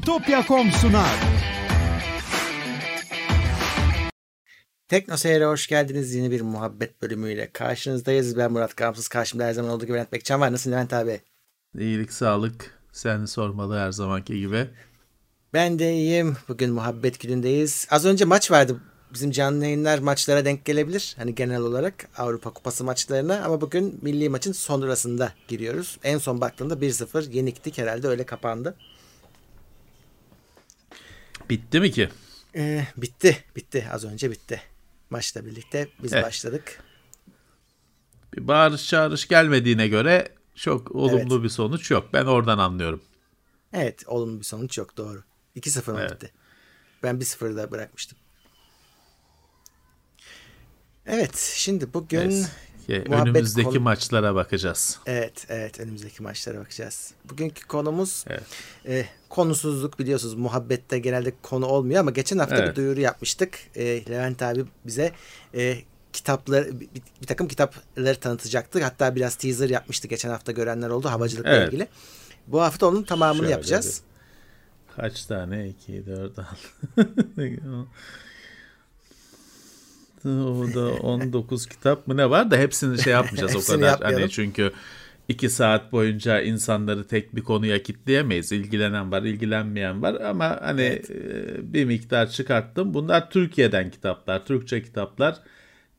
Bitopya.com sunar. Tekno Seyir'e hoş geldiniz. Yeni bir muhabbet bölümüyle karşınızdayız. Ben Murat Gamsız. Karşımda her zaman olduğu gibi Levent Bekcan var. Nasılsın Levent abi? İyilik, sağlık. Seni sormalı her zamanki gibi. Ben de iyiyim. Bugün muhabbet günündeyiz. Az önce maç vardı. Bizim canlı yayınlar maçlara denk gelebilir. Hani genel olarak Avrupa Kupası maçlarına. Ama bugün milli maçın sonrasında giriyoruz. En son baktığımda 1-0 yeniktik herhalde öyle kapandı. Bitti mi ki? Ee, bitti. Bitti. Az önce bitti. Maçla birlikte biz evet. başladık. Bir bağırış çağırış gelmediğine göre çok olumlu evet. bir sonuç yok. Ben oradan anlıyorum. Evet olumlu bir sonuç yok doğru. 2-0 evet. bitti. Ben 1-0'da bırakmıştım. Evet şimdi bugün evet. Önümüzdeki konu... maçlara bakacağız. Evet evet önümüzdeki maçlara bakacağız. Bugünkü konumuz evet. e, konusuzluk biliyorsunuz muhabbette genelde konu olmuyor ama geçen hafta evet. bir duyuru yapmıştık. E, Levent abi bize e, kitapları bir, bir takım kitapları tanıtacaktı. Hatta biraz teaser yapmıştı geçen hafta görenler oldu havacılıkla evet. ilgili. Bu hafta onun tamamını Şöyle yapacağız. Bir, kaç tane? 2, 4, 6. o da 19 kitap mı ne var da hepsini şey yapmayacağız o kadar. Hani çünkü iki saat boyunca insanları tek bir konuya kitleyemeyiz. İlgilenen var, ilgilenmeyen var ama hani evet. E, bir miktar çıkarttım. Bunlar Türkiye'den kitaplar, Türkçe kitaplar.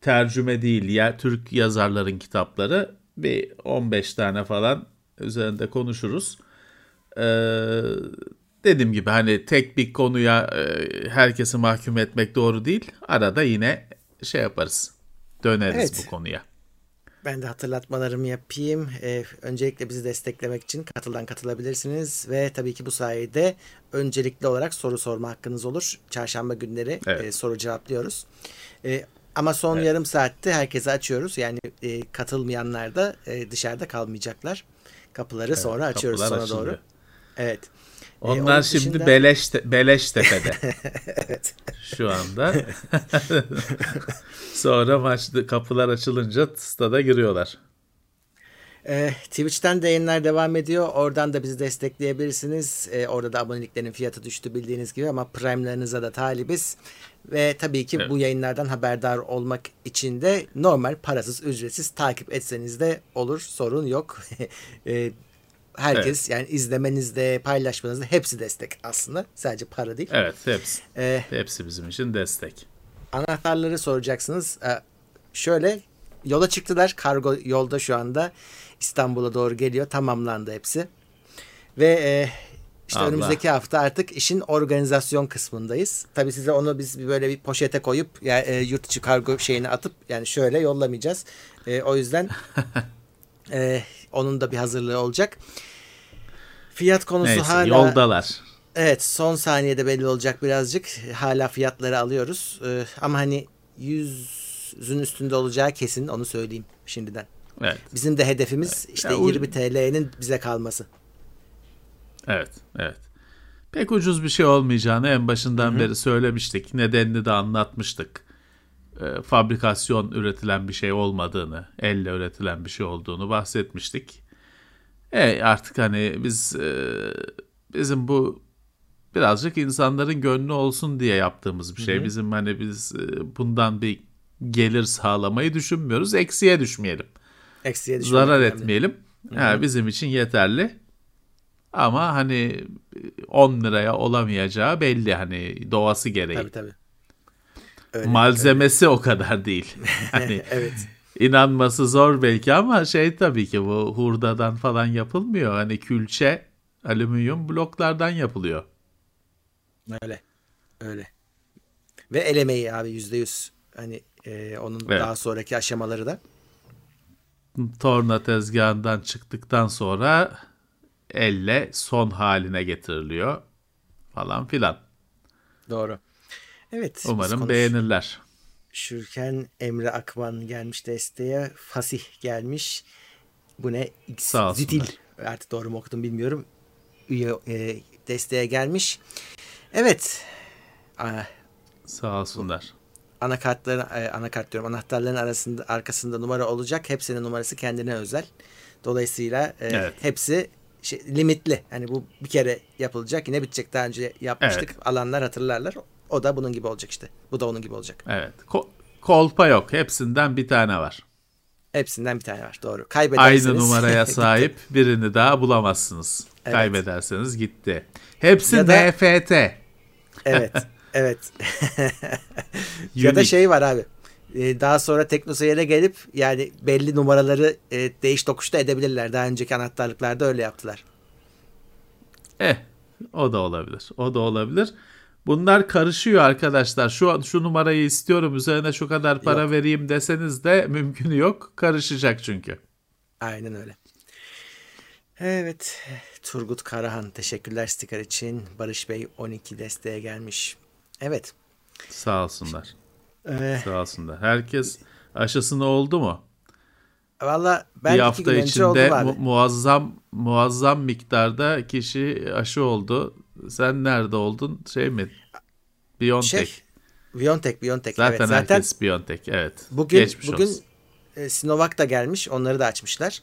Tercüme değil ya Türk yazarların kitapları. Bir 15 tane falan üzerinde konuşuruz. Ee, dediğim gibi hani tek bir konuya e, herkesi mahkum etmek doğru değil. Arada yine şey yaparız. Döneriz evet. bu konuya. Ben de hatırlatmalarımı yapayım. Ee, öncelikle bizi desteklemek için katıldan katılabilirsiniz ve tabii ki bu sayede öncelikli olarak soru sorma hakkınız olur. Çarşamba günleri evet. e, soru cevaplıyoruz. E, ama son evet. yarım saatte herkese açıyoruz. Yani e, katılmayanlar da e, dışarıda kalmayacaklar. Kapıları evet, sonra açıyoruz sonra açılıyor. doğru. Evet. E, Onlar ee, şimdi dışında... Beleş, te, Beleş Tepe'de. evet. Şu anda. Sonra maçta kapılar açılınca stada giriyorlar. Ee, Twitch'ten de yayınlar devam ediyor. Oradan da bizi destekleyebilirsiniz. Ee, orada da aboneliklerin fiyatı düştü bildiğiniz gibi ama Prime'larınıza da talibiz. Ve tabii ki evet. bu yayınlardan haberdar olmak için de normal parasız ücretsiz takip etseniz de olur. Sorun yok. herkes evet. yani izlemenizde, paylaşmanızda hepsi destek aslında. Sadece para değil. Evet, hepsi. Ee, hepsi bizim için destek. Anahtarları soracaksınız. Ee, şöyle yola çıktılar. Kargo yolda şu anda İstanbul'a doğru geliyor. Tamamlandı hepsi. Ve e, işte Allah. önümüzdeki hafta artık işin organizasyon kısmındayız. Tabii size onu biz böyle bir poşete koyup yani e, yurt içi kargo şeyini atıp yani şöyle yollamayacağız. E, o yüzden e, onun da bir hazırlığı olacak. Fiyat konusu Neyse, hala yoldalar. Evet son saniyede belli olacak birazcık. Hala fiyatları alıyoruz. Ee, ama hani yüzün üstünde olacağı kesin onu söyleyeyim şimdiden. Evet. Bizim de hedefimiz evet. işte ya, 20 TL'nin bize kalması. Evet, evet. Pek ucuz bir şey olmayacağını en başından Hı-hı. beri söylemiştik. Nedenini de anlatmıştık. E, fabrikasyon üretilen bir şey olmadığını, elle üretilen bir şey olduğunu bahsetmiştik. E artık hani biz e, bizim bu birazcık insanların gönlü olsun diye yaptığımız bir şey. Hı hı. Bizim hani biz e, bundan bir gelir sağlamayı düşünmüyoruz. Eksiye düşmeyelim. Eksiye düşmeyelim. Zarar etmeyelim. Hı hı. Ha, bizim için yeterli. Ama hani 10 liraya olamayacağı belli hani doğası gereği. Tabii tabii. Öyle, Malzemesi öyle. o kadar değil. Hani evet. inanması zor belki ama şey tabii ki bu hurdadan falan yapılmıyor. Hani külçe alüminyum bloklardan yapılıyor. Öyle. Öyle. Ve el emeği abi yüzde yüz. Hani e, onun evet. daha sonraki aşamaları da. Torna tezgahından çıktıktan sonra elle son haline getiriliyor falan filan. Doğru. Evet. Umarım beğenirler. Şürken Emre Akman gelmiş desteğe. Fasih gelmiş. Bu ne? Zitil. Artık doğru mu okudum bilmiyorum. Üye e, desteğe gelmiş. Evet. Aa, Sağ olsunlar. Anakartların e, anakart diyorum. Anahtarların arasında arkasında numara olacak. Hepsinin numarası kendine özel. Dolayısıyla e, evet. hepsi şey, limitli. Hani bu bir kere yapılacak yine bitecek. Daha önce yapmıştık. Evet. Alanlar hatırlarlar. O da bunun gibi olacak işte. Bu da onun gibi olacak. Evet. Ko- kolpa yok. Hepsinden bir tane var. Hepsinden bir tane var. Doğru. Kaybederseniz. Aynı numaraya sahip birini daha bulamazsınız. Evet. Kaybederseniz gitti. Hepsi ya da, NFT. Evet. Evet. ya da şey var abi. Ee, daha sonra teknoseyre gelip yani belli numaraları e, değiş tokuşta edebilirler. Daha önceki anahtarlıklarda öyle yaptılar. Eh o da olabilir. O da olabilir. Bunlar karışıyor arkadaşlar. Şu şu numarayı istiyorum üzerine şu kadar para yok. vereyim deseniz de mümkün yok. Karışacak çünkü. Aynen öyle. Evet. Turgut Karahan teşekkürler sticker için. Barış Bey 12 desteğe gelmiş. Evet. Sağ olsunlar. Ee, Sağ olsunlar. Herkes aşısını oldu mu? Valla ben bir hafta içinde mu- muazzam muazzam miktarda kişi aşı oldu. Sen nerede oldun? Şey mi? Biontech. Şey, Biontech, Biontech. Zaten, evet. Zaten herkes Biontech. Evet. Bugün Geçmiş bugün olsun. E, Sinovac da gelmiş. Onları da açmışlar.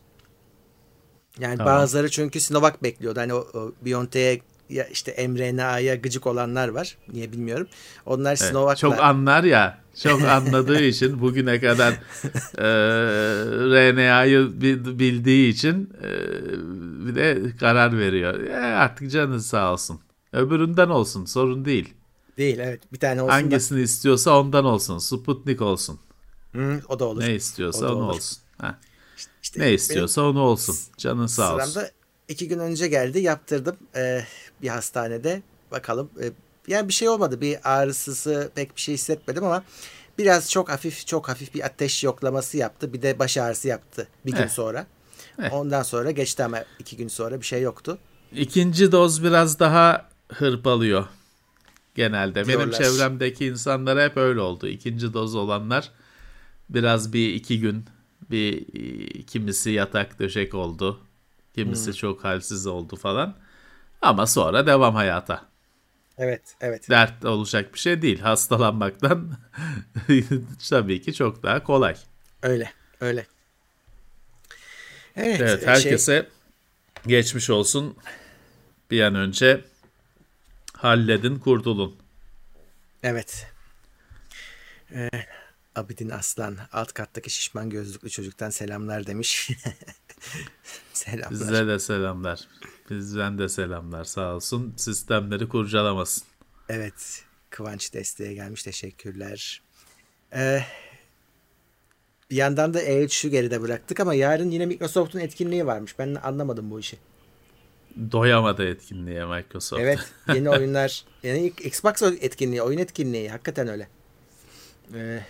Yani tamam. bazıları çünkü Sinovac bekliyordu. Hani o, o Biontech'e ya işte mRNA'ya gıcık olanlar var. Niye bilmiyorum. Onlar evet, Sinovac'la... Çok anlar ya. Çok anladığı için bugüne kadar e, RNA'yı bildiği için e, bir de karar veriyor. E, artık canın sağ olsun. Öbüründen olsun sorun değil. Değil evet bir tane olsun. Hangisini da... istiyorsa ondan olsun. Sputnik olsun. Hı, o da olur. Ne istiyorsa o onu olur. olsun. Ha. İşte ne istiyorsa onu olsun. Canın sağ olsun. Sıramda iki gün önce geldi yaptırdım ee, bir hastanede. Bakalım ee, yani bir şey olmadı. Bir ağrısısı pek bir şey hissetmedim ama biraz çok hafif çok hafif bir ateş yoklaması yaptı. Bir de baş ağrısı yaptı bir gün eh. sonra. Eh. Ondan sonra geçti ama iki gün sonra bir şey yoktu. İkinci doz biraz daha hırpalıyor genelde. Diyorlar. Benim çevremdeki insanlar hep öyle oldu. İkinci doz olanlar biraz bir iki gün bir kimisi yatak döşek oldu. Kimisi hmm. çok halsiz oldu falan. Ama sonra devam hayata. Evet, evet. Dert olacak bir şey değil. Hastalanmaktan tabii ki çok daha kolay. Öyle, öyle. Evet, evet şey- herkese şey... geçmiş olsun. Bir an önce halledin, kurtulun. Evet. Ee, Abidin Aslan alt kattaki şişman gözlüklü çocuktan selamlar demiş. selamlar. Size de selamlar. Bizden de selamlar sağ olsun. Sistemleri kurcalamasın. Evet. Kıvanç desteğe gelmiş. Teşekkürler. Ee, bir yandan da E3'ü geride bıraktık ama yarın yine Microsoft'un etkinliği varmış. Ben anlamadım bu işi. Doyamadı etkinliğe Microsoft. Evet. Yeni oyunlar. Yani Xbox etkinliği, oyun etkinliği. Hakikaten öyle. Ee,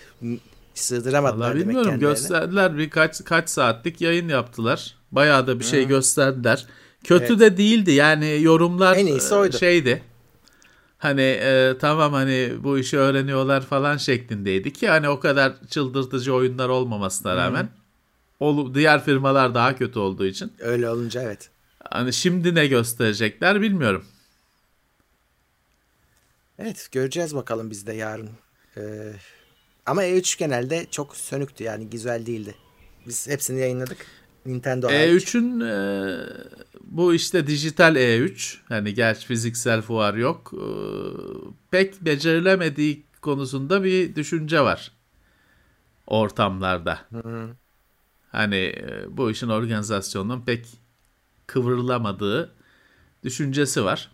sığdıramadılar Vallahi bilmiyorum kendilerine. gösterdiler birkaç kaç saatlik yayın yaptılar. Bayağı da bir şey hmm. gösterdiler. Kötü evet. de değildi yani yorumlar en iyisi oydu. E, şeydi. Hani e, tamam hani bu işi öğreniyorlar falan şeklindeydi ki hani o kadar çıldırtıcı oyunlar olmamasına rağmen hmm. diğer firmalar daha kötü olduğu için. Öyle olunca evet. Hani şimdi ne gösterecekler bilmiyorum. Evet göreceğiz bakalım biz de yarın. Ee, ama E3 genelde çok sönüktü yani güzel değildi. Biz hepsini yayınladık. Nintendo E3'ün e, bu işte dijital E3 hani gerçi fiziksel fuar yok. E, pek becerilemediği konusunda bir düşünce var ortamlarda. Hı hı. Hani e, bu işin organizasyonunun pek kıvrılamadığı düşüncesi var.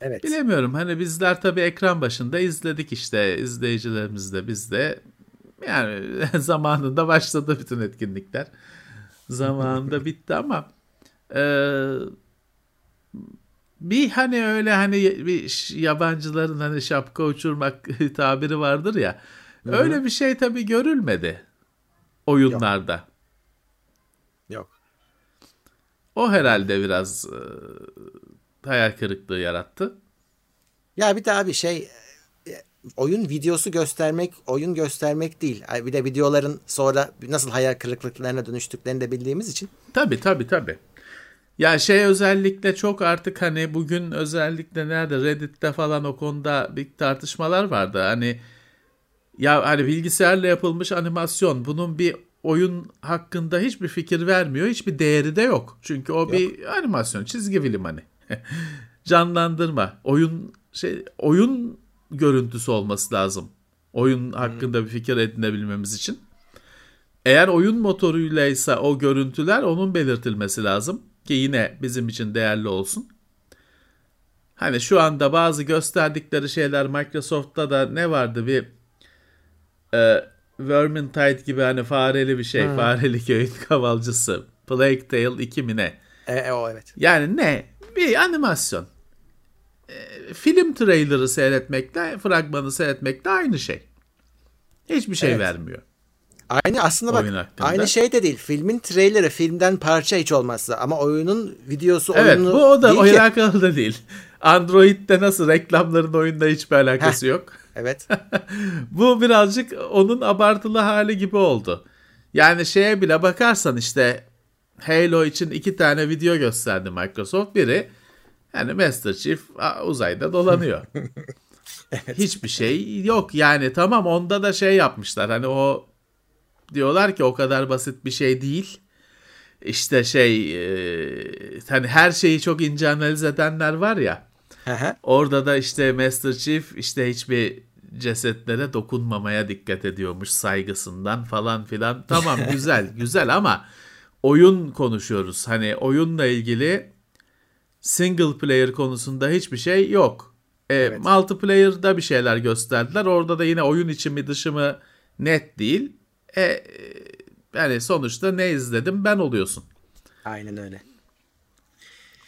Evet. Bilemiyorum. Hani bizler tabii ekran başında izledik işte izleyicilerimiz de biz de yani zamanında başladı bütün etkinlikler. Zamanında bitti ama e, bir hani öyle hani bir yabancıların hani şapka uçurmak tabiri vardır ya. Hı-hı. Öyle bir şey tabii görülmedi oyunlarda. Yok. Yok. O herhalde biraz e, hayal kırıklığı yarattı. Ya bir daha bir şey e, oyun videosu göstermek oyun göstermek değil. Bir de videoların sonra nasıl hayal kırıklıklarına dönüştüklerini de bildiğimiz için. Tabii tabii tabii. Ya şey özellikle çok artık hani bugün özellikle nerede Reddit'te falan o konuda bir tartışmalar vardı. Hani ya hani bilgisayarla yapılmış animasyon bunun bir oyun hakkında hiçbir fikir vermiyor. Hiçbir değeri de yok. Çünkü o yok. bir animasyon, çizgi film hani. Canlandırma, oyun şey oyun görüntüsü olması lazım. Oyun hakkında bir fikir edinebilmemiz için. Eğer oyun motoruyla ise o görüntüler onun belirtilmesi lazım ki yine bizim için değerli olsun. Hani şu anda bazı gösterdikleri şeyler Microsoft'ta da ne vardı bir e, Vermintide gibi hani fareli bir şey. Hmm. Fareli köyün kavalcısı. Plague Tale 2 mi ne? E, e, o evet. Yani ne? Bir animasyon. E, film trailer'ı seyretmekle, fragmanı seyretmekle aynı şey. Hiçbir şey evet. vermiyor. Aynı aslında bak aynı şey de değil. Filmin trailerı filmden parça hiç olmazsa ama oyunun videosu evet, oyunu bu o da o alakalı da değil. Android'de nasıl reklamların oyunda hiçbir alakası Heh, yok. Evet. bu birazcık onun abartılı hali gibi oldu. Yani şeye bile bakarsan işte Halo için iki tane video gösterdi Microsoft. Biri yani Master Chief uzayda dolanıyor. evet. Hiçbir şey yok yani tamam onda da şey yapmışlar hani o diyorlar ki o kadar basit bir şey değil. İşte şey e, hani her şeyi çok ince analiz edenler var ya. orada da işte Master Chief işte hiçbir cesetlere dokunmamaya dikkat ediyormuş saygısından falan filan. Tamam güzel güzel ama oyun konuşuyoruz. Hani oyunla ilgili single player konusunda hiçbir şey yok. E, evet. Multiplayer'da bir şeyler gösterdiler. Orada da yine oyun içi mi dışı mı net değil. E, yani sonuçta ne izledim ben oluyorsun. Aynen öyle.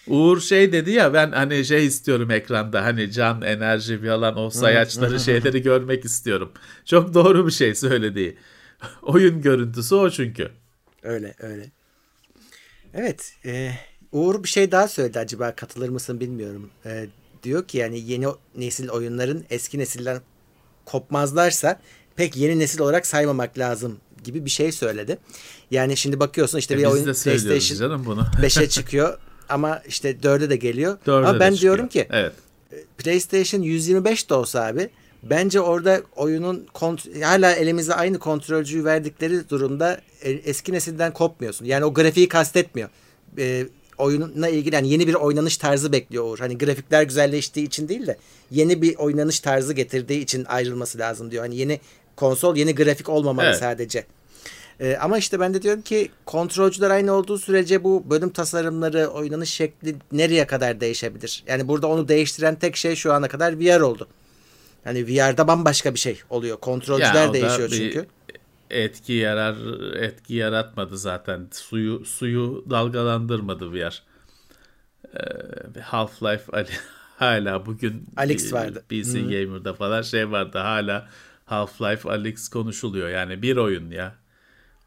Uğur şey dedi ya ben hani şey istiyorum ekranda hani can enerji falan o sayaçları şeyleri görmek istiyorum. Çok doğru bir şey söylediği. Oyun görüntüsü o çünkü. Öyle öyle. Evet e, Uğur bir şey daha söyledi acaba katılır mısın bilmiyorum. E, diyor ki yani yeni nesil oyunların eski nesilden kopmazlarsa pek yeni nesil olarak saymamak lazım gibi bir şey söyledi. Yani şimdi bakıyorsun işte e bir oyun PlayStation canım bunu. 5'e çıkıyor ama işte 4'e de geliyor. 4'e ama ben diyorum ki evet. PlayStation 125 de olsa abi bence orada oyunun hala elimize aynı kontrolcüyü verdikleri durumda e, eski nesilden kopmuyorsun. Yani o grafiği kastetmiyor. E, oyunla ilgili yani yeni bir oynanış tarzı bekliyor Uğur. Hani grafikler güzelleştiği için değil de yeni bir oynanış tarzı getirdiği için ayrılması lazım diyor. Hani yeni konsol yeni grafik olmamalı evet. sadece. Ee, ama işte ben de diyorum ki kontrolcüler aynı olduğu sürece bu bölüm tasarımları, oynanış şekli nereye kadar değişebilir? Yani burada onu değiştiren tek şey şu ana kadar VR oldu. Yani VR'da bambaşka bir şey oluyor. Kontrolcüler ya, değişiyor çünkü. Etki yarar etki yaratmadı zaten. Suyu suyu dalgalandırmadı VR. Ee, Half-Life hala bugün Alex vardı. PC hmm. Gamer'da falan şey vardı. Hala Half-Life Alyx konuşuluyor. Yani bir oyun ya.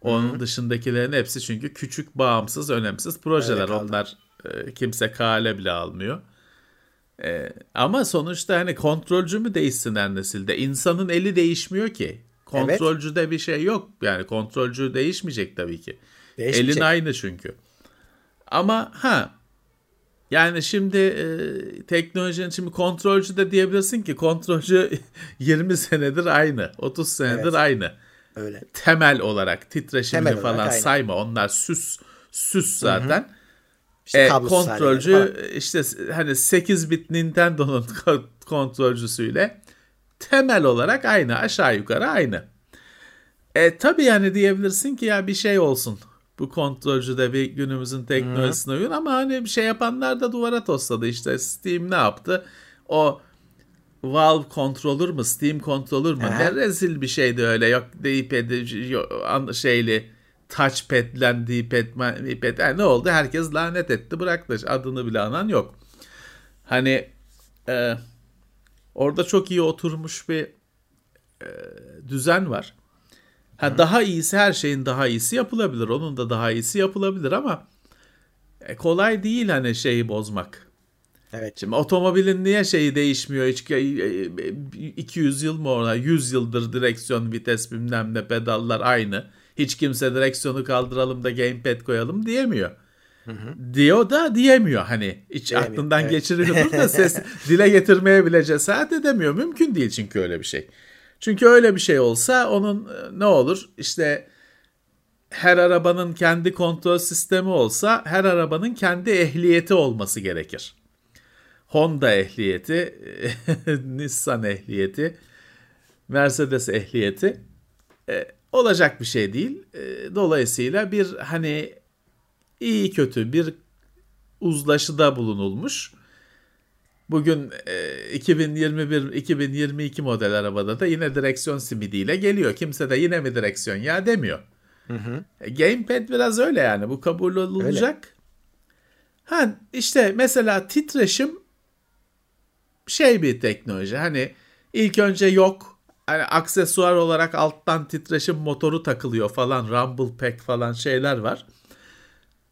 Onun Hı-hı. dışındakilerin hepsi çünkü küçük, bağımsız, önemsiz projeler. Onlar e, kimse kale bile almıyor. E, ama sonuçta hani kontrolcü mü değişsin her nesilde? İnsanın eli değişmiyor ki. Kontrolcüde evet. bir şey yok. Yani kontrolcü değişmeyecek tabii ki. Elin aynı çünkü. Ama ha yani şimdi e, teknolojinin şimdi kontrolcü de diyebilirsin ki kontrolcü 20 senedir aynı, 30 senedir evet. aynı. Öyle. Temel olarak titreşimini Temel falan olarak, sayma. Onlar süs süs zaten. İşte e, kontrolcü işte hani 8 bit Nintendo'nun kontrolcüsüyle temel olarak aynı aşağı yukarı aynı. E tabii yani diyebilirsin ki ya bir şey olsun bu kontrolcü de bir günümüzün teknolojisine uyun ama hani bir şey yapanlar da duvara tosladı işte Steam ne yaptı? O Valve controller mı Steam controller mı? Ne rezil bir şeydi öyle. Yok D-pad şeyli touchpad'len D-pad, D-pad. Yani ne oldu? Herkes lanet etti bıraktı. Adını bile anan yok. Hani e, orada çok iyi oturmuş bir e, düzen var. Ha, daha iyisi her şeyin daha iyisi yapılabilir. Onun da daha iyisi yapılabilir ama e, kolay değil hani şeyi bozmak. Evet. Şimdi otomobilin niye şeyi değişmiyor? Hiç 200 yıl mı ona? 100 yıldır direksiyon, vites bilmem ne pedallar aynı. Hiç kimse direksiyonu kaldıralım da gamepad koyalım diyemiyor. Hı hı. Diyor da diyemiyor hani hiç diyemiyor, aklından evet. geçiriyordur da ses dile getirmeye bile cesaret edemiyor. Mümkün değil çünkü öyle bir şey. Çünkü öyle bir şey olsa onun e, ne olur işte her arabanın kendi kontrol sistemi olsa her arabanın kendi ehliyeti olması gerekir. Honda ehliyeti, Nissan ehliyeti, Mercedes ehliyeti e, olacak bir şey değil. E, dolayısıyla bir hani iyi kötü bir uzlaşıda bulunulmuş. Bugün e, 2021-2022 model arabada da yine direksiyon simidiyle geliyor. Kimse de yine mi direksiyon ya demiyor. Hı hı. E, gamepad biraz öyle yani. Bu kabul olacak. Öyle. Ha işte mesela titreşim şey bir teknoloji. Hani ilk önce yok. Hani aksesuar olarak alttan titreşim motoru takılıyor falan. Rumble Pack falan şeyler var.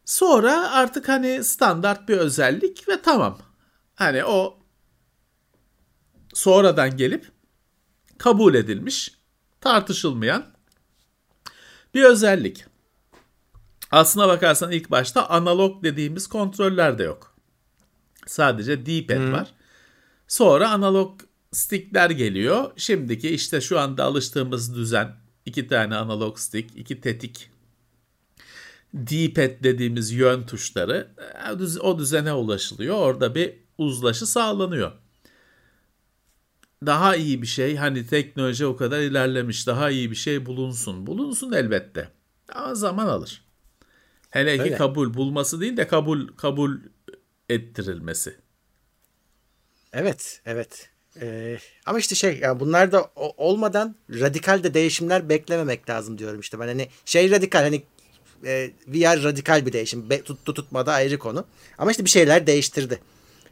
Sonra artık hani standart bir özellik ve tamam. Hani o sonradan gelip kabul edilmiş, tartışılmayan bir özellik. Aslına bakarsan ilk başta analog dediğimiz kontroller de yok. Sadece D-pad hmm. var. Sonra analog stickler geliyor. Şimdiki işte şu anda alıştığımız düzen iki tane analog stick, iki tetik D-pad dediğimiz yön tuşları e, o düzene ulaşılıyor. Orada bir uzlaşı sağlanıyor. Daha iyi bir şey hani teknoloji o kadar ilerlemiş daha iyi bir şey bulunsun. Bulunsun elbette. Ama zaman alır. Hele ki Öyle. kabul bulması değil de kabul kabul ettirilmesi. Evet, evet. Ee, ama işte şey yani bunlar da olmadan radikal de değişimler beklememek lazım diyorum işte ben hani şey radikal hani e, VR radikal bir değişim. Be, tuttu tutmadı ayrı konu. Ama işte bir şeyler değiştirdi.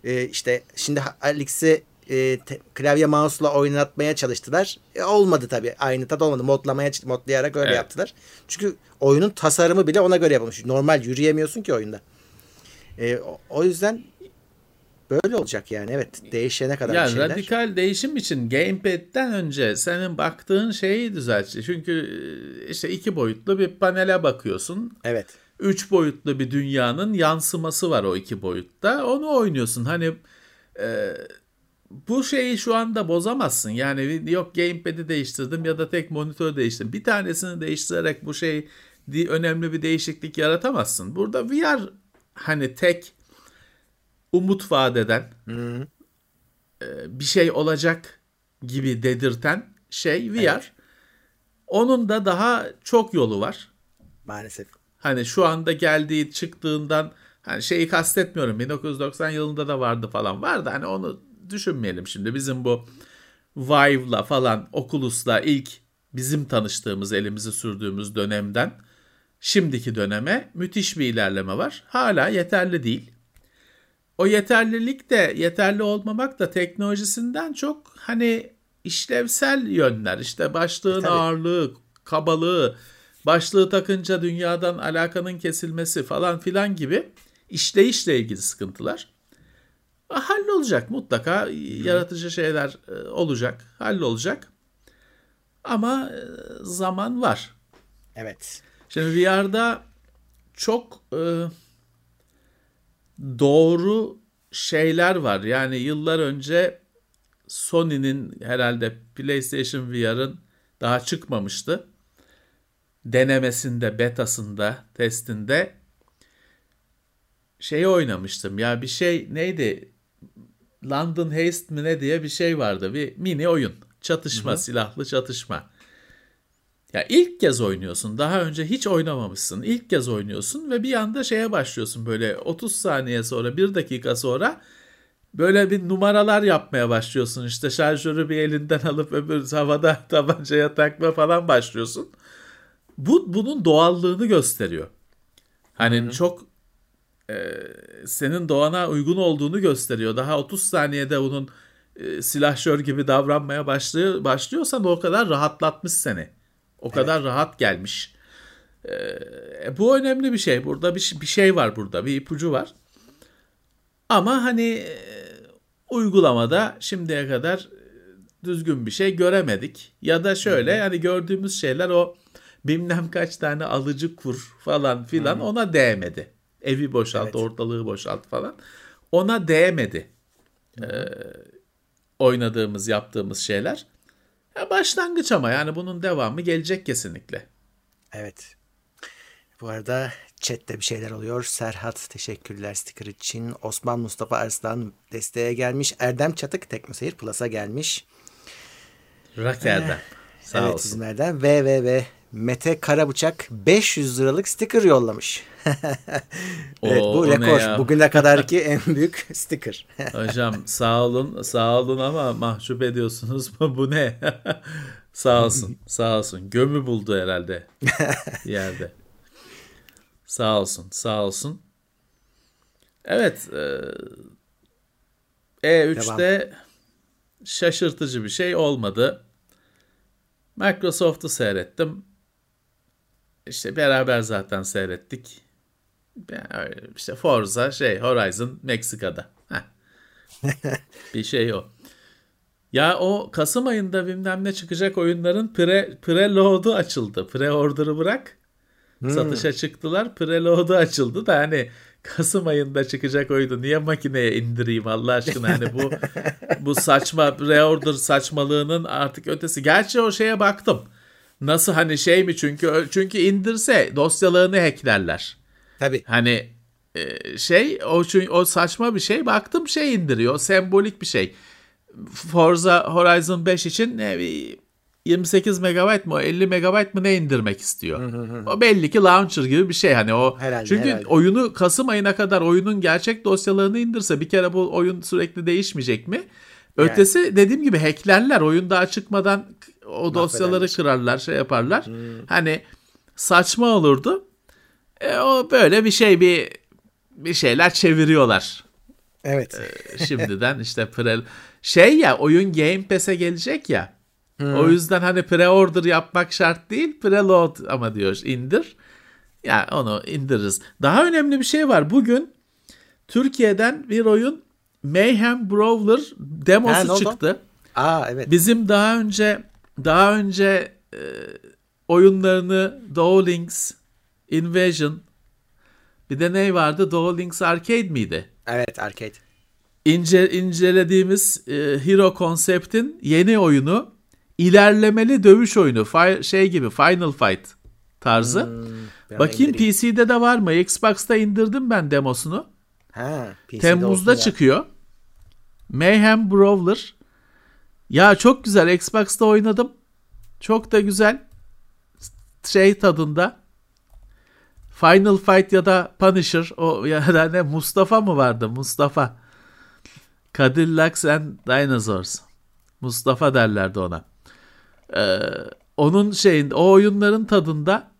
E, işte şimdi Alex'i e, te, klavye mouse'la oynatmaya çalıştılar. E, olmadı tabii. Aynı tat olmadı. Modlamaya modlayarak öyle evet. yaptılar. Çünkü oyunun tasarımı bile ona göre yapılmış. Normal yürüyemiyorsun ki oyunda. E, o, o yüzden Böyle olacak yani evet değişene kadar ya, şeyler. Radikal değişim için gamepad'den önce senin baktığın şeyi düzeltti. Çünkü e, işte iki boyutlu bir panele bakıyorsun. Evet. Üç boyutlu bir dünyanın yansıması var o iki boyutta. Onu oynuyorsun. Hani e, bu şeyi şu anda bozamazsın. Yani yok gamepad'i değiştirdim ya da tek monitör değiştirdim. Bir tanesini değiştirerek bu şey önemli bir değişiklik yaratamazsın. Burada VR hani tek umut vadeden hmm. bir şey olacak gibi dedirten şey VR. Evet. Onun da daha çok yolu var. Maalesef. Hani şu anda geldiği çıktığından hani şeyi kastetmiyorum 1990 yılında da vardı falan vardı hani onu düşünmeyelim şimdi bizim bu Vive'la falan Oculus'la ilk bizim tanıştığımız elimizi sürdüğümüz dönemden şimdiki döneme müthiş bir ilerleme var. Hala yeterli değil o yeterlilik de yeterli olmamak da teknolojisinden çok hani işlevsel yönler işte başlığın Tabii. ağırlığı, kabalığı, başlığı takınca dünyadan alakanın kesilmesi falan filan gibi işleyişle ilgili sıkıntılar. Hallolacak mutlaka Hı. yaratıcı şeyler e, olacak, hallolacak. Ama e, zaman var. Evet. Şimdi VR'da çok e, doğru şeyler var. Yani yıllar önce Sony'nin herhalde PlayStation VR'ın daha çıkmamıştı. Denemesinde, betasında, testinde şeyi oynamıştım. Ya bir şey neydi? London Haste mi ne diye bir şey vardı. Bir mini oyun. Çatışma, Hı-hı. silahlı çatışma. Ya ilk kez oynuyorsun. Daha önce hiç oynamamışsın. İlk kez oynuyorsun ve bir anda şeye başlıyorsun böyle 30 saniye sonra, 1 dakika sonra böyle bir numaralar yapmaya başlıyorsun. İşte şarjörü bir elinden alıp öbür havada tabancaya takma falan başlıyorsun. Bu bunun doğallığını gösteriyor. Hani Hı-hı. çok e, senin doğana uygun olduğunu gösteriyor. Daha 30 saniyede bunun e, silahşör gibi davranmaya başlıyor, başlıyorsan o kadar rahatlatmış seni. O kadar evet. rahat gelmiş. Ee, bu önemli bir şey. Burada bir, bir şey var burada. Bir ipucu var. Ama hani e, uygulamada şimdiye kadar e, düzgün bir şey göremedik. Ya da şöyle Hı-hı. hani gördüğümüz şeyler o bilmem kaç tane alıcı kur falan filan Hı-hı. ona değmedi. Evi boşalt, evet. ortalığı boşalt falan. Ona değmedi. Ee, oynadığımız, yaptığımız şeyler. Ya başlangıç ama yani bunun devamı gelecek kesinlikle. Evet. Bu arada chatte bir şeyler oluyor. Serhat teşekkürler sticker için. Osman Mustafa Arslan desteğe gelmiş. Erdem Çatık Teknoseyir Plus'a gelmiş. Rak Erdem. Sağ evet, olsun. İzmir'den ve Mete Karabıçak 500 liralık sticker yollamış. evet Oo, bu rekor. Bugüne kadarki en büyük sticker. Hocam sağ olun sağ olun ama mahcup ediyorsunuz. bu ne? sağ olsun sağ olsun. Gömü buldu herhalde yerde. Sağ olsun sağ olsun. Evet. E, E3'te Devam. şaşırtıcı bir şey olmadı. Microsoft'u seyrettim. İşte beraber zaten seyrettik. İşte Forza şey Horizon Meksika'da. bir şey o. Ya o Kasım ayında bilmem ne çıkacak oyunların pre, preload'u açıldı. Pre-order'ı bırak. Hmm. Satışa çıktılar. Preload'u açıldı da hani Kasım ayında çıkacak oyunu niye makineye indireyim Allah aşkına hani bu bu saçma reorder saçmalığının artık ötesi. Gerçi o şeye baktım. Nasıl hani şey mi çünkü çünkü indirse dosyalarını hacklerler. Tabii. Hani e, şey o o saçma bir şey baktım şey indiriyor sembolik bir şey. Forza Horizon 5 için ne 28 MB mı 50 MB mı ne indirmek istiyor. o belli ki launcher gibi bir şey hani o. Herhalde, çünkü herhalde. oyunu Kasım ayına kadar oyunun gerçek dosyalarını indirse bir kere bu oyun sürekli değişmeyecek mi? Ötesi yani. dediğim gibi hacklerler oyun daha çıkmadan o dosyaları kırarlar şey yaparlar. Hmm. Hani saçma olurdu. E, o böyle bir şey bir bir şeyler çeviriyorlar. Evet. E, şimdiden işte pre şey ya oyun Game Pass'e gelecek ya. Hmm. O yüzden hani pre-order yapmak şart değil. Preload ama diyor indir. Ya yani onu indiririz. Daha önemli bir şey var. Bugün Türkiye'den bir oyun Mayhem Brawler demosu ha, çıktı. Aa evet. Bizim daha önce daha önce e, oyunlarını Links, Invasion bir de ne vardı? Links Arcade miydi? Evet Arcade. İnce, incelediğimiz e, Hero Concept'in yeni oyunu ilerlemeli dövüş oyunu. Fi- şey gibi Final Fight tarzı. Hmm, Bakayım indireyim. PC'de de var mı? Xbox'ta indirdim ben demosunu. Ha, Temmuz'da çıkıyor. Mayhem Brawler. Ya çok güzel. Xbox'ta oynadım. Çok da güzel. Şey tadında. Final Fight ya da Punisher o ya da ne Mustafa mı vardı? Mustafa. Cadillacs and Dinosaurs. Mustafa derlerdi ona. Ee, onun şeyin o oyunların tadında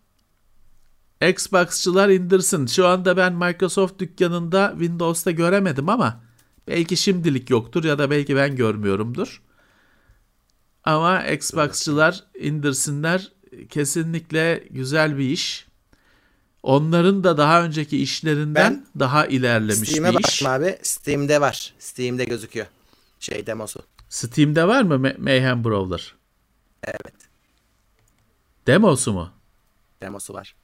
Xbox'çılar indirsin. Şu anda ben Microsoft dükkanında Windows'ta göremedim ama belki şimdilik yoktur ya da belki ben görmüyorumdur. Ama Xbox'çılar indirsinler. Kesinlikle güzel bir iş. Onların da daha önceki işlerinden ben daha ilerlemiş Steam'e bir iş. abi. Steam'de var. Steam'de gözüküyor. Şey demosu. Steam'de var mı Mayhem Brawler? Evet. Demosu mu? Demosu var.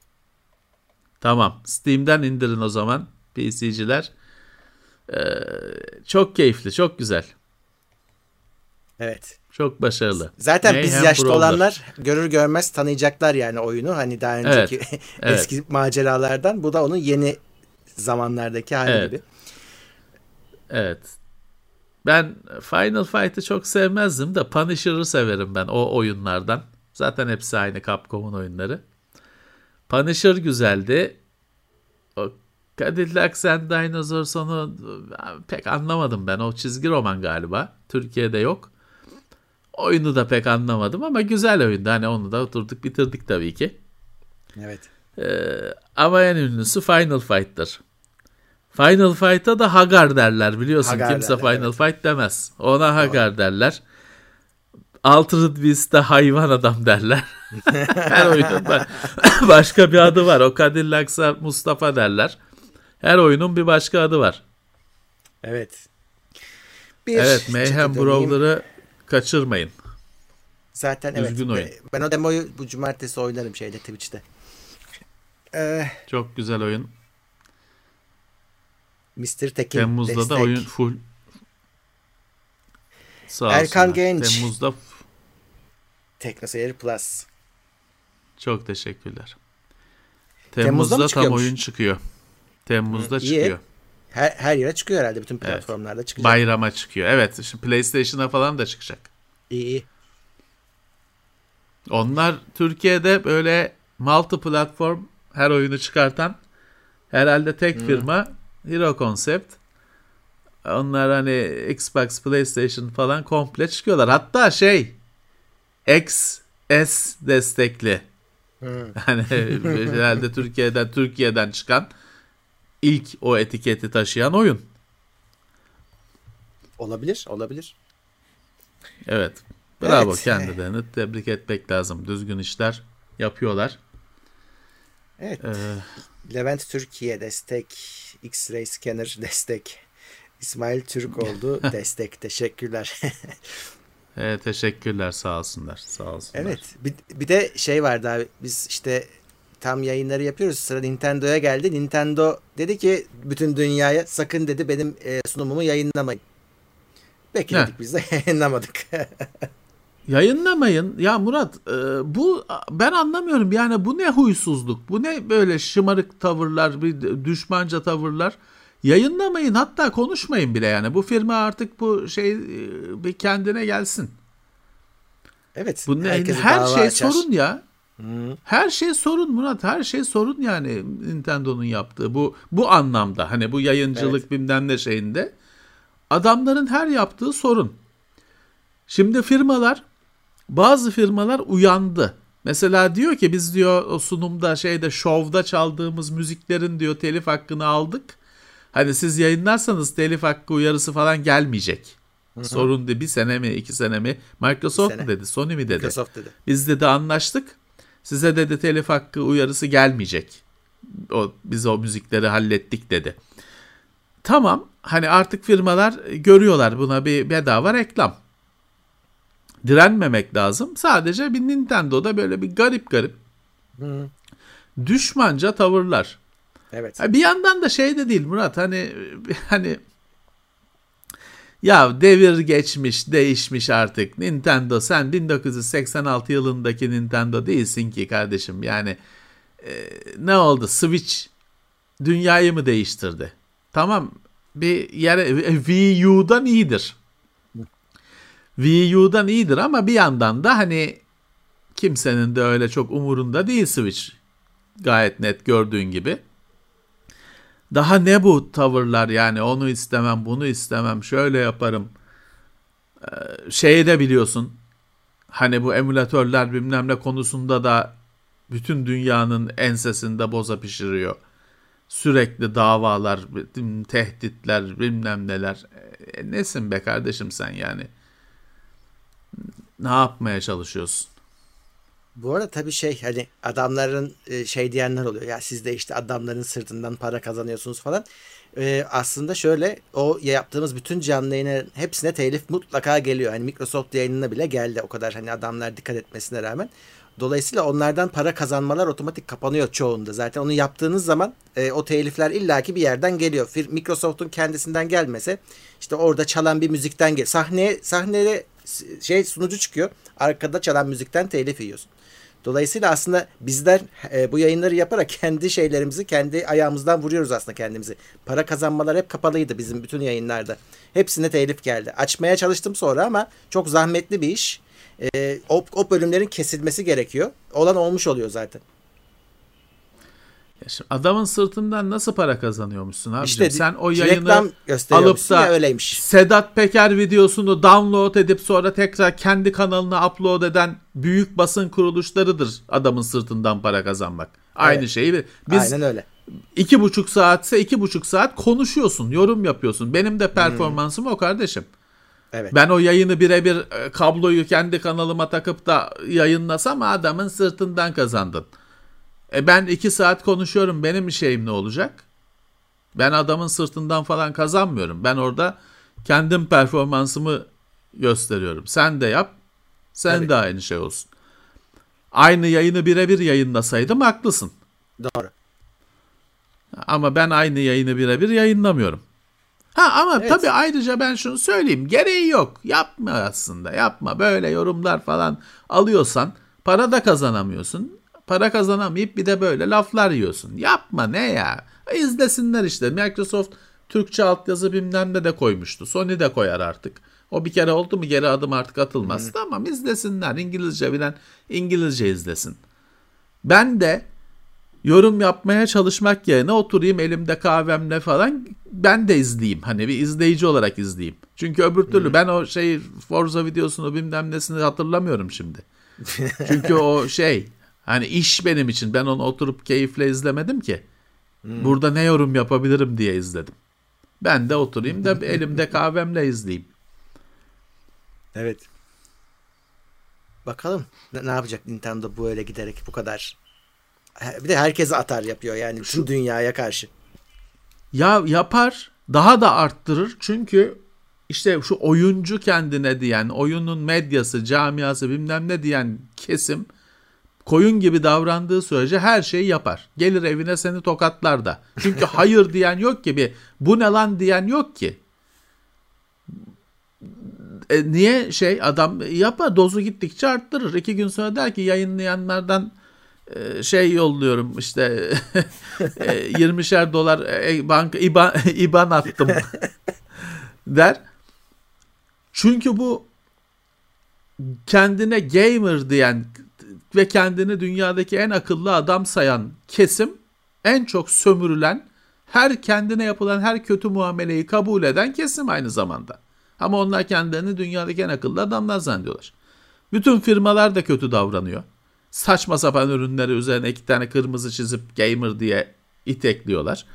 Tamam. Steam'den indirin o zaman PC'ciler. Ee, çok keyifli, çok güzel. Evet. Çok başarılı. Zaten Mayhem biz yaşlı Brawler. olanlar görür görmez tanıyacaklar yani oyunu. Hani daha önceki evet, eski evet. maceralardan. Bu da onun yeni zamanlardaki hali evet. gibi. Evet. Ben Final Fight'ı çok sevmezdim de Punisher'ı severim ben o oyunlardan. Zaten hepsi aynı Capcom'un oyunları. Punisher güzeldi. O Cadillacs and Dinosaurs onu pek anlamadım ben. O çizgi roman galiba. Türkiye'de yok. Oyunu da pek anlamadım ama güzel oyundu. Hani onu da oturduk bitirdik tabii ki. Evet. Ee, ama en ünlüsü Final Fight'tır. Final Fight'a da Hagar derler biliyorsun. Hagar Kimse derler, Final evet. Fight demez. Ona Hagar Doğru. derler. Altered Beast'te hayvan adam derler. Her oyunun başka bir adı var. O Cadillacs'a Mustafa derler. Her oyunun bir başka adı var. Evet. Bir evet Mayhem Brawler'ı kaçırmayın. Zaten Üzgün evet. Oyun. Ben o demoyu bu cumartesi oynarım şeyde Twitch'te. Ee, Çok güzel oyun. Mr. Tekin Temmuz'da destek. da oyun full Sağ Erkan Genç. Temmuz'da Teknoseyir Plus. Çok teşekkürler. Temmuz'da, Temmuz'da tam oyun çıkıyor. Temmuz'da Hı, çıkıyor. Her, her yere çıkıyor herhalde. Bütün platformlarda evet. çıkacak. Bayrama çıkıyor. Evet. Şimdi PlayStation'a falan da çıkacak. İyi. Onlar Türkiye'de böyle multi platform her oyunu çıkartan herhalde tek hmm. firma Hero Concept. Onlar hani Xbox, PlayStation falan komple çıkıyorlar. Hatta şey XS destekli. Hmm. Hani herhalde Türkiye'den Türkiye'den çıkan ilk o etiketi taşıyan oyun. Olabilir, olabilir. Evet. Bravo evet. kendilerini tebrik etmek lazım. Düzgün işler yapıyorlar. Evet. Ee, Levent Türkiye destek, X-Ray Scanner destek, İsmail Türk oldu destek. Teşekkürler. evet, teşekkürler sağ olsunlar. Sağ olsunlar. Evet. Bir, bir de şey vardı abi. Biz işte tam yayınları yapıyoruz. Sıra Nintendo'ya geldi. Nintendo dedi ki bütün dünyaya sakın dedi benim e, sunumumu yayınlamayın. Bekledik biz de yayınlamadık. Yayınlamayın. Ya Murat e, bu ben anlamıyorum. Yani bu ne huysuzluk? Bu ne böyle şımarık tavırlar, bir düşmanca tavırlar? Yayınlamayın hatta konuşmayın bile yani. Bu firma artık bu şey e, bir kendine gelsin. Evet. Bu ne, her şey açar. sorun ya. Her şey sorun Murat. Her şey sorun yani Nintendo'nun yaptığı. Bu bu anlamda hani bu yayıncılık evet. bilmem ne şeyinde adamların her yaptığı sorun. Şimdi firmalar bazı firmalar uyandı. Mesela diyor ki biz diyor o sunumda şeyde şovda çaldığımız müziklerin diyor telif hakkını aldık. Hani siz yayınlarsanız telif hakkı uyarısı falan gelmeyecek. Hı-hı. Sorun de bir sene mi iki sene mi Microsoft sene. mu dedi Sony mi dedi. Microsoft dedi. Biz dedi anlaştık. Size dedi telif hakkı uyarısı gelmeyecek. O biz o müzikleri hallettik dedi. Tamam hani artık firmalar görüyorlar buna bir bedava reklam direnmemek lazım. Sadece bir Nintendo'da böyle bir garip garip Hı. düşmanca tavırlar. Evet. Bir yandan da şey de değil Murat hani hani ya devir geçmiş, değişmiş artık. Nintendo sen 1986 yılındaki Nintendo değilsin ki kardeşim. Yani e, ne oldu? Switch dünyayı mı değiştirdi? Tamam bir yere Wii U'dan iyidir. Wii U'dan iyidir ama bir yandan da hani kimsenin de öyle çok umurunda değil Switch. Gayet net gördüğün gibi. Daha ne bu tavırlar yani onu istemem bunu istemem şöyle yaparım. Ee, şeyi de biliyorsun hani bu emülatörler bilmem ne konusunda da bütün dünyanın ensesinde boza pişiriyor. Sürekli davalar, tehditler, bilmem neler. E, nesin be kardeşim sen yani? ne yapmaya çalışıyorsun? Bu arada tabii şey hani adamların e, şey diyenler oluyor ya siz de işte adamların sırtından para kazanıyorsunuz falan. Ee, aslında şöyle o yaptığımız bütün canlı yayınların hepsine telif mutlaka geliyor. Hani Microsoft yayınına bile geldi o kadar hani adamlar dikkat etmesine rağmen. Dolayısıyla onlardan para kazanmalar otomatik kapanıyor çoğunda. Zaten onu yaptığınız zaman e, o telifler illaki bir yerden geliyor. Microsoft'un kendisinden gelmese işte orada çalan bir müzikten gel. Sahneye sahnede şey sunucu çıkıyor. Arkada çalan müzikten telif yiyorsun. Dolayısıyla aslında bizler e, bu yayınları yaparak kendi şeylerimizi kendi ayağımızdan vuruyoruz aslında kendimizi. Para kazanmalar hep kapalıydı bizim bütün yayınlarda. Hepsine telif geldi. Açmaya çalıştım sonra ama çok zahmetli bir iş. E, o, o bölümlerin kesilmesi gerekiyor. Olan olmuş oluyor zaten. Ya şimdi adamın sırtından nasıl para kazanıyormuşsun abi? İşte sen o yayını alıp da öyleymiş. Sedat Peker videosunu download edip sonra tekrar kendi kanalına upload eden büyük basın kuruluşlarıdır adamın sırtından para kazanmak. Aynı evet. şeyi biz Aynen öyle. iki buçuk saatse iki buçuk saat konuşuyorsun, yorum yapıyorsun. Benim de performansım hmm. o kardeşim. Evet. Ben o yayını birebir e, kabloyu kendi kanalıma takıp da yayınlasam adamın sırtından kazandın. E ben iki saat konuşuyorum benim şeyim ne olacak? Ben adamın sırtından falan kazanmıyorum. Ben orada kendim performansımı gösteriyorum. Sen de yap. Sen Tabii. de aynı şey olsun. Aynı yayını birebir yayınlasaydım haklısın. Doğru. Ama ben aynı yayını birebir yayınlamıyorum. Ha ama evet. tabii ayrıca ben şunu söyleyeyim. Gereği yok. Yapma aslında. Yapma. Böyle yorumlar falan alıyorsan para da kazanamıyorsun para kazanamayıp bir de böyle laflar yiyorsun. Yapma ne ya? İzlesinler işte. Microsoft Türkçe altyazı bilmem ne de koymuştu. Sony de koyar artık. O bir kere oldu mu geri adım artık atılmaz. Hı. Tamam izlesinler. İngilizce bilen İngilizce izlesin. Ben de yorum yapmaya çalışmak yerine oturayım elimde kahvemle falan ben de izleyeyim. Hani bir izleyici olarak izleyeyim. Çünkü öbür türlü Hı. ben o şey Forza videosunu bilmem nesini hatırlamıyorum şimdi. Çünkü o şey hani iş benim için ben onu oturup keyifle izlemedim ki. Hı. Burada ne yorum yapabilirim diye izledim. Ben de oturayım da elimde kahvemle izleyeyim. Evet. Bakalım ne, ne yapacak Nintendo bu öyle giderek bu kadar. Bir de herkese atar yapıyor yani tüm dünyaya karşı. Ya yapar daha da arttırır çünkü işte şu oyuncu kendine diyen, oyunun medyası, camiası bilmem ne diyen kesim koyun gibi davrandığı sürece her şeyi yapar. Gelir evine seni tokatlar da. Çünkü hayır diyen yok ki bir bu ne lan diyen yok ki. E, niye şey adam yapar dozu gittikçe arttırır. İki gün sonra der ki yayınlayanlardan e, şey yolluyorum işte 20'şer e, dolar e, banka IBAN, IBAN attım der. Çünkü bu kendine gamer diyen ve kendini dünyadaki en akıllı adam sayan kesim en çok sömürülen, her kendine yapılan her kötü muameleyi kabul eden kesim aynı zamanda. Ama onlar kendilerini dünyadaki en akıllı adamlar zannediyorlar. Bütün firmalar da kötü davranıyor. Saçma sapan ürünleri üzerine iki tane kırmızı çizip gamer diye itekliyorlar.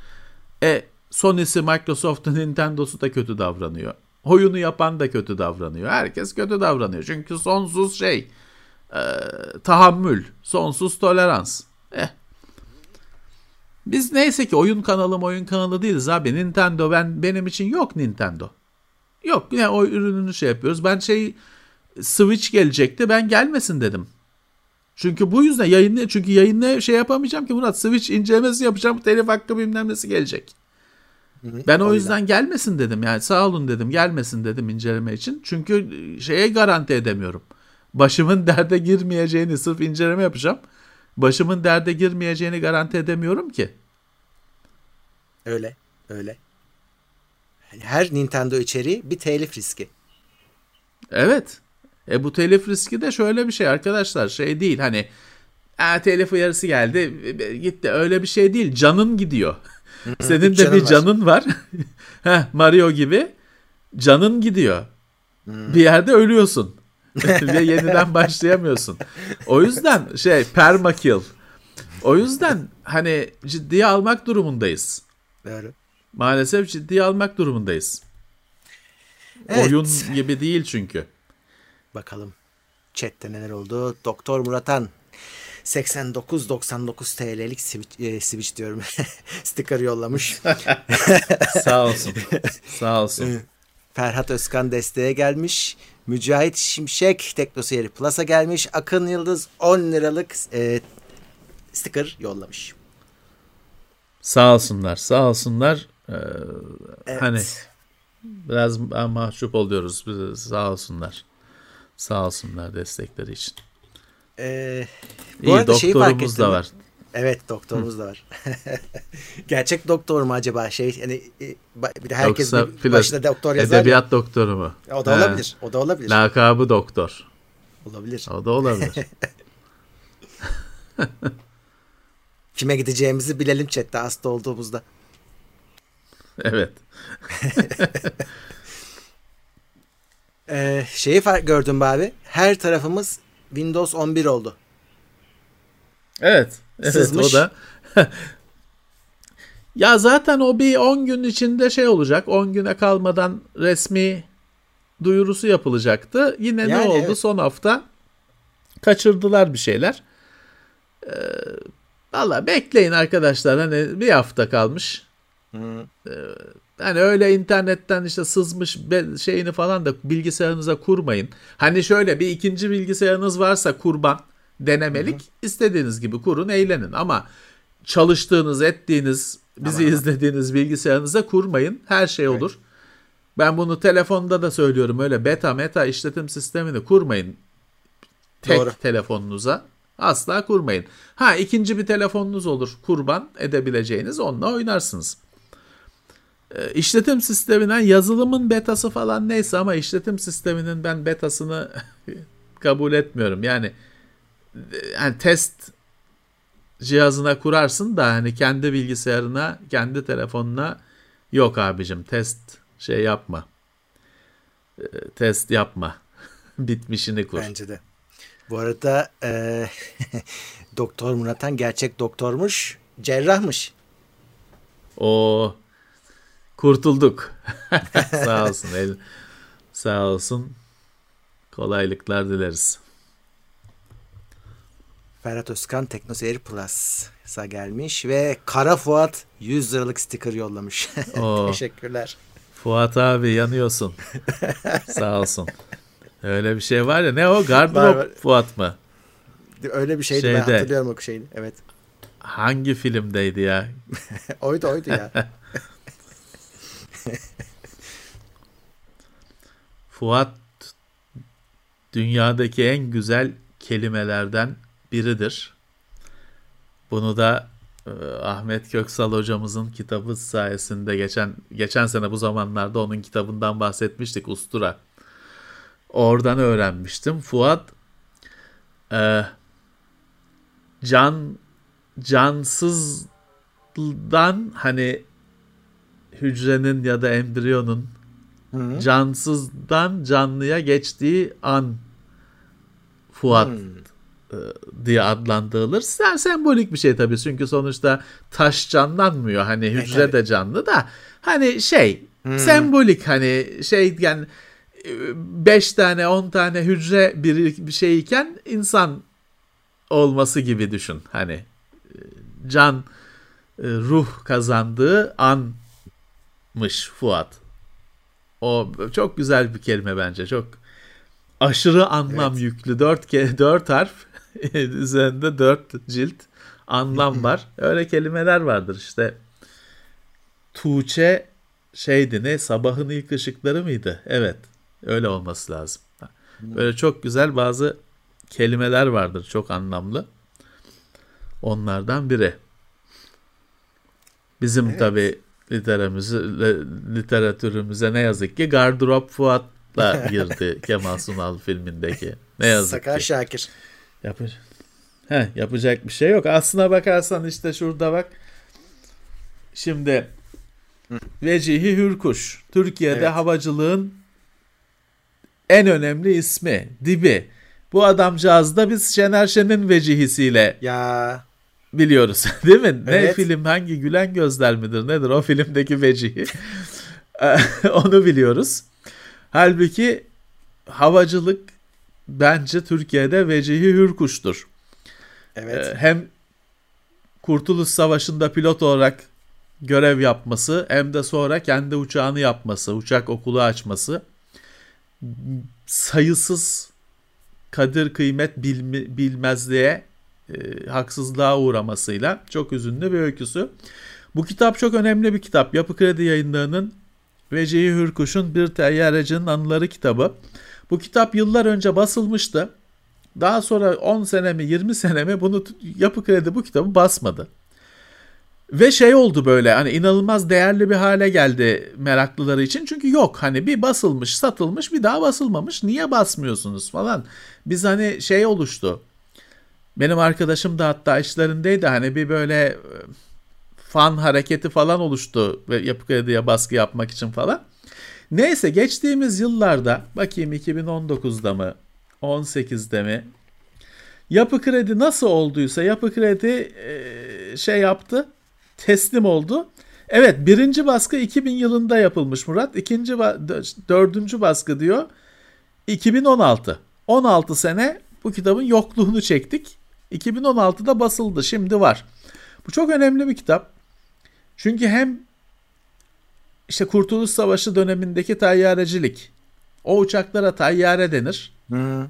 E Sony'si, Microsoft'un, Nintendo'su da kötü davranıyor. Oyunu yapan da kötü davranıyor. Herkes kötü davranıyor. Çünkü sonsuz şey, e, tahammül, sonsuz tolerans. Eh. Biz neyse ki oyun kanalım oyun kanalı değiliz abi. Nintendo ben benim için yok Nintendo. Yok yine o ürününü şey yapıyoruz. Ben şey Switch gelecekti. Ben gelmesin dedim. Çünkü bu yüzden yayını çünkü yayında şey yapamayacağım ki Murat Switch incelemesi yapacağım. Telif hakkı bilmem nesi gelecek. Ben o, yüzden gelmesin dedim. Yani sağ olun dedim. Gelmesin dedim inceleme için. Çünkü şeye garanti edemiyorum. Başımın derde girmeyeceğini sırf inceleme yapacağım. Başımın derde girmeyeceğini garanti edemiyorum ki. Öyle. Öyle her Nintendo içeriği bir telif riski. Evet. E bu telif riski de şöyle bir şey arkadaşlar şey değil hani e, telif uyarısı geldi gitti öyle bir şey değil canın gidiyor. Senin de bir canın var. Heh, Mario gibi canın gidiyor. bir yerde ölüyorsun. Ve yeniden başlayamıyorsun. O yüzden şey permakill. O yüzden hani ciddiye almak durumundayız. Doğru maalesef ciddiye almak durumundayız. Evet. Oyun gibi değil çünkü. Bakalım chatte neler oldu. Doktor Muratan 89.99 TL'lik switch, e, switch diyorum. sticker yollamış. Sağ olsun. Sağ olsun. Ferhat Özkan desteğe gelmiş. Mücahit Şimşek Teknoseyri Plus'a gelmiş. Akın Yıldız 10 liralık e, sticker yollamış. Sağ olsunlar. Sağ olsunlar. Ee, evet. Hani biraz mahcup oluyoruz. Sağ olsunlar. Sağ olsunlar destekleri için. Ee, bu İyi doktorumuz da var. Evet doktorumuz da var. Gerçek doktor mu acaba şey hani e, bir de herkes Yoksa bir başına doktor yazar Edebiyat ya. doktoru mu? O da He. olabilir. O da olabilir. Lakabı doktor. Olabilir. O da olabilir. Kime gideceğimizi bilelim chatte hasta olduğumuzda. Evet. ee, şeyi fark gördüm abi. Her tarafımız Windows 11 oldu. Evet. Evet Sızmış. o da. ya zaten o bir 10 gün içinde şey olacak. 10 güne kalmadan resmi duyurusu yapılacaktı. Yine yani, ne oldu evet. son hafta? Kaçırdılar bir şeyler. Ee, Valla bekleyin arkadaşlar. Hani bir hafta kalmış. Hı. Hani öyle internetten işte sızmış şeyini falan da bilgisayarınıza kurmayın. Hani şöyle bir ikinci bilgisayarınız varsa kurban denemelik Hı-hı. istediğiniz gibi kurun eğlenin ama çalıştığınız ettiğiniz bizi tamam. izlediğiniz bilgisayarınıza kurmayın her şey olur. Evet. Ben bunu telefonda da söylüyorum öyle beta meta işletim sistemini kurmayın tek Doğru. telefonunuza. Asla kurmayın. Ha ikinci bir telefonunuz olur kurban edebileceğiniz onunla oynarsınız. E, işletim sisteminden yazılımın betası falan neyse ama işletim sisteminin ben betasını kabul etmiyorum. Yani yani test cihazına kurarsın da hani kendi bilgisayarına, kendi telefonuna yok abicim test şey yapma. E, test yapma. Bitmişini kur. Bence de. Bu arada e, Doktor Murat'an gerçek doktormuş, cerrahmış. O kurtulduk. sağ olsun. El, sağ olsun. Kolaylıklar dileriz. Ferhat Özkan Teknoseyir Plus'a gelmiş ve Kara Fuat 100 liralık sticker yollamış. Teşekkürler. Fuat abi yanıyorsun. Sağ olsun. Öyle bir şey var ya ne o gardırop Fuat mı? Öyle bir şeydi Şeyde, ben hatırlıyorum o şeyi. Evet. Hangi filmdeydi ya? oydu oydu ya. Fuat dünyadaki en güzel kelimelerden biridir. Bunu da e, Ahmet Köksal hocamızın kitabı sayesinde geçen geçen sene bu zamanlarda onun kitabından bahsetmiştik Ustura. Oradan öğrenmiştim. Fuat e, can cansızdan hani hücrenin ya da embriyonun Hı. cansızdan canlıya geçtiği an Fuat Hı. E, diye adlandırılır. Sen sembolik bir şey tabii çünkü sonuçta taş canlanmıyor. Hani hücre e, de canlı da hani şey hmm. sembolik hani şey yani 5 tane 10 tane hücre bir, bir şeyken insan olması gibi düşün. Hani e, can e, ruh kazandığı anmış Fuat. O çok güzel bir kelime bence. Çok aşırı anlam evet. yüklü. Dört, dört harf üzerinde dört cilt anlam var. Öyle kelimeler vardır işte. Tuğçe şeydi ne sabahın ilk ışıkları mıydı? Evet öyle olması lazım. Böyle çok güzel bazı kelimeler vardır çok anlamlı. Onlardan biri. Bizim evet. tabi literatürümüze ne yazık ki Gardırop Fuat'la girdi Kemal Sunal filmindeki. Ne yazık Sakar ki. Şakir. Yapı He, yapacak bir şey yok. Aslına bakarsan işte şurada bak. Şimdi Vecihi Hürkuş. Türkiye'de evet. havacılığın en önemli ismi. Dibi. Bu adamcağız da biz Şener Şen'in vecihisiyle ya biliyoruz. Değil mi? Evet. Ne film hangi Gülen Gözler midir nedir o filmdeki vecihi? Onu biliyoruz. Halbuki havacılık bence Türkiye'de vecihi hürkuştur. Evet. Ee, hem Kurtuluş Savaşı'nda pilot olarak görev yapması hem de sonra kendi uçağını yapması, uçak okulu açması sayısız kadir kıymet bilme, bilmezliğe e, haksızlığa uğramasıyla çok üzünlü bir öyküsü. Bu kitap çok önemli bir kitap. Yapı Kredi yayınlarının Vecihi Hürkuş'un Bir Teyyarecinin Anıları kitabı. Bu kitap yıllar önce basılmıştı. Daha sonra 10 sene mi 20 sene mi bunu Yapı Kredi bu kitabı basmadı. Ve şey oldu böyle hani inanılmaz değerli bir hale geldi meraklıları için. Çünkü yok hani bir basılmış satılmış bir daha basılmamış niye basmıyorsunuz falan. Biz hani şey oluştu. Benim arkadaşım da hatta işlerindeydi hani bir böyle e, fan hareketi falan oluştu ve Yapı Kredi'ye baskı yapmak için falan. Neyse geçtiğimiz yıllarda bakayım 2019'da mı 18'de mi Yapı Kredi nasıl olduysa Yapı Kredi e, şey yaptı teslim oldu. Evet birinci baskı 2000 yılında yapılmış Murat. İkinci dördüncü baskı diyor 2016. 16 sene bu kitabın yokluğunu çektik. 2016'da basıldı şimdi var. Bu çok önemli bir kitap. Çünkü hem işte Kurtuluş Savaşı dönemindeki tayyarecilik. O uçaklara tayyare denir. Hı.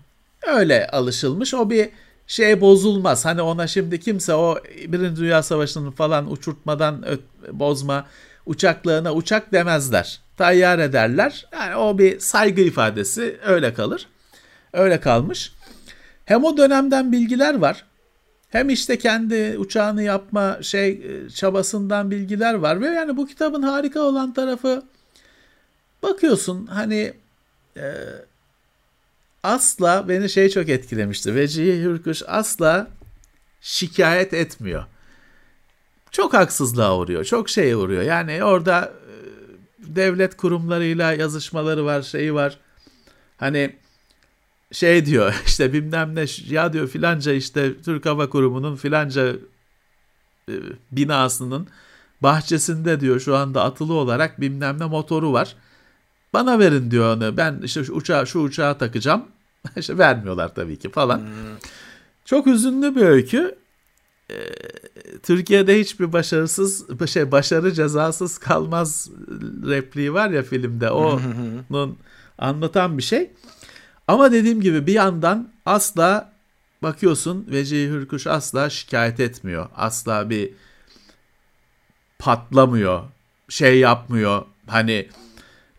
Öyle alışılmış. O bir şey bozulmaz. Hani ona şimdi kimse o Birinci Dünya Savaşı'nın falan uçurtmadan bozma uçaklığına uçak demezler. Tayyar ederler. Yani o bir saygı ifadesi öyle kalır. Öyle kalmış. Hem o dönemden bilgiler var. Hem işte kendi uçağını yapma şey e, çabasından bilgiler var ve yani bu kitabın harika olan tarafı bakıyorsun hani e, asla beni şey çok etkilemişti. Vecihi Hürkuş asla şikayet etmiyor. Çok haksızlığa uğruyor. Çok şeye uğruyor. Yani orada e, devlet kurumlarıyla yazışmaları var, şeyi var. Hani şey diyor işte bilmem ne ya diyor filanca işte Türk Hava Kurumu'nun filanca e, binasının bahçesinde diyor şu anda atılı olarak bilmem ne motoru var. Bana verin diyor onu. Ben işte şu uçağı şu uçağa takacağım. işte vermiyorlar tabii ki falan. Hmm. Çok üzünlü bir öykü. Ee, Türkiye'de hiçbir başarısız şey başarı cezasız kalmaz repliği var ya filmde. Onun anlatan bir şey. Ama dediğim gibi bir yandan asla bakıyorsun Vecihi Hürkuş asla şikayet etmiyor. Asla bir patlamıyor. Şey yapmıyor. Hani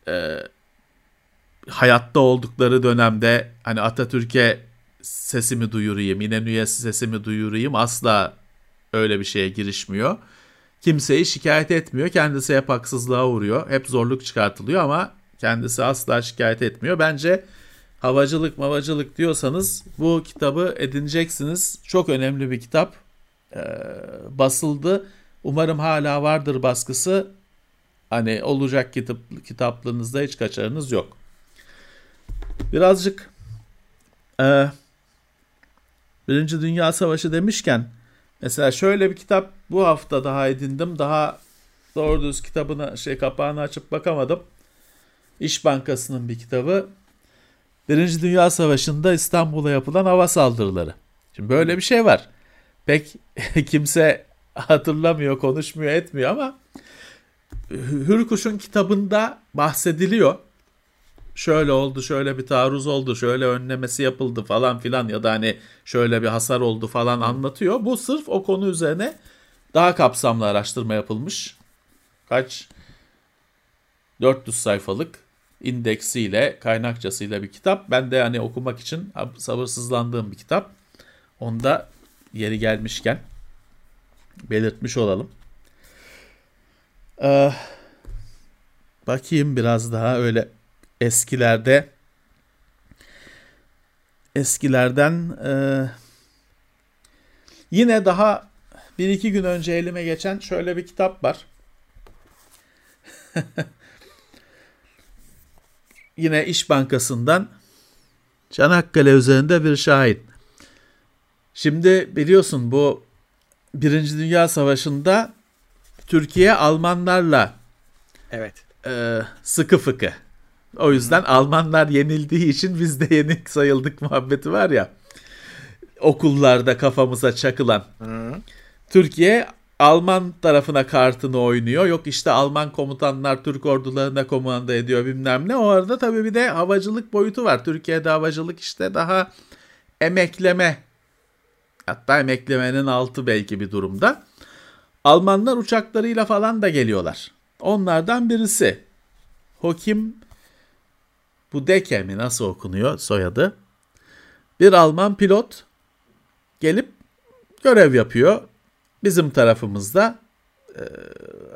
e, hayatta oldukları dönemde hani Atatürk'e sesimi duyurayım, İnönü'ye sesimi duyurayım asla öyle bir şeye girişmiyor. Kimseyi şikayet etmiyor. Kendisi hep haksızlığa uğruyor. Hep zorluk çıkartılıyor ama kendisi asla şikayet etmiyor. Bence havacılık mavacılık diyorsanız bu kitabı edineceksiniz. Çok önemli bir kitap. Ee, basıldı. Umarım hala vardır baskısı. Hani olacak kitap, kitaplığınızda hiç kaçarınız yok. Birazcık e, Birinci Dünya Savaşı demişken mesela şöyle bir kitap bu hafta daha edindim. Daha doğru düz kitabını şey kapağını açıp bakamadım. İş Bankası'nın bir kitabı. Birinci Dünya Savaşı'nda İstanbul'a yapılan hava saldırıları. Şimdi böyle bir şey var. Pek kimse hatırlamıyor, konuşmuyor, etmiyor ama Hürkuş'un kitabında bahsediliyor. Şöyle oldu, şöyle bir taarruz oldu, şöyle önlemesi yapıldı falan filan ya da hani şöyle bir hasar oldu falan anlatıyor. Bu sırf o konu üzerine daha kapsamlı araştırma yapılmış. Kaç? 400 sayfalık indeksiyle, kaynakçasıyla bir kitap. Ben de hani okumak için sabırsızlandığım bir kitap. Onda yeri gelmişken belirtmiş olalım. Ee, bakayım biraz daha öyle eskilerde eskilerden e, yine daha bir iki gün önce elime geçen şöyle bir kitap var. yine İş Bankası'ndan Çanakkale üzerinde bir şahit. Şimdi biliyorsun bu Birinci Dünya Savaşı'nda Türkiye Almanlarla evet e, sıkı fıkı. O yüzden Hı. Almanlar yenildiği için biz de yenik sayıldık muhabbeti var ya. Okullarda kafamıza çakılan. Hı. Türkiye Alman tarafına kartını oynuyor. Yok işte Alman komutanlar Türk ordularına komanda ediyor bilmem ne. O arada tabii bir de havacılık boyutu var. Türkiye'de havacılık işte daha emekleme hatta emeklemenin altı belki bir durumda. Almanlar uçaklarıyla falan da geliyorlar. Onlardan birisi Hokim Budeke mi nasıl okunuyor soyadı? Bir Alman pilot gelip görev yapıyor. Bizim tarafımızda e,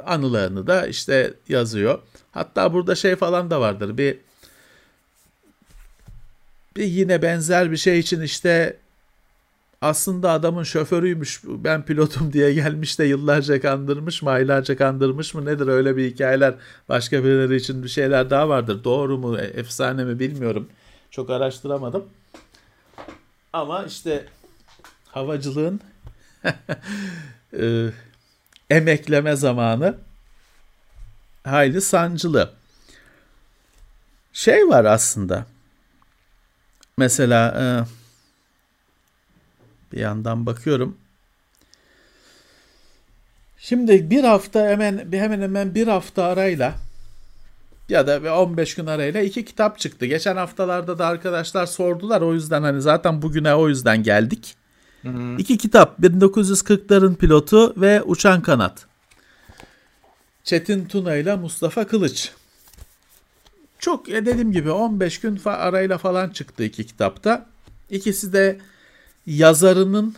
anılarını da işte yazıyor. Hatta burada şey falan da vardır. Bir bir yine benzer bir şey için işte aslında adamın şoförüymüş ben pilotum diye gelmiş de yıllarca kandırmış mı aylarca kandırmış mı nedir öyle bir hikayeler başka birileri için bir şeyler daha vardır doğru mu e, efsane mi bilmiyorum çok araştıramadım ama işte havacılığın e, emekleme zamanı hayli sancılı şey var aslında mesela e, bir yandan bakıyorum. Şimdi bir hafta hemen hemen hemen bir hafta arayla ya da 15 gün arayla iki kitap çıktı. Geçen haftalarda da arkadaşlar sordular. O yüzden hani zaten bugüne o yüzden geldik. Hı. İki kitap 1940'ların pilotu ve Uçan Kanat. Çetin Tuna ile Mustafa Kılıç. Çok e, dediğim gibi 15 gün arayla falan çıktı iki kitapta. İkisi de yazarının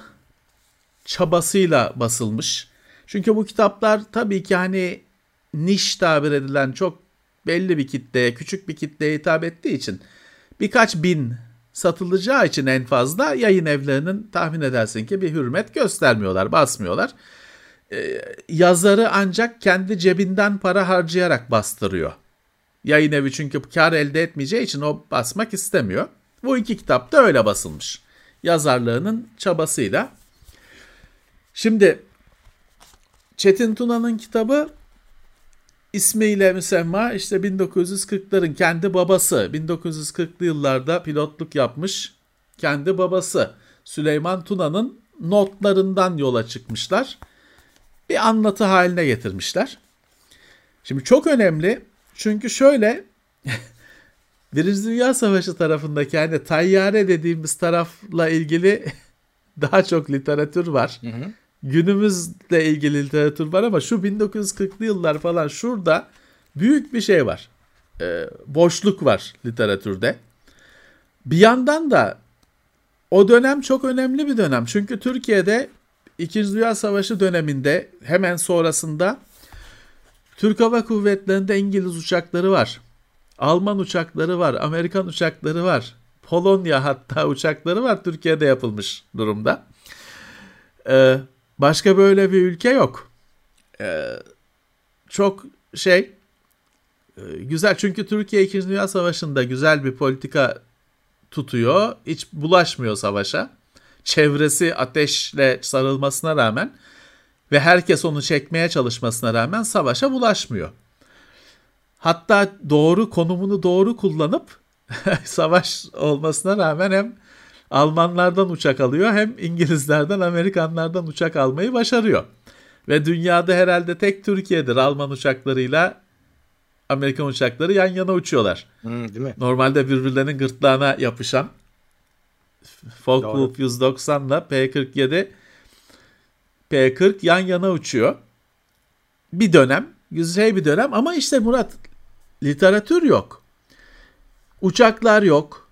çabasıyla basılmış. Çünkü bu kitaplar tabii ki hani niş tabir edilen çok belli bir kitleye, küçük bir kitleye hitap ettiği için birkaç bin satılacağı için en fazla yayın evlerinin tahmin edersin ki bir hürmet göstermiyorlar, basmıyorlar. Ee, yazarı ancak kendi cebinden para harcayarak bastırıyor. Yayın evi çünkü kar elde etmeyeceği için o basmak istemiyor. Bu iki kitap da öyle basılmış. Yazarlığının çabasıyla. Şimdi Çetin Tuna'nın kitabı ismiyle müsemma işte 1940'ların kendi babası 1940'lı yıllarda pilotluk yapmış kendi babası Süleyman Tuna'nın notlarından yola çıkmışlar. Bir anlatı haline getirmişler. Şimdi çok önemli çünkü şöyle Birinci Dünya Savaşı tarafındaki yani tayyare dediğimiz tarafla ilgili daha çok literatür var. Hı hı günümüzle ilgili literatür var ama şu 1940'lı yıllar falan şurada büyük bir şey var. Ee, boşluk var literatürde. Bir yandan da o dönem çok önemli bir dönem. Çünkü Türkiye'de İkinci Dünya Savaşı döneminde hemen sonrasında Türk Hava Kuvvetleri'nde İngiliz uçakları var. Alman uçakları var, Amerikan uçakları var. Polonya hatta uçakları var Türkiye'de yapılmış durumda. Ee, Başka böyle bir ülke yok. Ee, çok şey e, güzel çünkü Türkiye 2. Dünya Savaşı'nda güzel bir politika tutuyor. Hiç bulaşmıyor savaşa. Çevresi ateşle sarılmasına rağmen ve herkes onu çekmeye çalışmasına rağmen savaşa bulaşmıyor. Hatta doğru konumunu doğru kullanıp savaş olmasına rağmen hem Almanlardan uçak alıyor hem İngilizlerden Amerikanlardan uçak almayı başarıyor. Ve dünyada herhalde tek Türkiye'dir Alman uçaklarıyla Amerikan uçakları yan yana uçuyorlar. Hmm, değil mi? Normalde birbirlerinin gırtlağına yapışan Focke-Wulf 190 ile P-47 P-40 yan yana uçuyor. Bir dönem, güzel bir dönem ama işte Murat literatür yok. Uçaklar yok.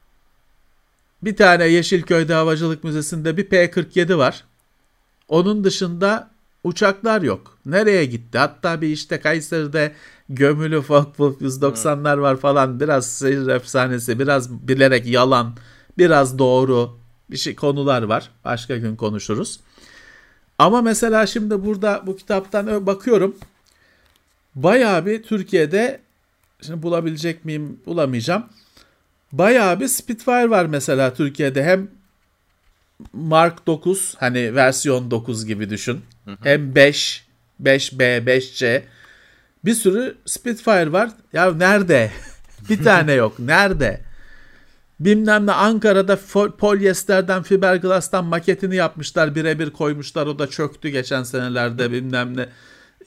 Bir tane Yeşilköy'de Havacılık Müzesi'nde bir P-47 var. Onun dışında uçaklar yok. Nereye gitti? Hatta bir işte Kayseri'de gömülü Focke-Wulf 190'lar var falan. Biraz seyir efsanesi, biraz bilerek yalan, biraz doğru bir şey konular var. Başka gün konuşuruz. Ama mesela şimdi burada bu kitaptan bakıyorum. Bayağı bir Türkiye'de şimdi bulabilecek miyim bulamayacağım. Bayağı bir Spitfire var mesela Türkiye'de. Hem Mark 9 hani versiyon 9 gibi düşün. Hı hı. Hem 5, 5B, 5C. Bir sürü Spitfire var. Ya nerede? bir tane yok. Nerede? Bilmem ne Ankara'da polyesterden fiberglass'tan maketini yapmışlar. Birebir koymuşlar. O da çöktü geçen senelerde bilmem ne.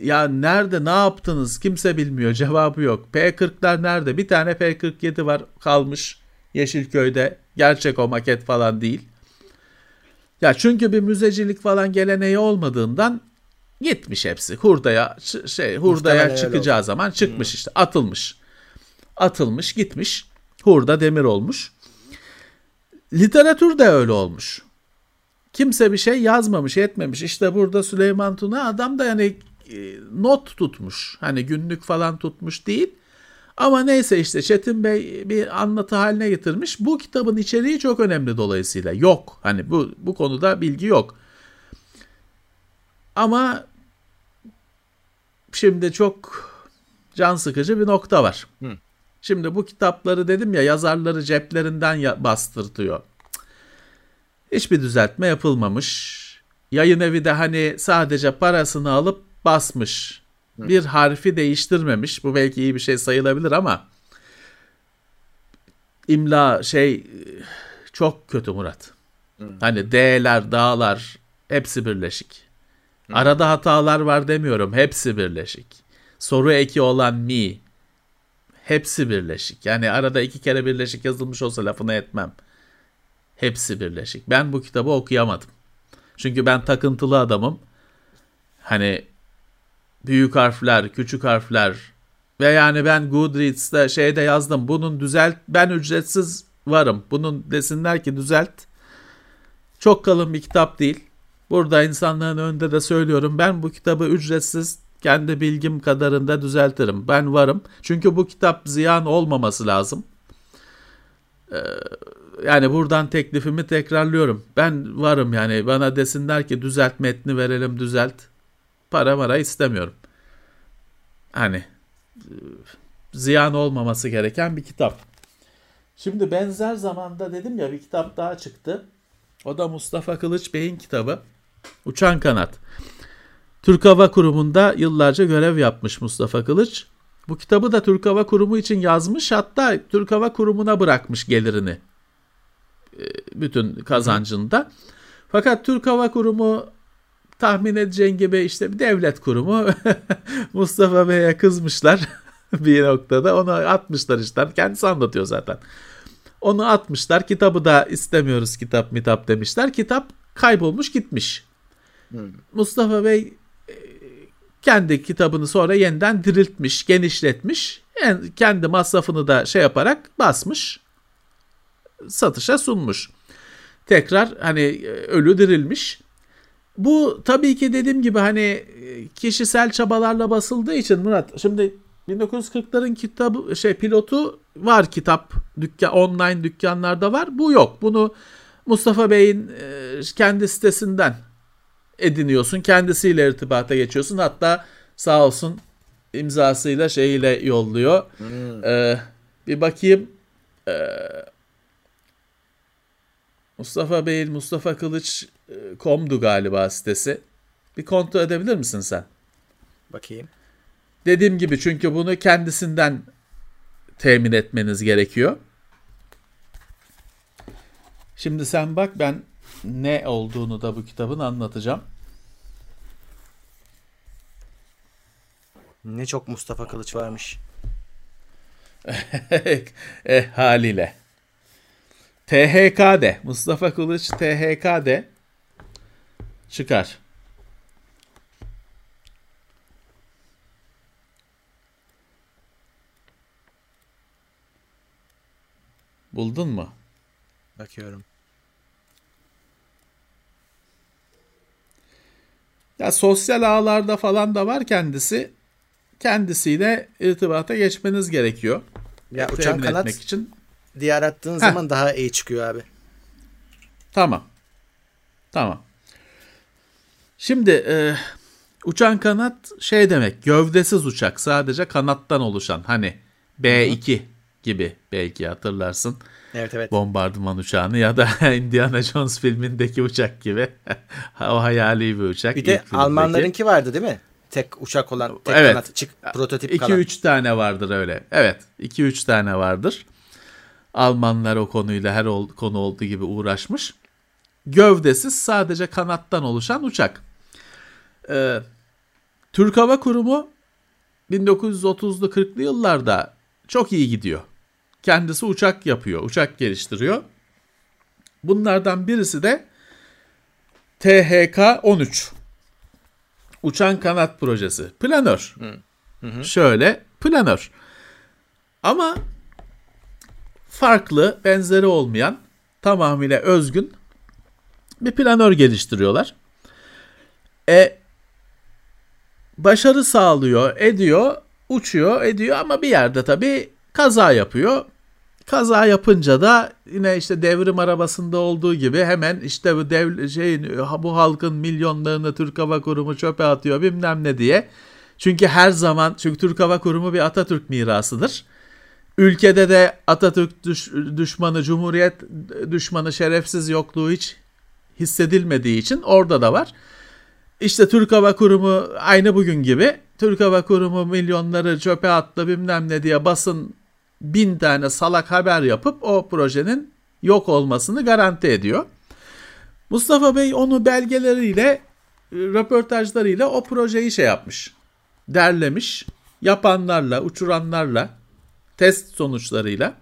Ya nerede ne yaptınız kimse bilmiyor cevabı yok. P40'lar nerede? Bir tane P47 var kalmış Yeşilköy'de. Gerçek o maket falan değil. Ya çünkü bir müzecilik falan geleneği olmadığından gitmiş hepsi. Hurdaya şey hurdaya Muhtemelen çıkacağı zaman çıkmış hmm. işte atılmış. Atılmış gitmiş. Hurda demir olmuş. Literatür de öyle olmuş. Kimse bir şey yazmamış, etmemiş. İşte burada Süleyman Tuna adam da yani not tutmuş. Hani günlük falan tutmuş değil. Ama neyse işte Çetin Bey bir anlatı haline getirmiş. Bu kitabın içeriği çok önemli dolayısıyla. Yok. Hani bu bu konuda bilgi yok. Ama şimdi çok can sıkıcı bir nokta var. Hı. Şimdi bu kitapları dedim ya yazarları ceplerinden bastırtıyor. Hiçbir düzeltme yapılmamış. Yayın evi de hani sadece parasını alıp basmış. Bir harfi değiştirmemiş. Bu belki iyi bir şey sayılabilir ama imla şey çok kötü Murat. Hani D'ler, dağlar hepsi birleşik. Arada hatalar var demiyorum. Hepsi birleşik. Soru eki olan mi hepsi birleşik. Yani arada iki kere birleşik yazılmış olsa lafını etmem. Hepsi birleşik. Ben bu kitabı okuyamadım. Çünkü ben takıntılı adamım. Hani büyük harfler, küçük harfler ve yani ben Goodreads'te şeyde yazdım. Bunun düzelt ben ücretsiz varım. Bunun desinler ki düzelt. Çok kalın bir kitap değil. Burada insanların önünde de söylüyorum. Ben bu kitabı ücretsiz kendi bilgim kadarında düzeltirim. Ben varım. Çünkü bu kitap ziyan olmaması lazım. Ee, yani buradan teklifimi tekrarlıyorum. Ben varım yani bana desinler ki düzelt metni verelim düzelt. Para mara istemiyorum. Hani ziyan olmaması gereken bir kitap. Şimdi benzer zamanda dedim ya bir kitap daha çıktı. O da Mustafa Kılıç Bey'in kitabı. Uçan Kanat. Türk Hava Kurumu'nda yıllarca görev yapmış Mustafa Kılıç. Bu kitabı da Türk Hava Kurumu için yazmış hatta Türk Hava Kurumu'na bırakmış gelirini. E, bütün kazancında. Fakat Türk Hava Kurumu tahmin edeceğin gibi işte bir devlet kurumu Mustafa Bey'e kızmışlar bir noktada onu atmışlar işte kendisi anlatıyor zaten. Onu atmışlar kitabı da istemiyoruz kitap mitap demişler kitap kaybolmuş gitmiş. Hmm. Mustafa Bey e, kendi kitabını sonra yeniden diriltmiş, genişletmiş. Yani kendi masrafını da şey yaparak basmış. Satışa sunmuş. Tekrar hani e, ölü dirilmiş. Bu tabii ki dediğim gibi hani e, kişisel çabalarla basıldığı için Murat şimdi 1940'ların kitabı şey pilotu var kitap dükkan online dükkanlarda var. Bu yok. Bunu Mustafa Bey'in kendi sitesinden ediniyorsun. Kendisiyle irtibata geçiyorsun. Hatta sağ olsun imzasıyla şeyiyle yolluyor. Hmm. Ee, bir bakayım. Ee, Mustafa Bey'in Mustafa Kılıç komdu galiba sitesi. Bir kontrol edebilir misin sen? Bakayım. Dediğim gibi çünkü bunu kendisinden temin etmeniz gerekiyor. Şimdi sen bak ben ne olduğunu da bu kitabın anlatacağım. Ne çok Mustafa Kılıç varmış. e, haliyle. THK'de Mustafa Kılıç THK'de çıkar. Buldun mu? Bakıyorum. Ya sosyal ağlarda falan da var kendisi. Kendisiyle irtibata geçmeniz gerekiyor. Ya uçan kanat etmek için. diye arattığın Heh. zaman daha iyi çıkıyor abi. Tamam. Tamam. Şimdi e, uçan kanat şey demek gövdesiz uçak sadece kanattan oluşan hani B2 Hı-hı. gibi belki hatırlarsın. Evet evet. Bombardıman uçağını ya da Indiana Jones filmindeki uçak gibi. o hayali bir uçak. Bir de Almanlarınki vardı değil mi? Tek uçak olan tek evet. kanat çık prototip 2 kalan. 2-3 tane vardır öyle. Evet 2-3 tane vardır. Almanlar o konuyla her ol, konu olduğu gibi uğraşmış. Gövdesiz sadece kanattan oluşan uçak. Ee, Türk Hava Kurumu 1930'lu 40'lı yıllarda çok iyi gidiyor. Kendisi uçak yapıyor, uçak geliştiriyor. Bunlardan birisi de THK-13. Uçan kanat projesi. Planör. Hı. Hı Şöyle planör. Ama farklı, benzeri olmayan, tamamıyla özgün bir planör geliştiriyorlar. E başarı sağlıyor, ediyor, uçuyor, ediyor ama bir yerde tabii kaza yapıyor. Kaza yapınca da yine işte devrim arabasında olduğu gibi hemen işte bu dev şey bu halkın milyonlarını Türk Hava Kurumu çöpe atıyor bilmem ne diye. Çünkü her zaman çünkü Türk Hava Kurumu bir Atatürk mirasıdır. Ülkede de Atatürk düş, düşmanı, Cumhuriyet düşmanı, şerefsiz yokluğu hiç hissedilmediği için orada da var. İşte Türk Hava Kurumu aynı bugün gibi Türk Hava Kurumu milyonları çöpe attı bilmem ne diye basın bin tane salak haber yapıp o projenin yok olmasını garanti ediyor. Mustafa Bey onu belgeleriyle, röportajlarıyla o projeyi şey yapmış. Derlemiş. Yapanlarla, uçuranlarla, test sonuçlarıyla,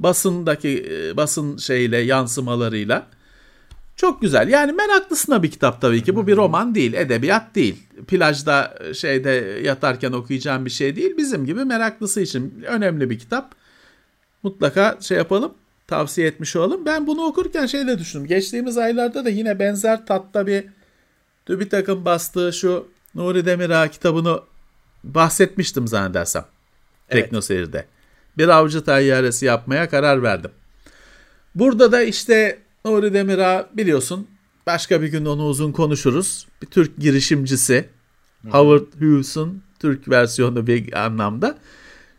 basındaki e, basın şeyle, yansımalarıyla çok güzel. Yani meraklısına bir kitap tabii ki. Bu bir roman değil, edebiyat değil. Plajda e, şeyde yatarken okuyacağım bir şey değil. Bizim gibi meraklısı için önemli bir kitap. Mutlaka şey yapalım, tavsiye etmiş olalım. Ben bunu okurken şey de düşündüm. Geçtiğimiz aylarda da yine benzer tatta bir TÜBİTAK'ın bastığı şu Nuri Demirağ kitabını bahsetmiştim zannedersem. Evet. Teknoseyir'de. Bir avcı tayyaresi yapmaya karar verdim. Burada da işte Nuri Demirağ biliyorsun başka bir gün onu uzun konuşuruz. Bir Türk girişimcisi. Hı. Howard Hughes'un Türk versiyonu bir anlamda.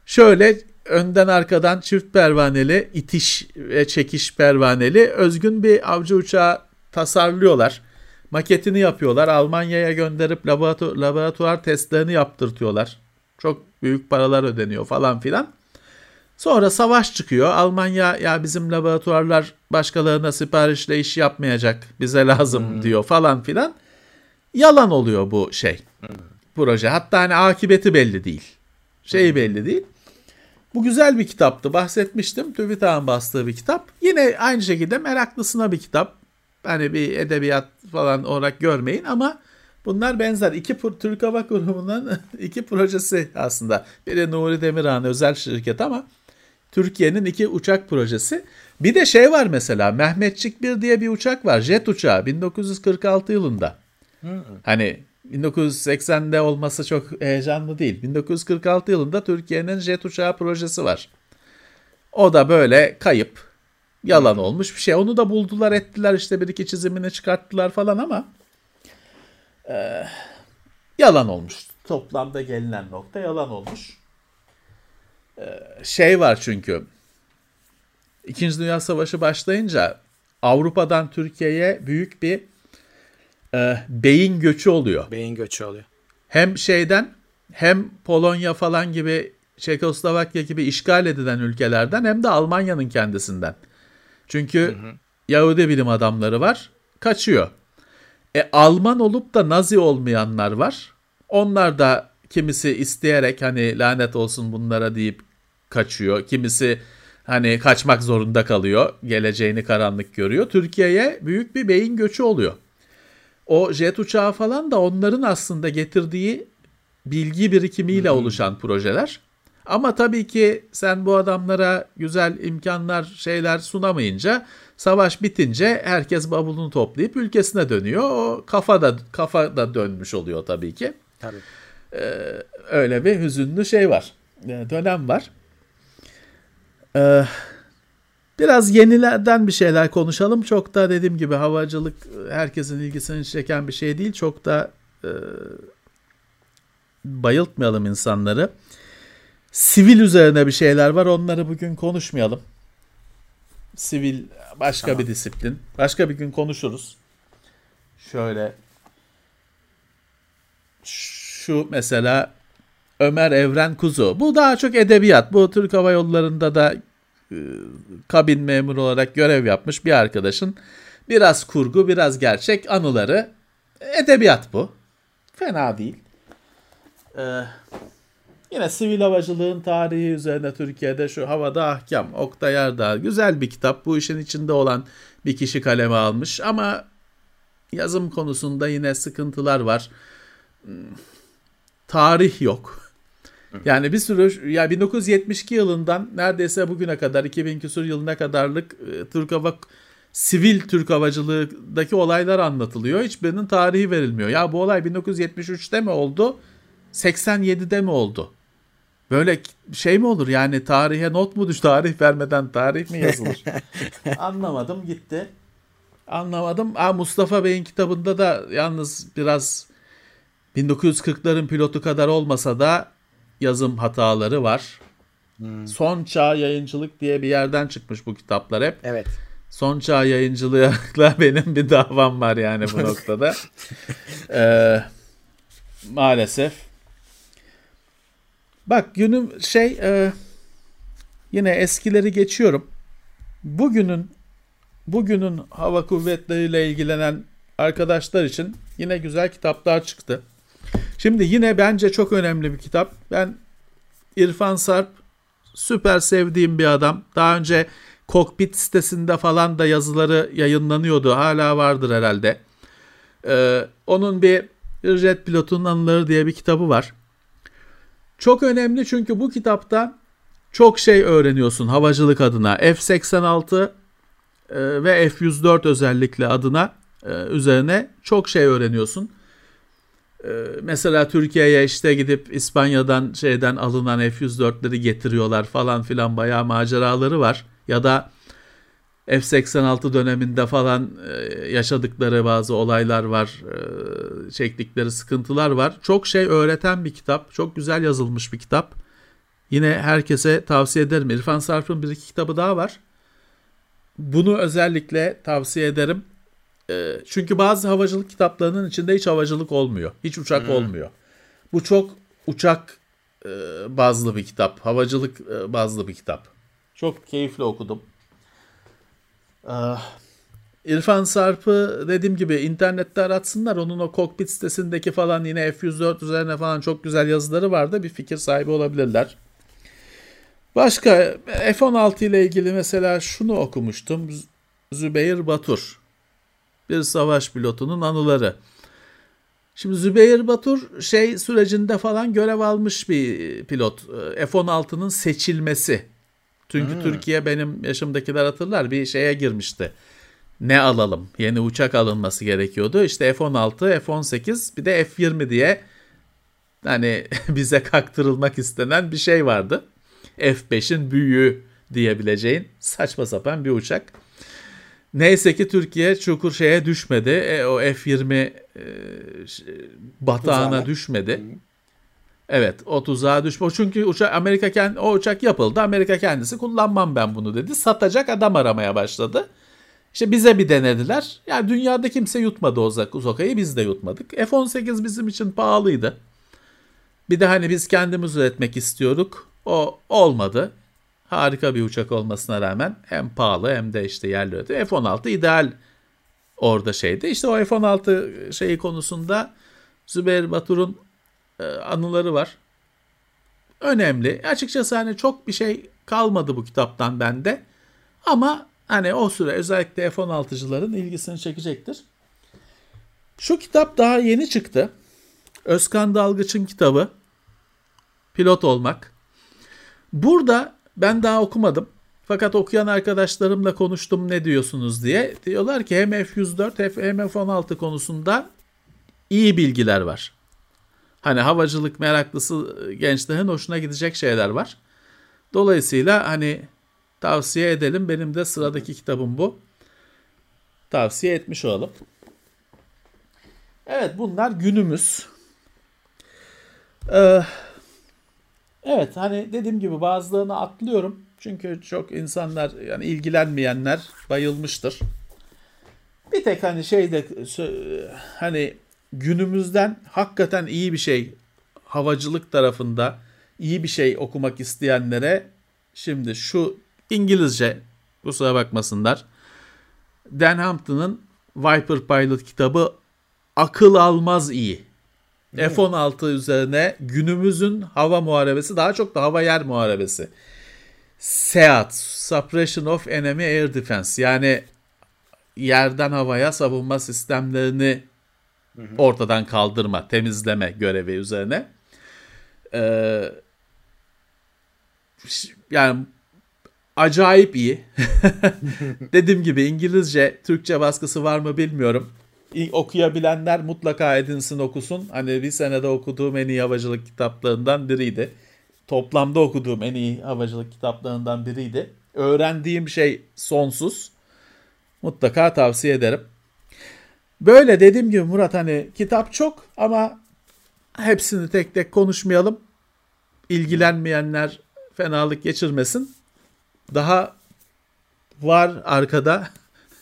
Şöyle önden arkadan çift pervaneli, itiş ve çekiş pervaneli özgün bir avcı uçağı tasarlıyorlar. Maketini yapıyorlar. Almanya'ya gönderip laboratuvar, laboratuvar testlerini yaptırtıyorlar. Çok büyük paralar ödeniyor falan filan. Sonra savaş çıkıyor. Almanya ya bizim laboratuvarlar başkalarına siparişle iş yapmayacak. Bize lazım hmm. diyor falan filan. Yalan oluyor bu şey. Hmm. Proje. Hatta hani akıbeti belli değil. Şeyi hmm. belli değil. Bu güzel bir kitaptı. Bahsetmiştim. TÜBİTAK'ın bastığı bir kitap. Yine aynı şekilde meraklısına bir kitap. Hani bir edebiyat falan olarak görmeyin ama bunlar benzer. İki Türk Hava Kurumu'nun iki projesi aslında. Biri Nuri Demirhan özel şirket ama Türkiye'nin iki uçak projesi. Bir de şey var mesela Mehmetçik 1 diye bir uçak var. Jet uçağı 1946 yılında. Hı. Hani 1980'de olması çok heyecanlı değil. 1946 yılında Türkiye'nin jet uçağı projesi var. O da böyle kayıp, yalan olmuş bir şey. Onu da buldular ettiler işte bir iki çizimini çıkarttılar falan ama e, yalan olmuş. Toplamda gelinen nokta yalan olmuş. Şey var çünkü İkinci Dünya Savaşı başlayınca Avrupa'dan Türkiye'ye büyük bir e, beyin göçü oluyor. Beyin göçü oluyor. Hem şeyden hem Polonya falan gibi Çekoslovakya gibi işgal edilen ülkelerden hem de Almanya'nın kendisinden. Çünkü hı hı. Yahudi bilim adamları var, kaçıyor. E Alman olup da Nazi olmayanlar var. Onlar da kimisi isteyerek hani lanet olsun bunlara deyip kaçıyor. Kimisi hani kaçmak zorunda kalıyor. Geleceğini karanlık görüyor. Türkiye'ye büyük bir beyin göçü oluyor. O jet uçağı falan da onların aslında getirdiği bilgi birikimiyle oluşan projeler. Ama tabii ki sen bu adamlara güzel imkanlar, şeyler sunamayınca savaş bitince herkes bavulunu toplayıp ülkesine dönüyor. O kafa da kafa da dönmüş oluyor tabii ki. Tabii. Ee, öyle bir hüzünlü şey var. Ee, dönem var. Ee, Biraz yenilerden bir şeyler konuşalım. Çok da dediğim gibi havacılık herkesin ilgisini çeken bir şey değil. Çok da e, bayıltmayalım insanları. Sivil üzerine bir şeyler var. Onları bugün konuşmayalım. Sivil başka tamam. bir disiplin. Başka bir gün konuşuruz. Şöyle şu mesela Ömer Evren Kuzu. Bu daha çok edebiyat. Bu Türk Hava Yolları'nda da e, kabin memuru olarak görev yapmış bir arkadaşın biraz kurgu biraz gerçek anıları edebiyat bu. Fena değil. Ee, yine sivil havacılığın tarihi üzerine Türkiye'de şu havada ahkam Oktay Erdağ güzel bir kitap. Bu işin içinde olan bir kişi kaleme almış ama yazım konusunda yine sıkıntılar var. Hmm, tarih yok. Yani bir sürü ya 1972 yılından neredeyse bugüne kadar 2000 küsur yılına kadarlık e, Türk Hava sivil Türk havacılığındaki olaylar anlatılıyor. Hiçbirinin tarihi verilmiyor. Ya bu olay 1973'te mi oldu? 87'de mi oldu? Böyle şey mi olur yani tarihe not mu düş tarih vermeden tarih mi yazılır? Anlamadım gitti. Anlamadım. Aa, Mustafa Bey'in kitabında da yalnız biraz 1940'ların pilotu kadar olmasa da yazım hataları var. Hmm. Son Çağ Yayıncılık diye bir yerden çıkmış bu kitaplar hep. Evet. Son Çağ Yayıncılıkla benim bir davam var yani bu noktada. ee, maalesef. Bak günüm şey e, yine eskileri geçiyorum. Bugünün bugünün hava kuvvetleriyle ilgilenen arkadaşlar için yine güzel kitaplar çıktı. Şimdi yine bence çok önemli bir kitap. Ben İrfan Sarp süper sevdiğim bir adam. Daha önce kokpit sitesinde falan da yazıları yayınlanıyordu. Hala vardır herhalde. Ee, onun bir jet pilotunun anıları diye bir kitabı var. Çok önemli çünkü bu kitapta çok şey öğreniyorsun havacılık adına. F-86 e, ve F-104 özellikle adına e, üzerine çok şey öğreniyorsun. Ee, mesela Türkiye'ye işte gidip İspanya'dan şeyden alınan F-104'leri getiriyorlar falan filan bayağı maceraları var. Ya da F-86 döneminde falan e, yaşadıkları bazı olaylar var, e, çektikleri sıkıntılar var. Çok şey öğreten bir kitap, çok güzel yazılmış bir kitap. Yine herkese tavsiye ederim. İrfan Sarf'ın bir iki kitabı daha var. Bunu özellikle tavsiye ederim. E, çünkü bazı havacılık kitaplarının içinde hiç havacılık olmuyor. Hiç uçak hmm. olmuyor. Bu çok uçak bazlı bir kitap. Havacılık bazlı bir kitap. Çok keyifli okudum. Ah, İrfan Sarp'ı dediğim gibi internette aratsınlar. Onun o kokpit sitesindeki falan yine F-104 üzerine falan çok güzel yazıları vardı. Bir fikir sahibi olabilirler. Başka F-16 ile ilgili mesela şunu okumuştum. Zübeyir Batur. Bir savaş pilotunun anıları. Şimdi Zübeyir Batur şey sürecinde falan görev almış bir pilot. F-16'nın seçilmesi çünkü hmm. Türkiye benim yaşımdakiler hatırlar bir şeye girmişti. Ne alalım? Yeni uçak alınması gerekiyordu. İşte F-16, F-18 bir de F-20 diye hani bize kaktırılmak istenen bir şey vardı. F-5'in büyüğü diyebileceğin saçma sapan bir uçak. Neyse ki Türkiye çukur şeye düşmedi. E, o F-20 e, batağına düşmedi. Hı. Evet o tuzağa düşme. Çünkü uçak, Amerika kendi, o uçak yapıldı. Amerika kendisi kullanmam ben bunu dedi. Satacak adam aramaya başladı. İşte bize bir denediler. Yani dünyada kimse yutmadı o Zoka'yı biz de yutmadık. F-18 bizim için pahalıydı. Bir de hani biz kendimiz üretmek istiyorduk. O olmadı. Harika bir uçak olmasına rağmen hem pahalı hem de işte yerli üretim. F-16 ideal orada şeydi. İşte o F-16 şeyi konusunda Zübeyir Batur'un e, anıları var. Önemli. Açıkçası hani çok bir şey kalmadı bu kitaptan bende. Ama hani o süre özellikle F-16'cıların ilgisini çekecektir. Şu kitap daha yeni çıktı. Özkan Dalgıç'ın kitabı. Pilot olmak. Burada ben daha okumadım. Fakat okuyan arkadaşlarımla konuştum ne diyorsunuz diye. Diyorlar ki hem F-104 hem F-16 konusunda iyi bilgiler var. Hani havacılık meraklısı gençlerin hoşuna gidecek şeyler var. Dolayısıyla hani tavsiye edelim. Benim de sıradaki kitabım bu. Tavsiye etmiş olalım. Evet bunlar günümüz. Ee, evet hani dediğim gibi bazılarını atlıyorum. Çünkü çok insanlar yani ilgilenmeyenler bayılmıştır. Bir tek hani şeyde hani günümüzden hakikaten iyi bir şey havacılık tarafında iyi bir şey okumak isteyenlere şimdi şu İngilizce kusura bakmasınlar. Dan Hampton'ın Viper Pilot kitabı akıl almaz iyi. F-16 üzerine günümüzün hava muharebesi daha çok da hava yer muharebesi. SEAD, Suppression of Enemy Air Defense yani yerden havaya savunma sistemlerini ortadan kaldırma, temizleme görevi üzerine. Ee, yani acayip iyi. Dediğim gibi İngilizce, Türkçe baskısı var mı bilmiyorum. Okuyabilenler mutlaka edinsin okusun. Hani bir senede okuduğum en iyi havacılık kitaplarından biriydi. Toplamda okuduğum en iyi havacılık kitaplarından biriydi. Öğrendiğim şey sonsuz. Mutlaka tavsiye ederim. Böyle dediğim gibi Murat hani kitap çok ama hepsini tek tek konuşmayalım. İlgilenmeyenler fenalık geçirmesin. Daha var arkada.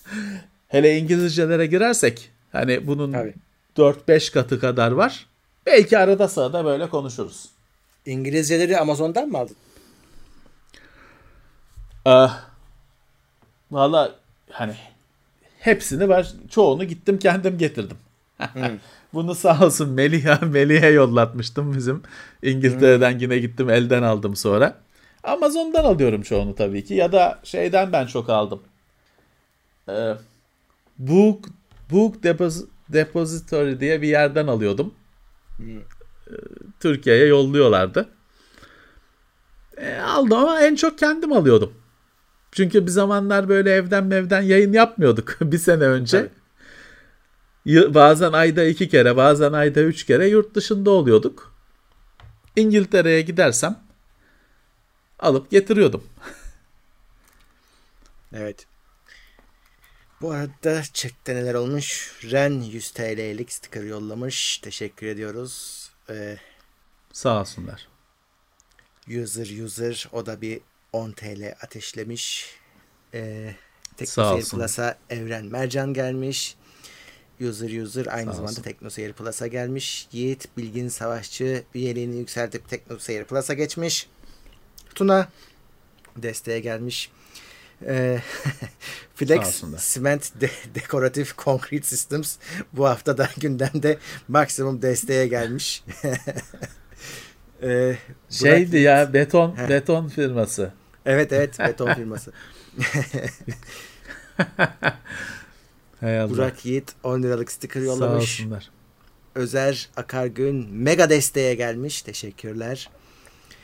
Hele İngilizcelere girersek hani bunun Tabii. 4-5 katı kadar var. Belki arada sırada böyle konuşuruz. İngilizceleri Amazon'dan mı aldın? Ah, Valla hani Hepsini var. Çoğunu gittim kendim getirdim. hmm. Bunu sağ olsun Melih'e Melih'e yollatmıştım bizim. İngiltere'den hmm. yine gittim elden aldım sonra. Amazon'dan alıyorum çoğunu tabii ki ya da şeyden ben çok aldım. Ee, Book Book Depository diye bir yerden alıyordum. Hmm. Ee, Türkiye'ye yolluyorlardı. E, aldım ama en çok kendim alıyordum. Çünkü bir zamanlar böyle evden evden yayın yapmıyorduk bir sene önce. Evet. bazen ayda iki kere bazen ayda üç kere yurt dışında oluyorduk. İngiltere'ye gidersem alıp getiriyordum. evet. Bu arada çekte neler olmuş? Ren 100 TL'lik sticker yollamış. Teşekkür ediyoruz. Ee, Sağ olsunlar. User user o da bir 10 TL ateşlemiş. Ee, Teknoseyir Plus'a Evren Mercan gelmiş. User user aynı Sağ zamanda olsun. Teknoseyir Plus'a gelmiş. Yiğit Bilgin Savaşçı üyeliğini yükseltip Teknoseyir Plus'a geçmiş. Tuna desteğe gelmiş. E, Flex Cement de, Decorative Concrete Systems bu hafta da gündemde maksimum desteğe gelmiş. e, Şeydi Burak, ya beton he. beton firması. Evet evet beton firması. Burak Yiğit 10 liralık sticker yollamış. Sağ olsunlar. Özer Akargün mega desteğe gelmiş. Teşekkürler.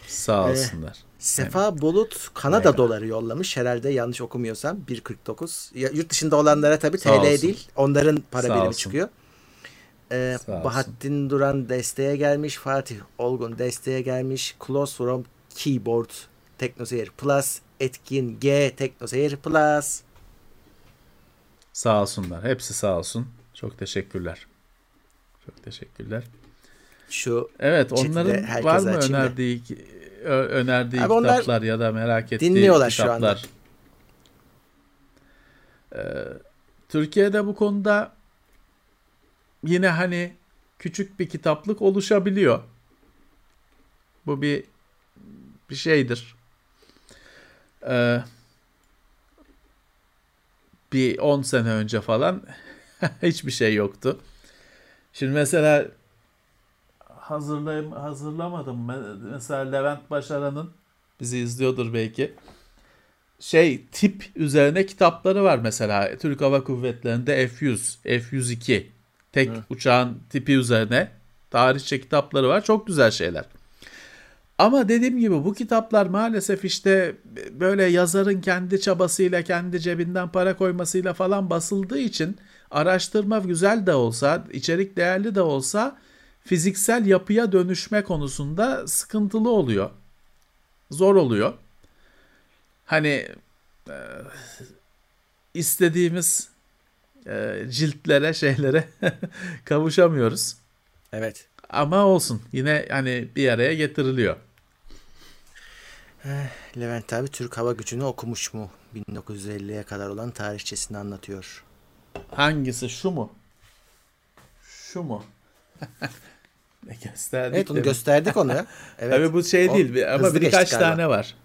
Sağ olsunlar. Ee, Sefa yani. Bulut Kanada Mega. doları yollamış. Herhalde yanlış okumuyorsam 1.49. Ya, yurt dışında olanlara tabii Sağ TL olsun. değil. Onların para Sağ birimi olsun. çıkıyor. Ee, Bahattin Duran desteğe gelmiş. Fatih Olgun desteğe gelmiş. Close from Keyboard Teknoseyir Plus. Etkin G Teknoseyir Plus. Sağ olsunlar. Hepsi sağ olsun. Çok teşekkürler. Çok teşekkürler. Şu Evet onların var mı önerdiği önerdiği Abi kitaplar ya da merak ettiği dinliyorlar kitaplar. Şu anda. Ee, Türkiye'de bu konuda yine hani küçük bir kitaplık oluşabiliyor. Bu bir bir şeydir. Ee, bir 10 sene önce falan hiçbir şey yoktu. Şimdi mesela hazırlayım hazırlamadım. Mesela Levent Başaran'ın bizi izliyordur belki. Şey tip üzerine kitapları var mesela. Türk Hava Kuvvetleri'nde F100, F102 tek Hı. uçağın tipi üzerine tarihçe kitapları var. Çok güzel şeyler. Ama dediğim gibi bu kitaplar maalesef işte böyle yazarın kendi çabasıyla, kendi cebinden para koymasıyla falan basıldığı için araştırma güzel de olsa, içerik değerli de olsa fiziksel yapıya dönüşme konusunda sıkıntılı oluyor. Zor oluyor. Hani e, istediğimiz e, ciltlere, şeylere kavuşamıyoruz. Evet. Ama olsun. Yine hani bir araya getiriliyor. Eh, Levent abi Türk Hava Gücü'nü okumuş mu? 1950'ye kadar olan tarihçesini anlatıyor. Hangisi? Şu mu? Şu mu? Gösterdik. Evet onu gösterdik onu. Evet. Tabii bu şey değil o, ama birkaç tane var.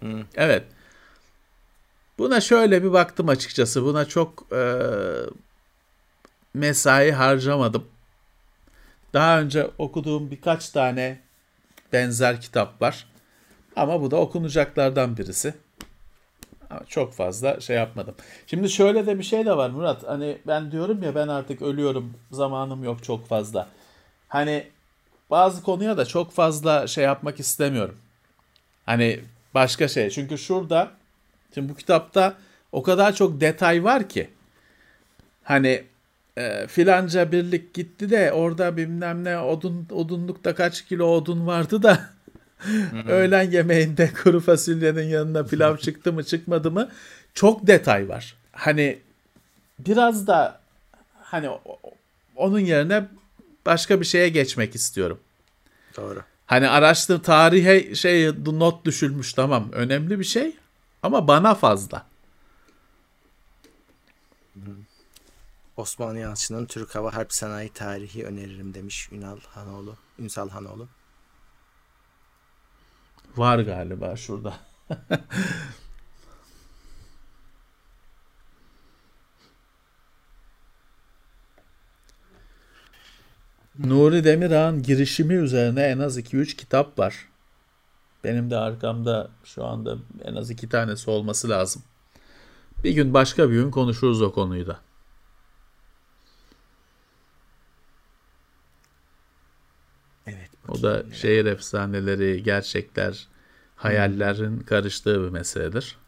Hı. Evet. Buna şöyle bir baktım açıkçası. Buna çok e, mesai harcamadım. Daha önce okuduğum birkaç tane benzer kitap var. Ama bu da okunacaklardan birisi. Ama çok fazla şey yapmadım. Şimdi şöyle de bir şey de var Murat. Hani ben diyorum ya ben artık ölüyorum. Zamanım yok çok fazla. Hani bazı konuya da çok fazla şey yapmak istemiyorum. Hani başka şey. Çünkü şurada şimdi bu kitapta o kadar çok detay var ki hani e, filanca birlik gitti de orada bilmem ne odun odunlukta kaç kilo odun vardı da öğlen yemeğinde kuru fasulyenin yanına pilav çıktı mı çıkmadı mı çok detay var. Hani biraz da hani onun yerine başka bir şeye geçmek istiyorum. Doğru. Hani araştır tarihe şey not düşülmüş tamam önemli bir şey ama bana fazla. Osman Yalçın'ın Türk Hava Harp Sanayi Tarihi öneririm demiş Ünal Hanoğlu. Ünsal Hanoğlu. Var galiba şurada. Nuri Demirağ'ın girişimi üzerine en az 2-3 kitap var. Benim de arkamda şu anda en az iki tanesi olması lazım. Bir gün başka bir gün konuşuruz o konuyu da. Evet. O da şehir efsaneleri, gerçekler, hayallerin karıştığı bir meseledir.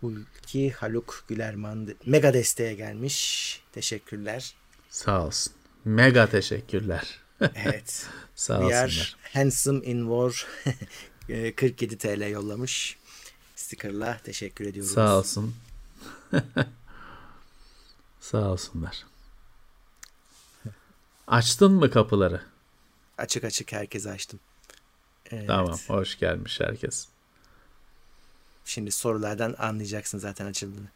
Hulki Haluk Gülerman mega desteğe gelmiş. Teşekkürler. Sağ olsun. Mega teşekkürler. evet. Sağ olsunlar. Handsome in War 47 TL yollamış. Sticker'la teşekkür ediyoruz. Sağ olsun. Sağ olsunlar. Açtın mı kapıları? Açık açık herkese açtım. Evet. Tamam hoş gelmiş herkes. Şimdi sorulardan anlayacaksın zaten açıldığını.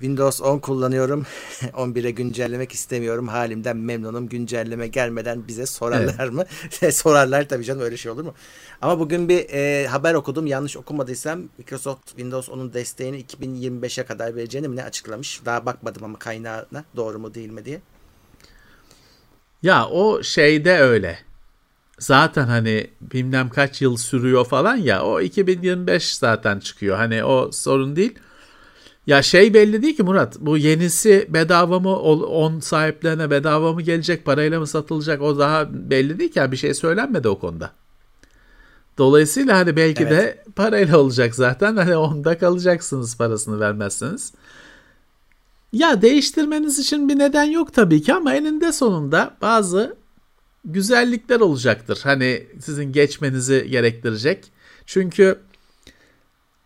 Windows 10 kullanıyorum. 11'e güncellemek istemiyorum. Halimden memnunum. Güncelleme gelmeden bize sorarlar evet. mı? sorarlar tabii canım öyle şey olur mu? Ama bugün bir e, haber okudum. Yanlış okumadıysam Microsoft Windows 10'un desteğini 2025'e kadar vereceğini mi ne açıklamış? Daha bakmadım ama kaynağına doğru mu değil mi diye. Ya o şeyde öyle. Zaten hani bilmem kaç yıl sürüyor falan ya o 2025 zaten çıkıyor. Hani o sorun değil. Ya şey belli değil ki Murat. Bu yenisi bedava mı 10 sahiplerine bedava mı gelecek parayla mı satılacak o daha belli değil ki. Yani bir şey söylenmedi o konuda. Dolayısıyla hani belki evet. de parayla olacak zaten. Hani onda kalacaksınız parasını vermezseniz. Ya değiştirmeniz için bir neden yok tabii ki ama eninde sonunda bazı güzellikler olacaktır. Hani sizin geçmenizi gerektirecek. Çünkü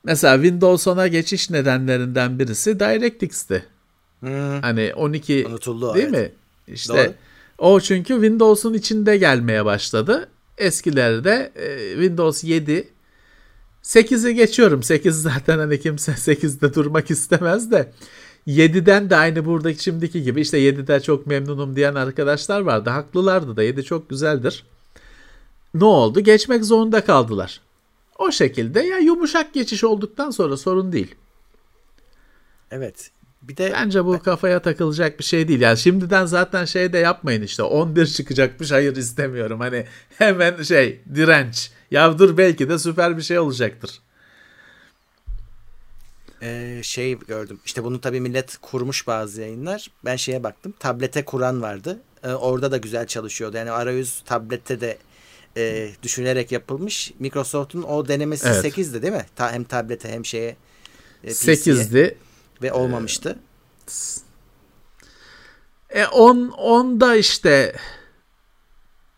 mesela Windows 10'a geçiş nedenlerinden birisi DirectX'ti. Hmm. Hani 12 Unutuldu, değil evet. mi? İşte Doğru. o çünkü Windows'un içinde gelmeye başladı. Eskilerde e, Windows 7 8'i geçiyorum. 8 zaten hani kimse 8'de durmak istemez de 7'den de aynı buradaki şimdiki gibi işte 7'den çok memnunum diyen arkadaşlar vardı. Haklılardı da 7 çok güzeldir. Ne oldu? Geçmek zorunda kaldılar. O şekilde ya yumuşak geçiş olduktan sonra sorun değil. Evet. Bir de bence bu kafaya takılacak bir şey değil. Yani şimdiden zaten şey de yapmayın işte 11 çıkacakmış hayır istemiyorum. Hani hemen şey direnç. Ya dur belki de süper bir şey olacaktır e, şey gördüm. İşte bunu tabii millet kurmuş bazı yayınlar. Ben şeye baktım. Tablete kuran vardı. E, orada da güzel çalışıyordu. Yani arayüz tablette de e, düşünerek yapılmış. Microsoft'un o denemesi evet. 8'di değil mi? Ta, hem tablete hem şeye e, 8'di. Ve olmamıştı. E 10 10 da işte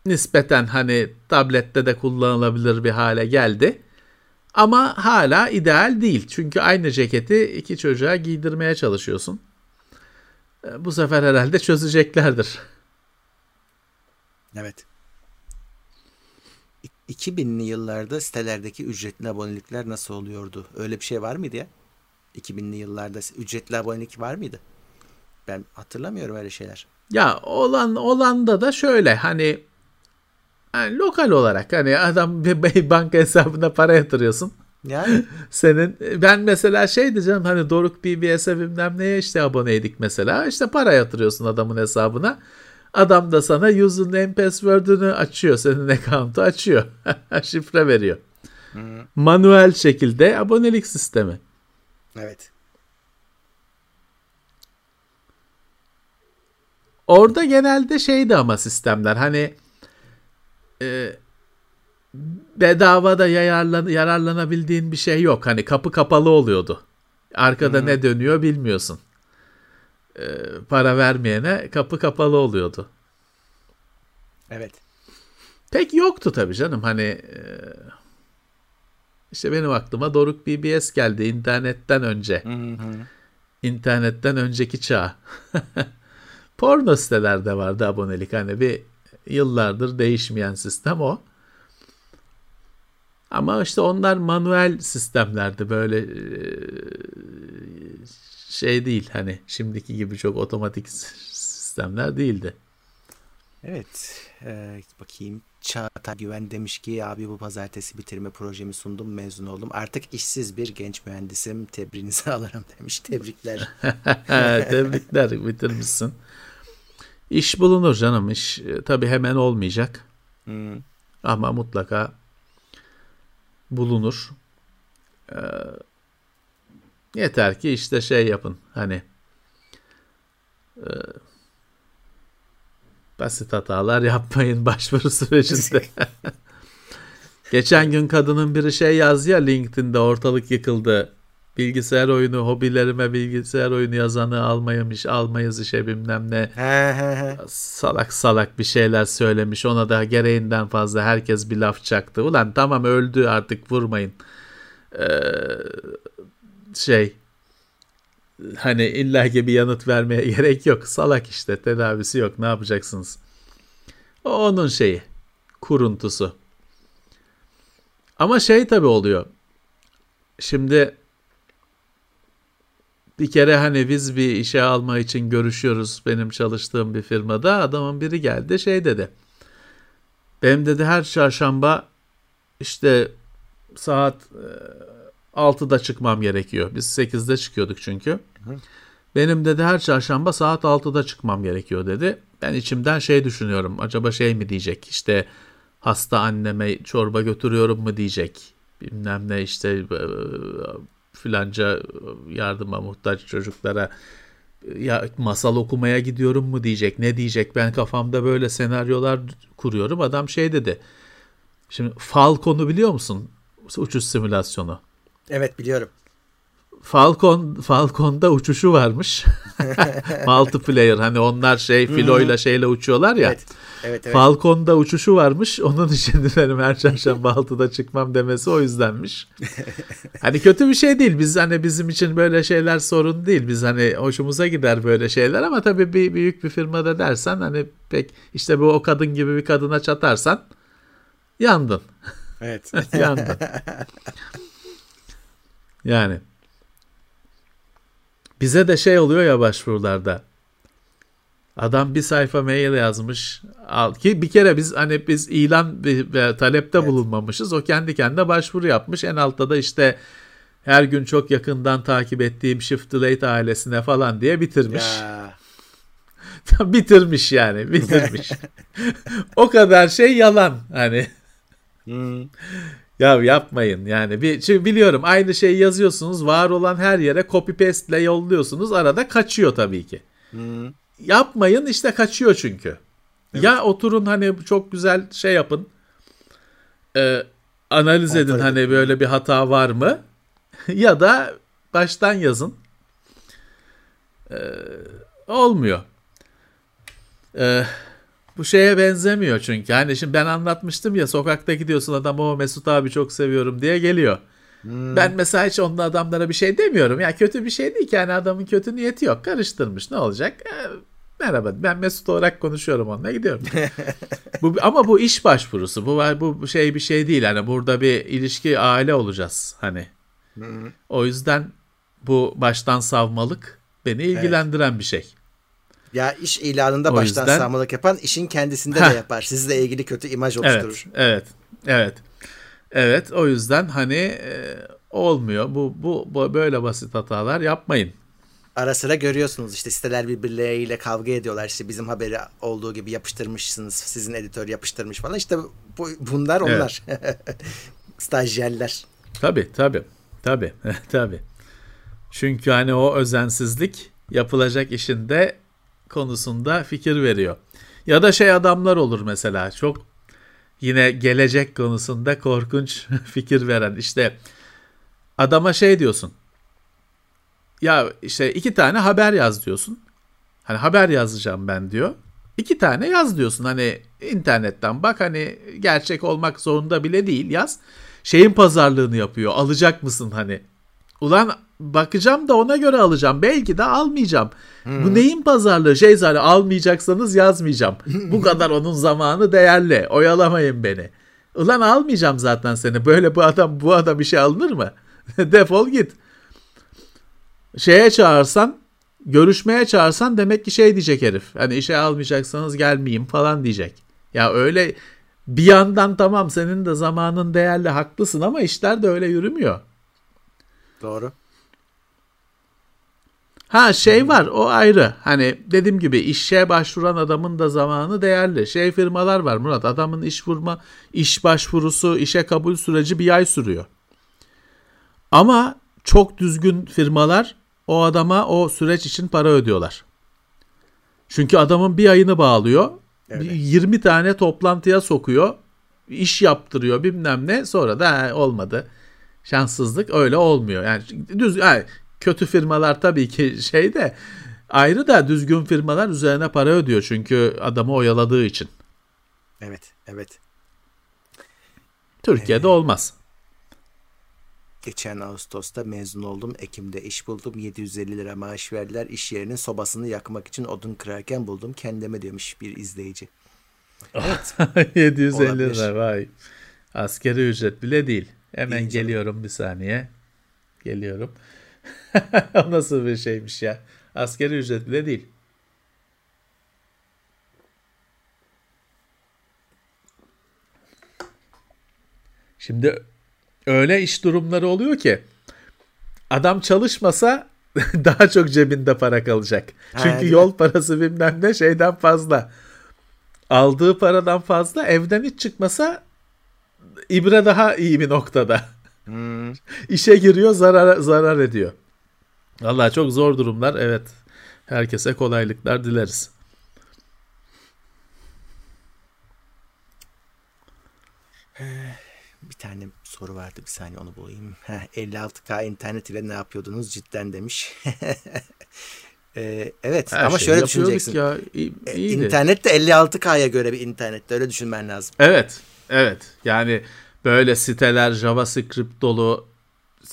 nispeten hani tablette de kullanılabilir bir hale geldi. Ama hala ideal değil. Çünkü aynı ceketi iki çocuğa giydirmeye çalışıyorsun. E, bu sefer herhalde çözeceklerdir. Evet. 2000'li yıllarda sitelerdeki ücretli abonelikler nasıl oluyordu? Öyle bir şey var mıydı ya? 2000'li yıllarda ücretli abonelik var mıydı? Ben hatırlamıyorum öyle şeyler. Ya olan olanda da şöyle hani yani lokal olarak hani adam bir banka hesabına para yatırıyorsun. Yani senin ben mesela şey diyeceğim hani Doruk BBS'e bilmem neye işte aboneydik mesela. işte para yatırıyorsun adamın hesabına. Adam da sana username password'ünü açıyor. Senin account'u açıyor. Şifre veriyor. Hı. Manuel şekilde abonelik sistemi. Evet. Orada genelde şeydi ama sistemler hani e, bedavada yararlan, yararlanabildiğin bir şey yok. Hani kapı kapalı oluyordu. Arkada hmm. ne dönüyor bilmiyorsun. E, para vermeyene kapı kapalı oluyordu. Evet. Pek yoktu tabii canım. Hani e, işte benim aklıma Doruk BBS geldi internetten önce. Hı İnternetten önceki çağ. Porno sitelerde vardı abonelik. Hani bir Yıllardır değişmeyen sistem o. Ama işte onlar manuel sistemlerdi böyle e, şey değil hani şimdiki gibi çok otomatik sistemler değildi. Evet e, bakayım Çağatay Güven demiş ki abi bu pazartesi bitirme projemi sundum mezun oldum. Artık işsiz bir genç mühendisim tebriğinizi alırım demiş. Tebrikler. Tebrikler bitirmişsin. İş bulunur canım. İş e, tabii hemen olmayacak. Hmm. Ama mutlaka bulunur. Ee, yeter ki işte şey yapın. Hani e, basit hatalar yapmayın başvuru sürecinde. Geçen gün kadının biri şey yazdı ya LinkedIn'de ortalık yıkıldı. bilgisayar oyunu hobilerime bilgisayar oyunu yazanı almaymış almayız işe bilmem ne salak salak bir şeyler söylemiş ona da gereğinden fazla herkes bir laf çaktı ulan tamam öldü artık vurmayın ee, şey hani illaki bir yanıt vermeye gerek yok salak işte tedavisi yok ne yapacaksınız o onun şeyi kuruntusu ama şey tabi oluyor şimdi bir kere hani biz bir işe alma için görüşüyoruz benim çalıştığım bir firmada. Adamın biri geldi şey dedi. Benim dedi her çarşamba işte saat 6'da e, çıkmam gerekiyor. Biz 8'de çıkıyorduk çünkü. Benim dedi her çarşamba saat 6'da çıkmam gerekiyor dedi. Ben içimden şey düşünüyorum. Acaba şey mi diyecek? İşte hasta anneme çorba götürüyorum mu diyecek. Bilmem ne işte e, filanca yardıma muhtaç çocuklara ya masal okumaya gidiyorum mu diyecek ne diyecek ben kafamda böyle senaryolar kuruyorum adam şey dedi şimdi Falcon'u biliyor musun uçuş simülasyonu evet biliyorum Falcon Falcon'da uçuşu varmış. Multiplayer hani onlar şey filoyla şeyle uçuyorlar ya. Evet. Evet, evet. Falcon'da uçuşu varmış. Onun için benim her çarşamba 6'da çıkmam demesi o yüzdenmiş. hani kötü bir şey değil. Biz hani bizim için böyle şeyler sorun değil. Biz hani hoşumuza gider böyle şeyler ama tabii bir büyük bir firmada dersen hani pek işte bu o kadın gibi bir kadına çatarsan yandın. Evet. yandın. Yani bize de şey oluyor ya başvurularda. Adam bir sayfa mail yazmış. Ki bir kere biz hani biz ilan ve talepte evet. bulunmamışız. O kendi kendine başvuru yapmış. En altta da işte her gün çok yakından takip ettiğim Shift Late ailesine falan diye bitirmiş. bitirmiş yani bitirmiş. o kadar şey yalan hani. Hmm. Ya yapmayın yani. Bir, çünkü biliyorum aynı şeyi yazıyorsunuz. Var olan her yere copy paste ile yolluyorsunuz. Arada kaçıyor tabii ki. Hmm. Yapmayın işte kaçıyor çünkü. Evet. Ya oturun hani çok güzel şey yapın. E, analiz edin hani böyle bir hata var mı? ya da baştan yazın. E, olmuyor. Eee bu şeye benzemiyor çünkü. Hani şimdi ben anlatmıştım ya sokakta gidiyorsun adam o Mesut abi çok seviyorum diye geliyor. Hmm. Ben mesela hiç onun adamlara bir şey demiyorum. Ya kötü bir şey değil ki yani adamın kötü niyeti yok. Karıştırmış ne olacak? E, merhaba ben Mesut olarak konuşuyorum onunla gidiyorum. bu, ama bu iş başvurusu. Bu, bu şey bir şey değil. Hani burada bir ilişki aile olacağız hani. Hmm. O yüzden bu baştan savmalık beni ilgilendiren evet. bir şey. Ya iş ilanında o baştan yüzden... sağmalık yapan işin kendisinde de yapar. Sizle ilgili kötü imaj oluşturur. Evet, evet, evet. Evet, o yüzden hani e, olmuyor. Bu, bu, bu böyle basit hatalar yapmayın. Ara sıra görüyorsunuz işte siteler birbirleriyle kavga ediyorlar. İşte bizim haberi olduğu gibi yapıştırmışsınız. Sizin editör yapıştırmış falan. İşte bu, bunlar onlar. Evet. Stajyerler. Tabii tabii. Tabii. tabii. Çünkü hani o özensizlik yapılacak işinde konusunda fikir veriyor. Ya da şey adamlar olur mesela çok yine gelecek konusunda korkunç fikir veren işte adama şey diyorsun ya işte iki tane haber yaz diyorsun. Hani haber yazacağım ben diyor. İki tane yaz diyorsun hani internetten bak hani gerçek olmak zorunda bile değil yaz. Şeyin pazarlığını yapıyor alacak mısın hani. Ulan bakacağım da ona göre alacağım. Belki de almayacağım. Hmm. Bu neyin pazarlığı? Şey zaten almayacaksanız yazmayacağım. Bu kadar onun zamanı değerli. Oyalamayın beni. Ulan almayacağım zaten seni. Böyle bu adam bu adam işe alınır mı? Defol git. Şeye çağırsan görüşmeye çağırsan demek ki şey diyecek herif. Hani işe almayacaksanız gelmeyeyim falan diyecek. Ya öyle bir yandan tamam senin de zamanın değerli haklısın ama işler de öyle yürümüyor. Doğru. Ha şey var o ayrı. Hani dediğim gibi işe başvuran adamın da zamanı değerli. Şey firmalar var Murat. Adamın iş vurma, iş başvurusu, işe kabul süreci bir ay sürüyor. Ama çok düzgün firmalar o adama o süreç için para ödüyorlar. Çünkü adamın bir ayını bağlıyor. Evet. 20 tane toplantıya sokuyor. iş yaptırıyor bilmem ne. Sonra da olmadı Şanssızlık öyle olmuyor. Yani düz yani kötü firmalar tabii ki şey de ayrı da düzgün firmalar üzerine para ödüyor çünkü adamı oyaladığı için. Evet, evet. Türkiye'de ee, olmaz. Geçen Ağustos'ta mezun oldum. Ekim'de iş buldum. 750 lira maaş verdiler. İş yerinin sobasını yakmak için odun kırarken buldum. Kendime demiş bir izleyici. Evet. 750 lira vay. Askeri ücret bile değil. Hemen değil geliyorum bir saniye. Geliyorum. Nasıl bir şeymiş ya. Askeri ücret bile değil. Şimdi öyle iş durumları oluyor ki adam çalışmasa daha çok cebinde para kalacak. Çünkü ha, yol parası bilmem ne şeyden fazla. Aldığı paradan fazla evden hiç çıkmasa ibre daha iyi bir noktada. Hmm. İşe giriyor zarar zarar ediyor. Vallahi çok zor durumlar. Evet. Herkese kolaylıklar dileriz. Bir tane soru vardı bir saniye onu bulayım. Heh, 56K internet ile ne yapıyordunuz cidden demiş. ee, evet Her ama şöyle düşüneceksin. Ya. İyi, e, iyiydi. İnternet de 56K'ya göre bir internette öyle düşünmen lazım. Evet. Evet. Yani böyle siteler JavaScript dolu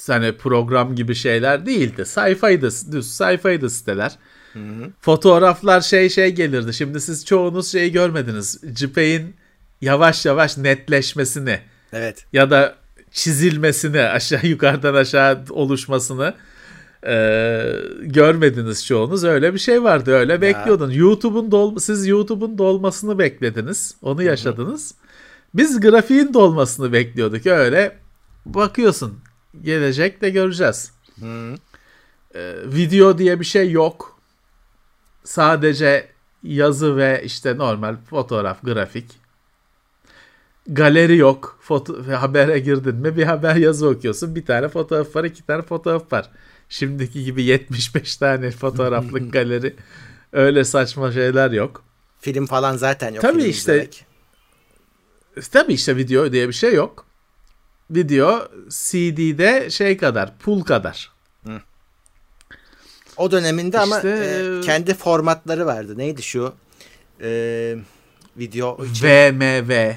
hani program gibi şeyler değildi. Sayfaydı, düz sayfaydı siteler. Hı hı. Fotoğraflar şey şey gelirdi. Şimdi siz çoğunuz şeyi görmediniz. JPEG'in yavaş yavaş netleşmesini. Evet. Ya da çizilmesini, aşağı yukarıdan aşağı oluşmasını e, görmediniz çoğunuz. Öyle bir şey vardı. Öyle ya. bekliyordun. YouTube'un dol siz YouTube'un dolmasını beklediniz. Onu yaşadınız. Hı-hı. Biz grafiğin dolmasını bekliyorduk. Öyle bakıyorsun. Gelecek de göreceğiz. Hı. Ee, video diye bir şey yok. Sadece yazı ve işte normal fotoğraf, grafik. Galeri yok. Foto habere girdin mi bir haber yazı okuyorsun. Bir tane fotoğraf var, iki tane fotoğraf var. Şimdiki gibi 75 tane fotoğraflık galeri. Öyle saçma şeyler yok. Film falan zaten yok. Tabii işte izlemek. Tabii işte video diye bir şey yok. Video CD'de şey kadar, pul kadar. Hı. O döneminde işte, ama e, kendi formatları vardı. Neydi şu? E, video için. VMV.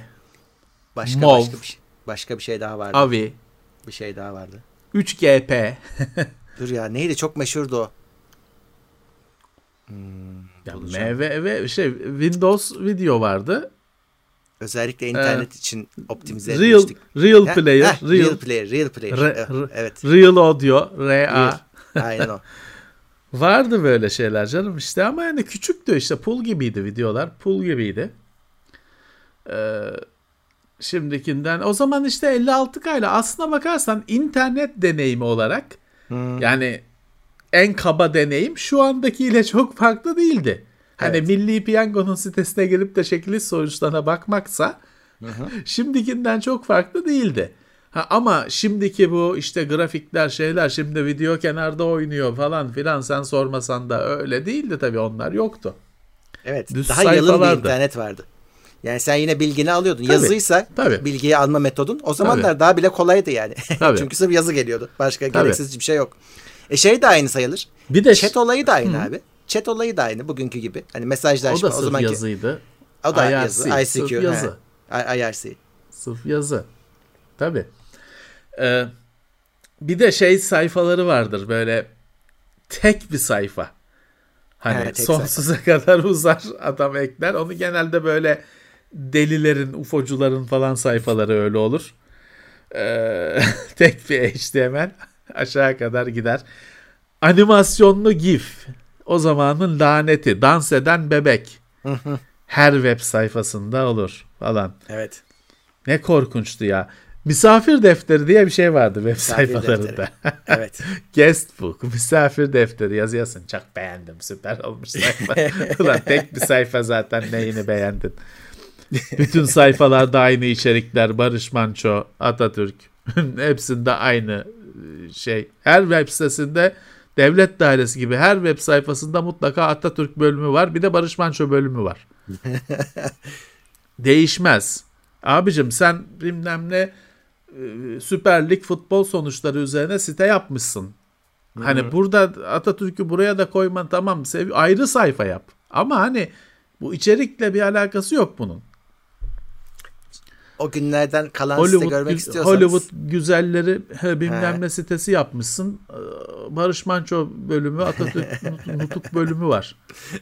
Başka MOV, başka bir şey. Başka bir şey daha vardı. AVI. Bir şey daha vardı. 3GP. Dur ya neydi çok meşhurdu o. Hmm, ya MV şey Windows video vardı. Özellikle internet ee, için optimize real, etmiştik. Real ha? player. Ha, real, real player. Real player. Re, evet. Real audio. RA. Aynen o. Vardı böyle şeyler canım işte ama yani küçüktü işte pul gibiydi videolar. Pul gibiydi. Ee, şimdikinden o zaman işte 56K ile aslına bakarsan internet deneyimi olarak hmm. yani en kaba deneyim şu andakiyle çok farklı değildi. Hani evet. Milli Piyango'nun sitesine gelip de şekilli sonuçlarına bakmaksa hı. şimdikinden çok farklı değildi. Ha, ama şimdiki bu işte grafikler şeyler şimdi video kenarda oynuyor falan filan sen sormasan da öyle değildi tabii onlar yoktu. Evet Düz daha yalın bir internet vardı. Yani sen yine bilgini alıyordun. Tabii, Yazıysa tabii. bilgiyi alma metodun o zamanlar tabii. daha bile kolaydı yani. Çünkü sırf yazı geliyordu. Başka tabii. gereksiz bir şey yok. E şey de aynı sayılır. Bir de chat olayı da aynı Hı. abi. Chat olayı da aynı bugünkü gibi. Hani mesajlaşma o da o zamanki yazıydı. O da IRC, yazı. ICQ. Sırf yazı. He. IRC. Sırf yazı. Tabii. Ee, bir de şey sayfaları vardır böyle tek bir sayfa. Hani He, sonsuza sayfa. kadar uzar adam ekler. Onu genelde böyle delilerin, ufocuların falan sayfaları öyle olur. Ee, tek bir HTML aşağı kadar gider. Animasyonlu GIF. O zamanın laneti. Dans eden bebek. Her web sayfasında olur falan. Evet. Ne korkunçtu ya. Misafir defteri diye bir şey vardı web misafir sayfalarında. evet. Guest book, misafir defteri yazıyorsun. Çok beğendim, süper olmuş sayfa. Ulan tek bir sayfa zaten neyini beğendin. Bütün sayfalarda aynı içerikler. Barış Manço, Atatürk. Hepsinde aynı şey. Her web sitesinde devlet dairesi gibi her web sayfasında mutlaka Atatürk bölümü var. Bir de Barış Manço bölümü var. Değişmez. Abicim sen bilmem ne e, Süper Lig futbol sonuçları üzerine site yapmışsın. Hı-hı. Hani burada Atatürk'ü buraya da koyman tamam sev ayrı sayfa yap. Ama hani bu içerikle bir alakası yok bunun. O günlerden kalan Hollywood, site görmek istiyorsanız. Hollywood güzelleri bilmem ne sitesi yapmışsın. Ee, Barış Manço bölümü, Atatürk Nutuk bölümü var.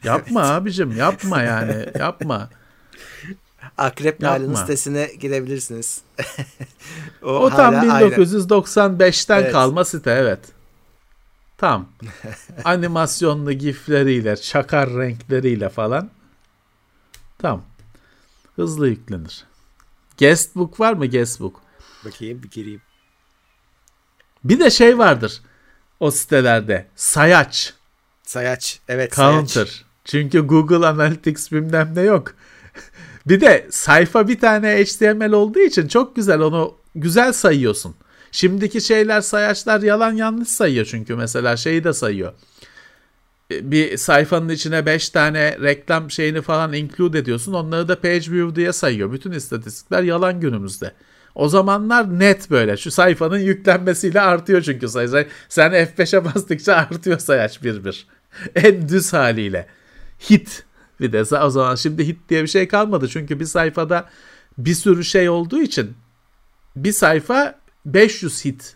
Yapma evet. abicim yapma yani yapma. Akrep Nalan'ın sitesine girebilirsiniz. o, o tam 1995'ten evet. kalma site evet. Tam. Animasyonlu gifleriyle, çakar renkleriyle falan. Tam. Hızlı yüklenir. Guestbook var mı guestbook? Bakayım bir gireyim. Bir de şey vardır o sitelerde. Sayaç. Sayaç. Evet Counter. Sayaç. Çünkü Google Analytics bilmem ne yok. bir de sayfa bir tane HTML olduğu için çok güzel onu güzel sayıyorsun. Şimdiki şeyler sayaçlar yalan yanlış sayıyor çünkü mesela şeyi de sayıyor. Bir sayfanın içine 5 tane reklam şeyini falan include ediyorsun. Onları da page view diye sayıyor. Bütün istatistikler yalan günümüzde. O zamanlar net böyle. Şu sayfanın yüklenmesiyle artıyor çünkü sayı. Sen F5'e bastıkça artıyor sayaç bir bir. en düz haliyle. Hit bir de o zaman şimdi hit diye bir şey kalmadı. Çünkü bir sayfada bir sürü şey olduğu için bir sayfa 500 hit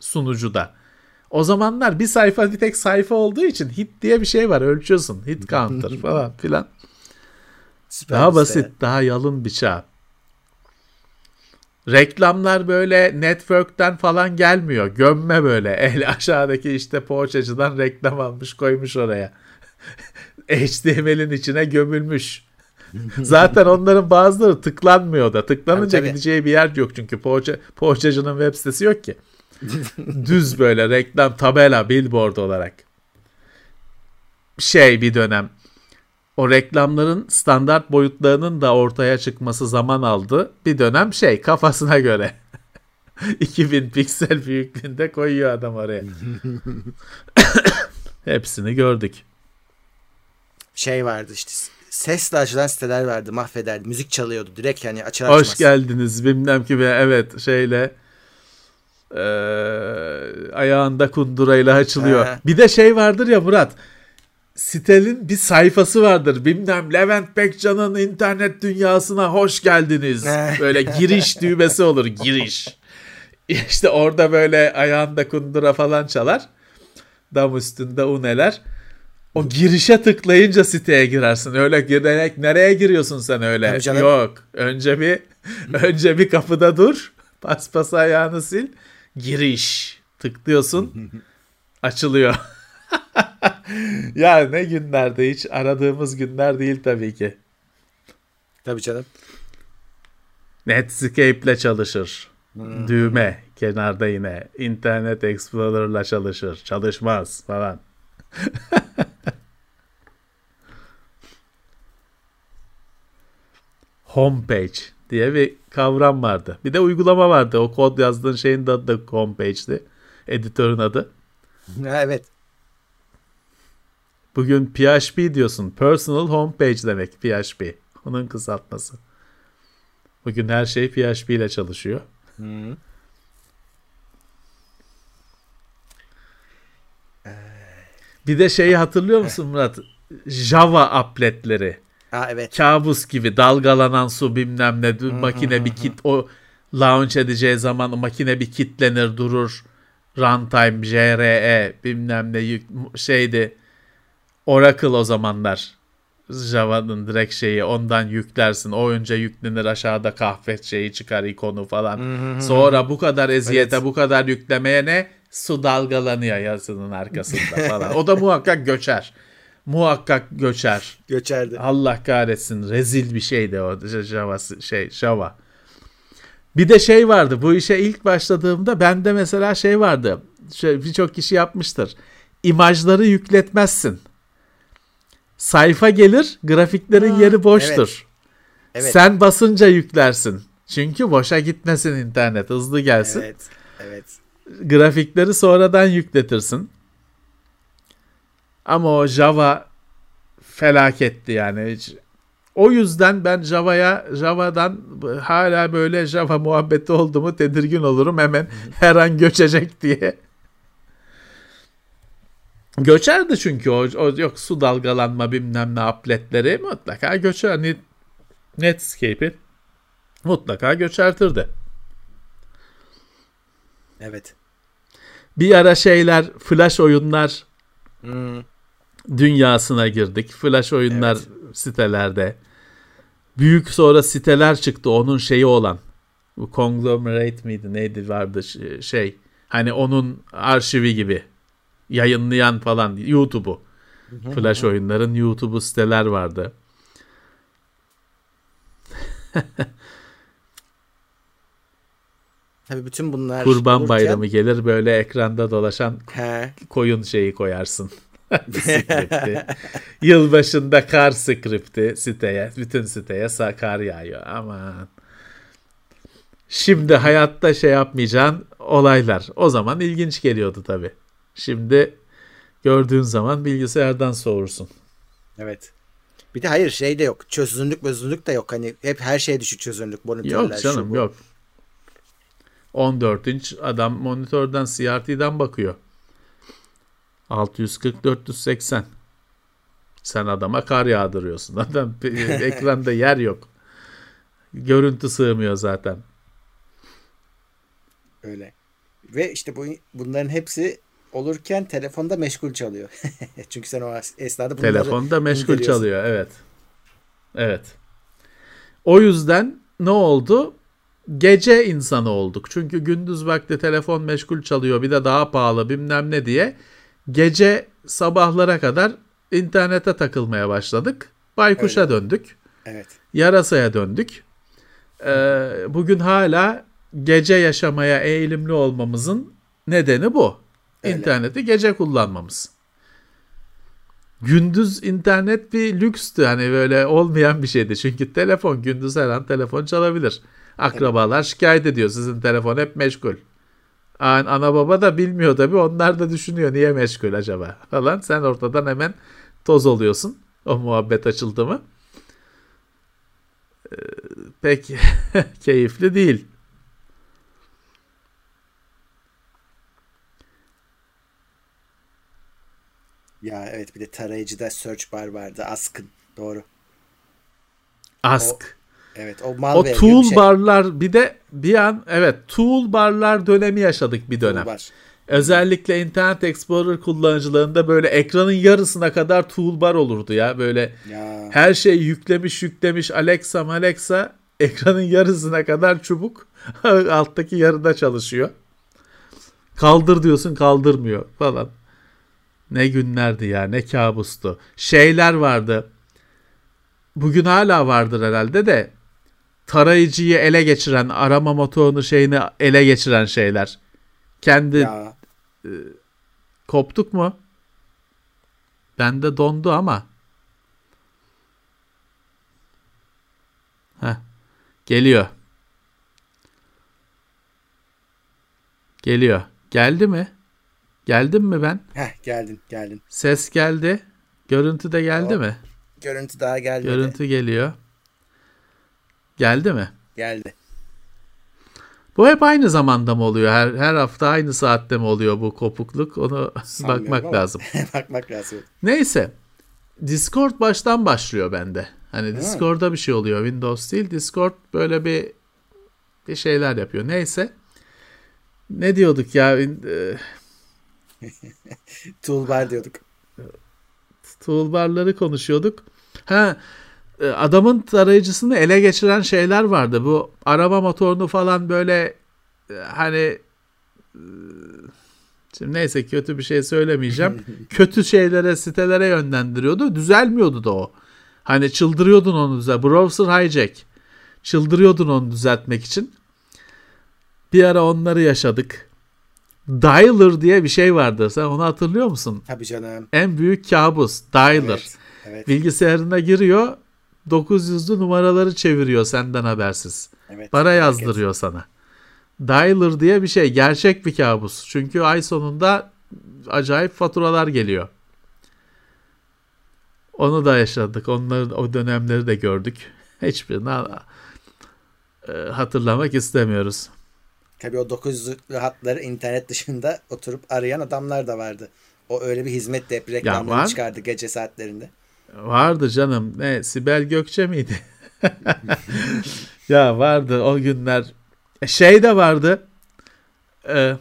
sunucuda. O zamanlar bir sayfa bir tek sayfa olduğu için hit diye bir şey var ölçüyorsun. Hit counter falan filan. Süper daha basit, daha yalın bir çağ. Reklamlar böyle network'ten falan gelmiyor. Gömme böyle. El aşağıdaki işte poğaçacıdan reklam almış koymuş oraya. HTML'in içine gömülmüş. Zaten onların bazıları tıklanmıyor da. Tıklanınca tabii, gideceği bir yer yok çünkü poğaça, poğaçacının web sitesi yok ki. Düz böyle reklam tabela billboard olarak. Şey bir dönem o reklamların standart boyutlarının da ortaya çıkması zaman aldı. Bir dönem şey kafasına göre 2000 piksel büyüklüğünde koyuyor adam oraya. Hepsini gördük. Şey vardı işte sesle açılan siteler vardı mahvederdi. Müzik çalıyordu direkt yani açar açmaz. Hoş geldiniz bilmem ki evet şeyle e, ayağında kundurayla açılıyor. He. Bir de şey vardır ya Murat sitenin bir sayfası vardır. Bilmem Levent Bekcan'ın internet dünyasına hoş geldiniz. Böyle giriş düğmesi olur giriş. İşte orada böyle ayağında kundura falan çalar. Dam üstünde uneler. O girişe tıklayınca siteye girersin. Öyle girerek nereye giriyorsun sen öyle? Yok. Önce bir önce bir kapıda dur. Paspas ayağını sil. Giriş. Tıklıyorsun. açılıyor. ya ne günlerde hiç aradığımız günler değil tabii ki. Tabii canım. Netscape'le çalışır. Hmm. Düğme kenarda yine. Internet Explorer'la çalışır. Çalışmaz falan. homepage diye bir kavram vardı. Bir de uygulama vardı. O kod yazdığın şeyin adı da homepage'di. Editörün adı. evet. Bugün PHP diyorsun. Personal Homepage demek PHP. Onun kısaltması. Bugün her şey PHP ile çalışıyor. Hı. Bir de şeyi hatırlıyor musun Murat? Java appletleri. Ha, evet. Kabus gibi dalgalanan su bilmem ne makine bir kit o launch edeceği zaman o makine bir kitlenir durur. Runtime, JRE bilmem ne yük, şeydi. Oracle o zamanlar. Java'nın direkt şeyi ondan yüklersin. O önce yüklenir aşağıda kahve şeyi çıkar ikonu falan. Sonra bu kadar eziyete evet. bu kadar yüklemeye ne? Su dalgalanıyor yazının arkasında falan. O da muhakkak göçer muhakkak göçer. Göçerdi. Allah kahretsin rezil bir şeydi o Java şey Java. Bir de şey vardı bu işe ilk başladığımda bende mesela şey vardı. Birçok kişi yapmıştır. İmajları yükletmezsin. Sayfa gelir, grafiklerin ha, yeri boştur. Evet. Evet. Sen basınca yüklersin. Çünkü boşa gitmesin internet, hızlı gelsin. Evet. Evet. Grafikleri sonradan yükletirsin. Ama o Java felaketti yani. O yüzden ben Java'ya Java'dan hala böyle Java muhabbeti oldu mu tedirgin olurum hemen her an göçecek diye. Göçerdi çünkü o, o yok su dalgalanma bilmem ne apletleri mutlaka göçer. Hani Netscape'i mutlaka göçertirdi. Evet. Bir ara şeyler flash oyunlar hmm. Dünyasına girdik. Flash oyunlar evet. sitelerde. Büyük sonra siteler çıktı onun şeyi olan. Bu conglomerate miydi neydi vardı şey. Hani onun arşivi gibi yayınlayan falan YouTube'u. Flash oyunların YouTube'u siteler vardı. Tabii bütün bunlar Kurban olurken... bayramı gelir böyle ekranda dolaşan He. koyun şeyi koyarsın. skripti. Yılbaşında kar skripti siteye, bütün siteye kar yağıyor. Aman. Şimdi hayatta şey yapmayacağın olaylar. O zaman ilginç geliyordu tabii. Şimdi gördüğün zaman bilgisayardan soğursun. Evet. Bir de hayır şey de yok. Çözünürlük çözünürlük de yok. Hani hep her şeye düşük çözünürlük. Monitörler, yok canım şu, yok. 14 inç adam monitörden CRT'den bakıyor. 640 480. Sen adama kar yağdırıyorsun. Adam ekranda yer yok. Görüntü sığmıyor zaten. Öyle. Ve işte bu bunların hepsi olurken telefonda meşgul çalıyor. Çünkü sen o esnada bunları Telefonda meşgul çalıyor evet. Evet. O yüzden ne oldu? Gece insanı olduk. Çünkü gündüz vakti telefon meşgul çalıyor bir de daha pahalı bilmem ne diye. Gece sabahlara kadar internete takılmaya başladık. Baykuş'a Öyle. döndük. Evet. Yarasaya döndük. Ee, bugün hala gece yaşamaya eğilimli olmamızın nedeni bu. Öyle. İnterneti gece kullanmamız. Gündüz internet bir lükstü hani böyle olmayan bir şeydi. Çünkü telefon gündüz her an telefon çalabilir. Akrabalar evet. şikayet ediyor sizin telefon hep meşgul. Ana baba da bilmiyor tabii onlar da düşünüyor niye meşgul acaba falan. Sen ortadan hemen toz oluyorsun o muhabbet açıldı mı. Ee, pek keyifli değil. Ya evet bir de tarayıcıda search bar vardı. Ask'ın. Doğru. Ask. O, evet o malware O toolbarlar şey. bir de bir an evet toolbarlar dönemi yaşadık bir dönem. Toolbar. Özellikle Internet Explorer kullanıcılarında böyle ekranın yarısına kadar toolbar olurdu ya. Böyle ya. her şey yüklemiş yüklemiş Alexa Alexa ekranın yarısına kadar çubuk alttaki yarıda çalışıyor. Kaldır diyorsun kaldırmıyor falan. Ne günlerdi ya ne kabustu. Şeyler vardı. Bugün hala vardır herhalde de tarayıcıyı ele geçiren, arama motorunu şeyini ele geçiren şeyler. Kendi ya. e, koptuk mu? Bende dondu ama. Heh. Geliyor. Geliyor. Geldi mi? Geldim mi ben? Heh geldin geldin. Ses geldi. Görüntü de geldi o, mi? Görüntü daha gelmedi. Görüntü geliyor. Geldi mi? Geldi. Bu hep aynı zamanda mı oluyor? Her her hafta aynı saatte mi oluyor bu kopukluk? Onu bakmak lazım. bakmak lazım. Neyse. Discord baştan başlıyor bende. Hani Discord'da bir şey oluyor. Windows değil. Discord böyle bir bir şeyler yapıyor. Neyse. Ne diyorduk ya? E, Toolbar diyorduk. Toolbarları konuşuyorduk. Ha adamın tarayıcısını ele geçiren şeyler vardı. Bu araba motorunu falan böyle e, hani e, Şimdi neyse kötü bir şey söylemeyeceğim. kötü şeylere, sitelere yönlendiriyordu. Düzelmiyordu da o. Hani çıldırıyordun onu düzelt. Browser hijack. Çıldırıyordun onu düzeltmek için. Bir ara onları yaşadık. Dialer diye bir şey vardı. Sen onu hatırlıyor musun? Tabii canım. En büyük kabus. Dialer. Evet, evet. Bilgisayarına giriyor. 900'lü numaraları çeviriyor senden habersiz. Evet, Para yazdırıyor sana. Dialer diye bir şey. Gerçek bir kabus. Çünkü ay sonunda acayip faturalar geliyor. Onu da yaşadık. Onları, o dönemleri de gördük. Hiçbirini e, hatırlamak istemiyoruz. Tabii o 900'lü hatları internet dışında oturup arayan adamlar da vardı. O öyle bir hizmet de hep reklamları çıkardı gece saatlerinde. Vardı canım. Ne Sibel Gökçe miydi? ya vardı o günler. E, şey de vardı. Ee,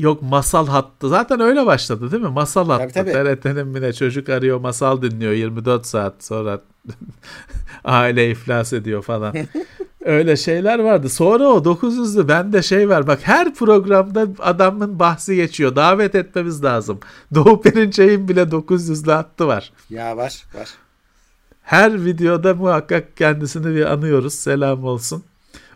yok masal hattı. Zaten öyle başladı değil mi? Masal hattı. Tabii, tabii. TRT'nin bile çocuk arıyor masal dinliyor 24 saat sonra aile iflas ediyor falan. Öyle şeyler vardı. Sonra o 900'lü bende şey var. Bak her programda adamın bahsi geçiyor. Davet etmemiz lazım. Doğu Perinçek'in bile 900'lü hattı var. Ya var var. Her videoda muhakkak kendisini bir anıyoruz. Selam olsun.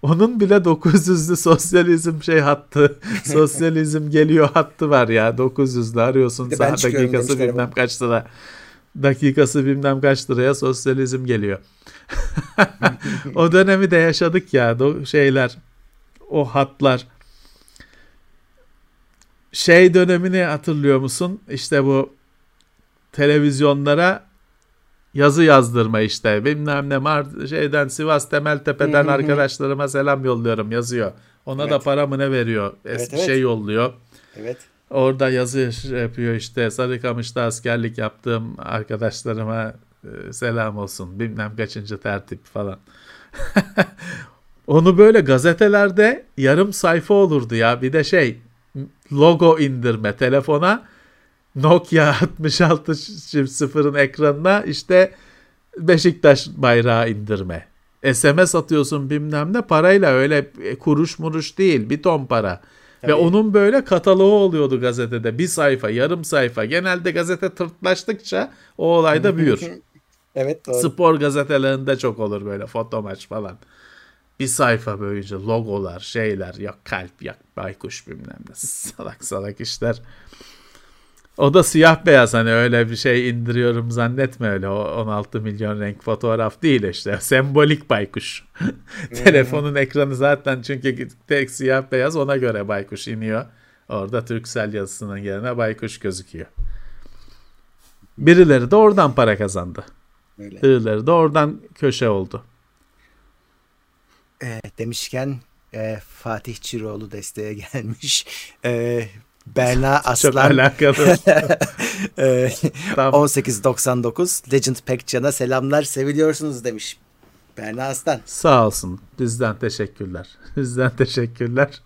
Onun bile 900'lü sosyalizm şey hattı. sosyalizm geliyor hattı var ya. 900'lü arıyorsun. Saat dakikası bilmem kaç lira. Dakikası bilmem kaç liraya sosyalizm geliyor. o dönemi de yaşadık ya. O şeyler. O hatlar. Şey dönemini hatırlıyor musun? İşte bu televizyonlara yazı yazdırma işte bilmem ne Mar şeyden Sivas Temeltepe'den arkadaşlarıma selam yolluyorum yazıyor. Ona evet. da para mı ne veriyor? Evet, evet. Şey yolluyor. Evet. Orada yazı yapıyor işte Sarıkamış'ta askerlik yaptığım arkadaşlarıma selam olsun bilmem kaçıncı tertip falan. Onu böyle gazetelerde yarım sayfa olurdu ya bir de şey logo indirme telefona Nokia 66.0'ın ekranına işte Beşiktaş bayrağı indirme. SMS atıyorsun bilmem ne parayla öyle kuruş muruş değil bir ton para. Tabii. Ve onun böyle kataloğu oluyordu gazetede. Bir sayfa, yarım sayfa. Genelde gazete tırtlaştıkça o olay da büyür. Evet doğru. Spor gazetelerinde çok olur böyle foto maç falan. Bir sayfa böylece logolar, şeyler, yok kalp, yok baykuş bilmem ne. Salak salak işler. O da siyah beyaz hani öyle bir şey indiriyorum zannetme öyle o 16 milyon renk fotoğraf değil işte sembolik baykuş. Telefonun ekranı zaten çünkü tek siyah beyaz ona göre baykuş iniyor. Orada Türksel yazısının yerine baykuş gözüküyor. Birileri de oradan para kazandı. Öyle. Birileri de oradan köşe oldu. E, demişken e, Fatih Çiroğlu desteğe gelmiş. E, Berna Aslan. Çok alakalı. 1899 Legend Pekcan'a selamlar seviliyorsunuz demiş. Berna Aslan. Sağ olsun. Bizden teşekkürler. Bizden teşekkürler.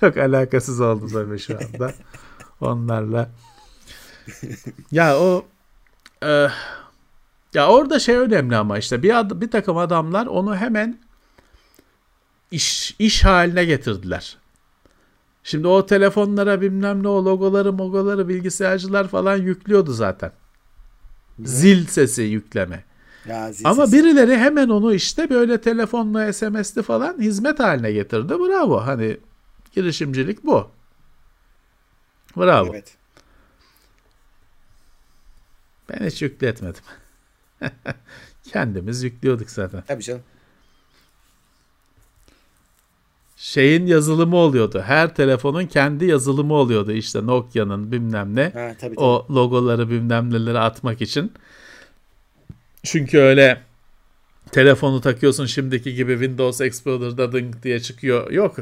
Çok alakasız oldu tabii şu anda. Onlarla. ya o e, ya orada şey önemli ama işte bir ad, bir takım adamlar onu hemen iş iş haline getirdiler. Şimdi o telefonlara bilmem ne o logoları mogoları bilgisayarcılar falan yüklüyordu zaten. Zil sesi yükleme. Ya, zil Ama sesi. birileri hemen onu işte böyle telefonla SMS'li falan hizmet haline getirdi. Bravo. Hani girişimcilik bu. Bravo. Evet. Ben hiç yükletmedim. Kendimiz yüklüyorduk zaten. Tabii canım şeyin yazılımı oluyordu. Her telefonun kendi yazılımı oluyordu işte Nokia'nın bilmem ne. Ha, tabii, tabii. O logoları bilmem neleri atmak için. Çünkü öyle telefonu takıyorsun şimdiki gibi Windows Explorer'da ding diye çıkıyor. Yok.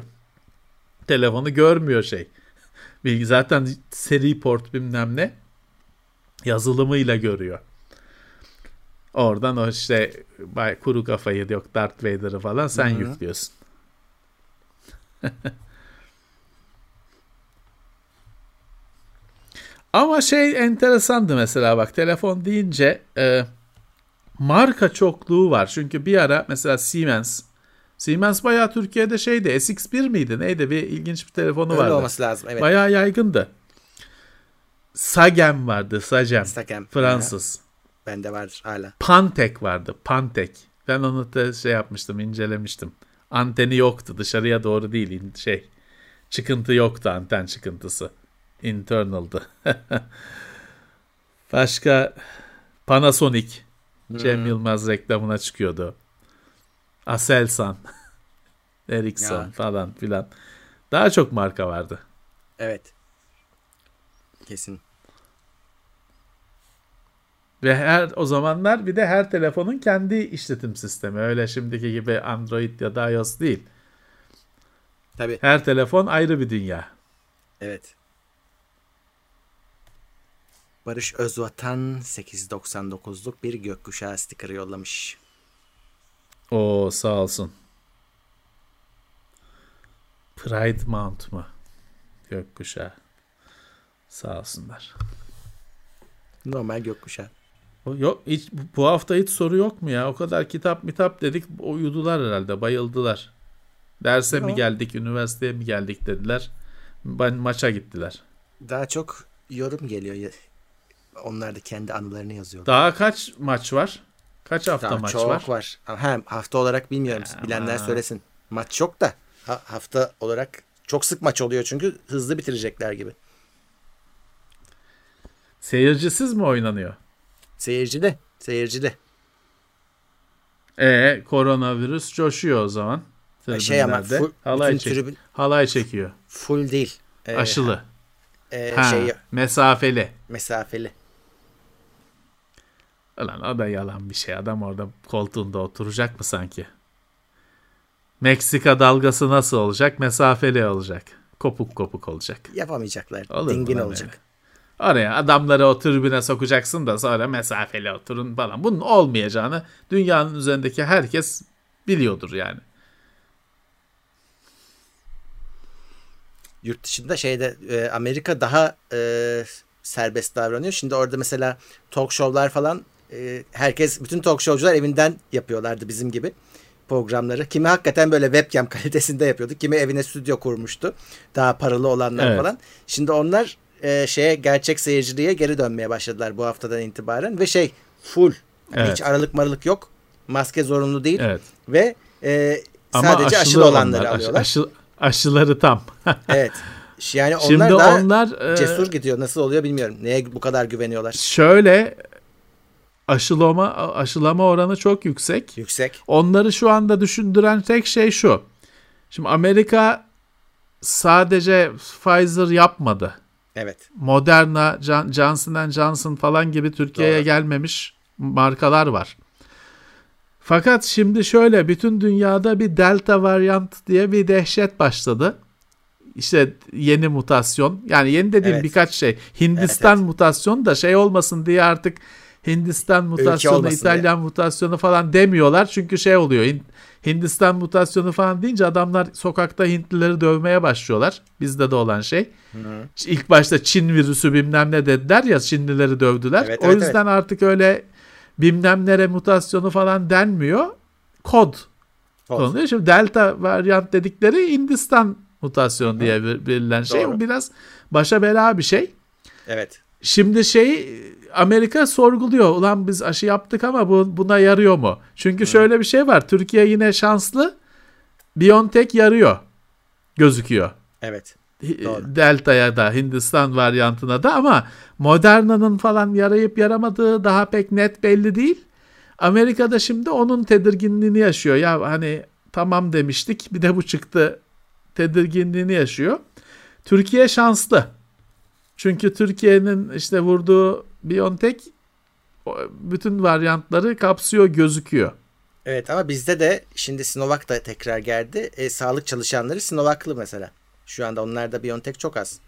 Telefonu görmüyor şey. Bilgi zaten seri port bilmem ne yazılımıyla görüyor. Oradan o işte kuru kafayı yok Darth Vader'ı falan sen Hı-hı. yüklüyorsun. Ama şey enteresandı mesela bak telefon deyince e, marka çokluğu var. Çünkü bir ara mesela Siemens Siemens bayağı Türkiye'de şeydi SX1 miydi neydi bir ilginç bir telefonu Öyle vardı. olması lazım evet. Bayağı yaygındı. Sagem vardı Sagem. Sagem. Fransız. Ya. Bende var hala. Pantek vardı Pantek. Ben onu da şey yapmıştım incelemiştim anteni yoktu. Dışarıya doğru değil şey. Çıkıntı yoktu anten çıkıntısı. Internal'dı. Başka Panasonic. Hmm. Cem Yılmaz reklamına çıkıyordu. Aselsan. Ericsson ya. falan filan. Daha çok marka vardı. Evet. Kesin. Ve her o zamanlar bir de her telefonun kendi işletim sistemi. Öyle şimdiki gibi Android ya da iOS değil. Tabii. Her telefon ayrı bir dünya. Evet. Barış Özvatan 899'luk bir gökkuşağı stikeri yollamış. O sağ olsun. Pride Mount mu? Gökkuşağı. Sağ olsunlar. Normal gökkuşağı. Yok hiç, bu hafta hiç soru yok mu ya? O kadar kitap mitap dedik uyudular herhalde bayıldılar. Derse Yok. mi geldik üniversiteye mi geldik dediler. Ben maça gittiler. Daha çok yorum geliyor. Onlar da kendi anılarını yazıyor. Daha kaç maç var? Kaç hafta Daha maç çok var? var. Ha, hafta olarak bilmiyorum. Ya, Bilenler söylesin. Maç çok da ha, hafta olarak çok sık maç oluyor çünkü hızlı bitirecekler gibi. Seyircisiz mi oynanıyor? Seyircili. Seyircili. E koronavirüs coşuyor o zaman. Şey ama full, halay, çek, tribün, halay çekiyor. Full değil. Ee, Aşılı. E, ha, şey, mesafeli. Mesafeli. Ulan o da yalan bir şey. Adam orada koltuğunda oturacak mı sanki? Meksika dalgası nasıl olacak? Mesafeli olacak. Kopuk kopuk olacak. Yapamayacaklar. Olur Dingin olacak. Öyle. Oraya adamları o tribüne sokacaksın da sonra mesafeli oturun falan. Bunun olmayacağını dünyanın üzerindeki herkes biliyordur yani. Yurt dışında şeyde e, Amerika daha e, serbest davranıyor. Şimdi orada mesela talk show'lar falan e, herkes bütün talk show'cular evinden yapıyorlardı bizim gibi programları. Kimi hakikaten böyle webcam kalitesinde yapıyordu. Kimi evine stüdyo kurmuştu. Daha paralı olanlar evet. falan. Şimdi onlar e, şeye gerçek seyirciliğe geri dönmeye başladılar bu haftadan itibaren ve şey full yani evet. hiç aralık maralık yok. Maske zorunlu değil evet. ve e, sadece aşılı, olanları onlar, alıyorlar. Aşı, aşıları tam. evet. Yani onlar Şimdi da onlar, e, cesur gidiyor. Nasıl oluyor bilmiyorum. Neye bu kadar güveniyorlar? Şöyle aşılama aşılama oranı çok yüksek. Yüksek. Onları şu anda düşündüren tek şey şu. Şimdi Amerika sadece Pfizer yapmadı. Evet. Moderna, Johnson Johnson falan gibi Türkiye'ye gelmemiş markalar var. Fakat şimdi şöyle bütün dünyada bir delta varyant diye bir dehşet başladı. İşte yeni mutasyon yani yeni dediğim evet. birkaç şey. Hindistan evet, evet. mutasyon da şey olmasın diye artık Hindistan mutasyonu, İtalyan diye. mutasyonu falan demiyorlar. Çünkü şey oluyor. Hindistan mutasyonu falan deyince adamlar sokakta Hintlileri dövmeye başlıyorlar. Bizde de olan şey. Hı. İlk başta Çin virüsü bilmem ne dediler ya Çinlileri dövdüler. Evet, o evet, yüzden evet. artık öyle bilmem nere mutasyonu falan denmiyor. Kod. Kod. Şimdi delta varyant dedikleri Hindistan mutasyon diye verilen şey. Doğru. O biraz başa bela bir şey. Evet. Şimdi şey Amerika sorguluyor. Ulan biz aşı yaptık ama bu buna yarıyor mu? Çünkü Hı. şöyle bir şey var. Türkiye yine şanslı. BioNTech yarıyor. Gözüküyor. Evet. Doğru. Delta'ya da Hindistan varyantına da ama Moderna'nın falan yarayıp yaramadığı daha pek net belli değil. Amerika'da şimdi onun tedirginliğini yaşıyor. Ya hani tamam demiştik bir de bu çıktı tedirginliğini yaşıyor. Türkiye şanslı. Çünkü Türkiye'nin işte vurduğu BioNTech bütün varyantları kapsıyor gözüküyor. Evet ama bizde de şimdi Sinovac da tekrar geldi. E, sağlık çalışanları Sinovac'lı mesela. Şu anda onlarda BioNTech çok az.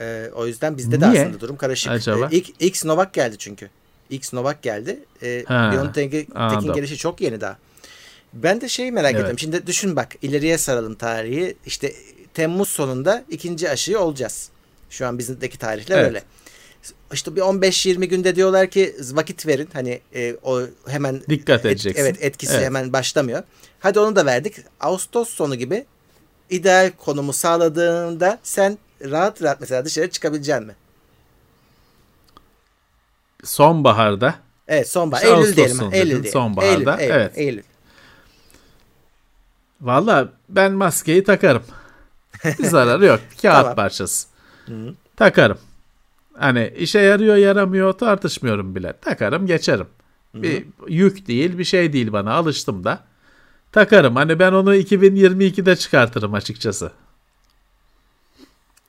E, o yüzden bizde Niye? de aslında durum karışık. Acaba? E, ilk, ilk Sinovac geldi çünkü. İlk Sinovac geldi. E, BioNTech'in gelişi çok yeni daha. Ben de şeyi merak evet. ediyorum. Şimdi düşün bak ileriye saralım tarihi. İşte Temmuz sonunda ikinci aşıyı olacağız. Şu an bizimdeki tarihler evet. öyle. İşte bir 15-20 günde diyorlar ki vakit verin. Hani e, o hemen dikkat et, edeceksin. Evet etkisi evet. hemen başlamıyor. Hadi onu da verdik. Ağustos sonu gibi ideal konumu sağladığında sen rahat rahat mesela dışarı çıkabilecek mi? Sonbaharda. Evet sonbahar. Eylül Ağustos diyelim. Eylül diyelim. Sonbaharda. Eylül, Eylül, evet. Eylül. Valla ben maskeyi takarım. Bir zararı yok. Kağıt tamam. parçası. Hı-hı. Takarım. Hani işe yarıyor yaramıyor tartışmıyorum bile. Takarım geçerim. Hı-hı. Bir yük değil bir şey değil bana alıştım da. Takarım. Hani ben onu 2022'de çıkartırım açıkçası.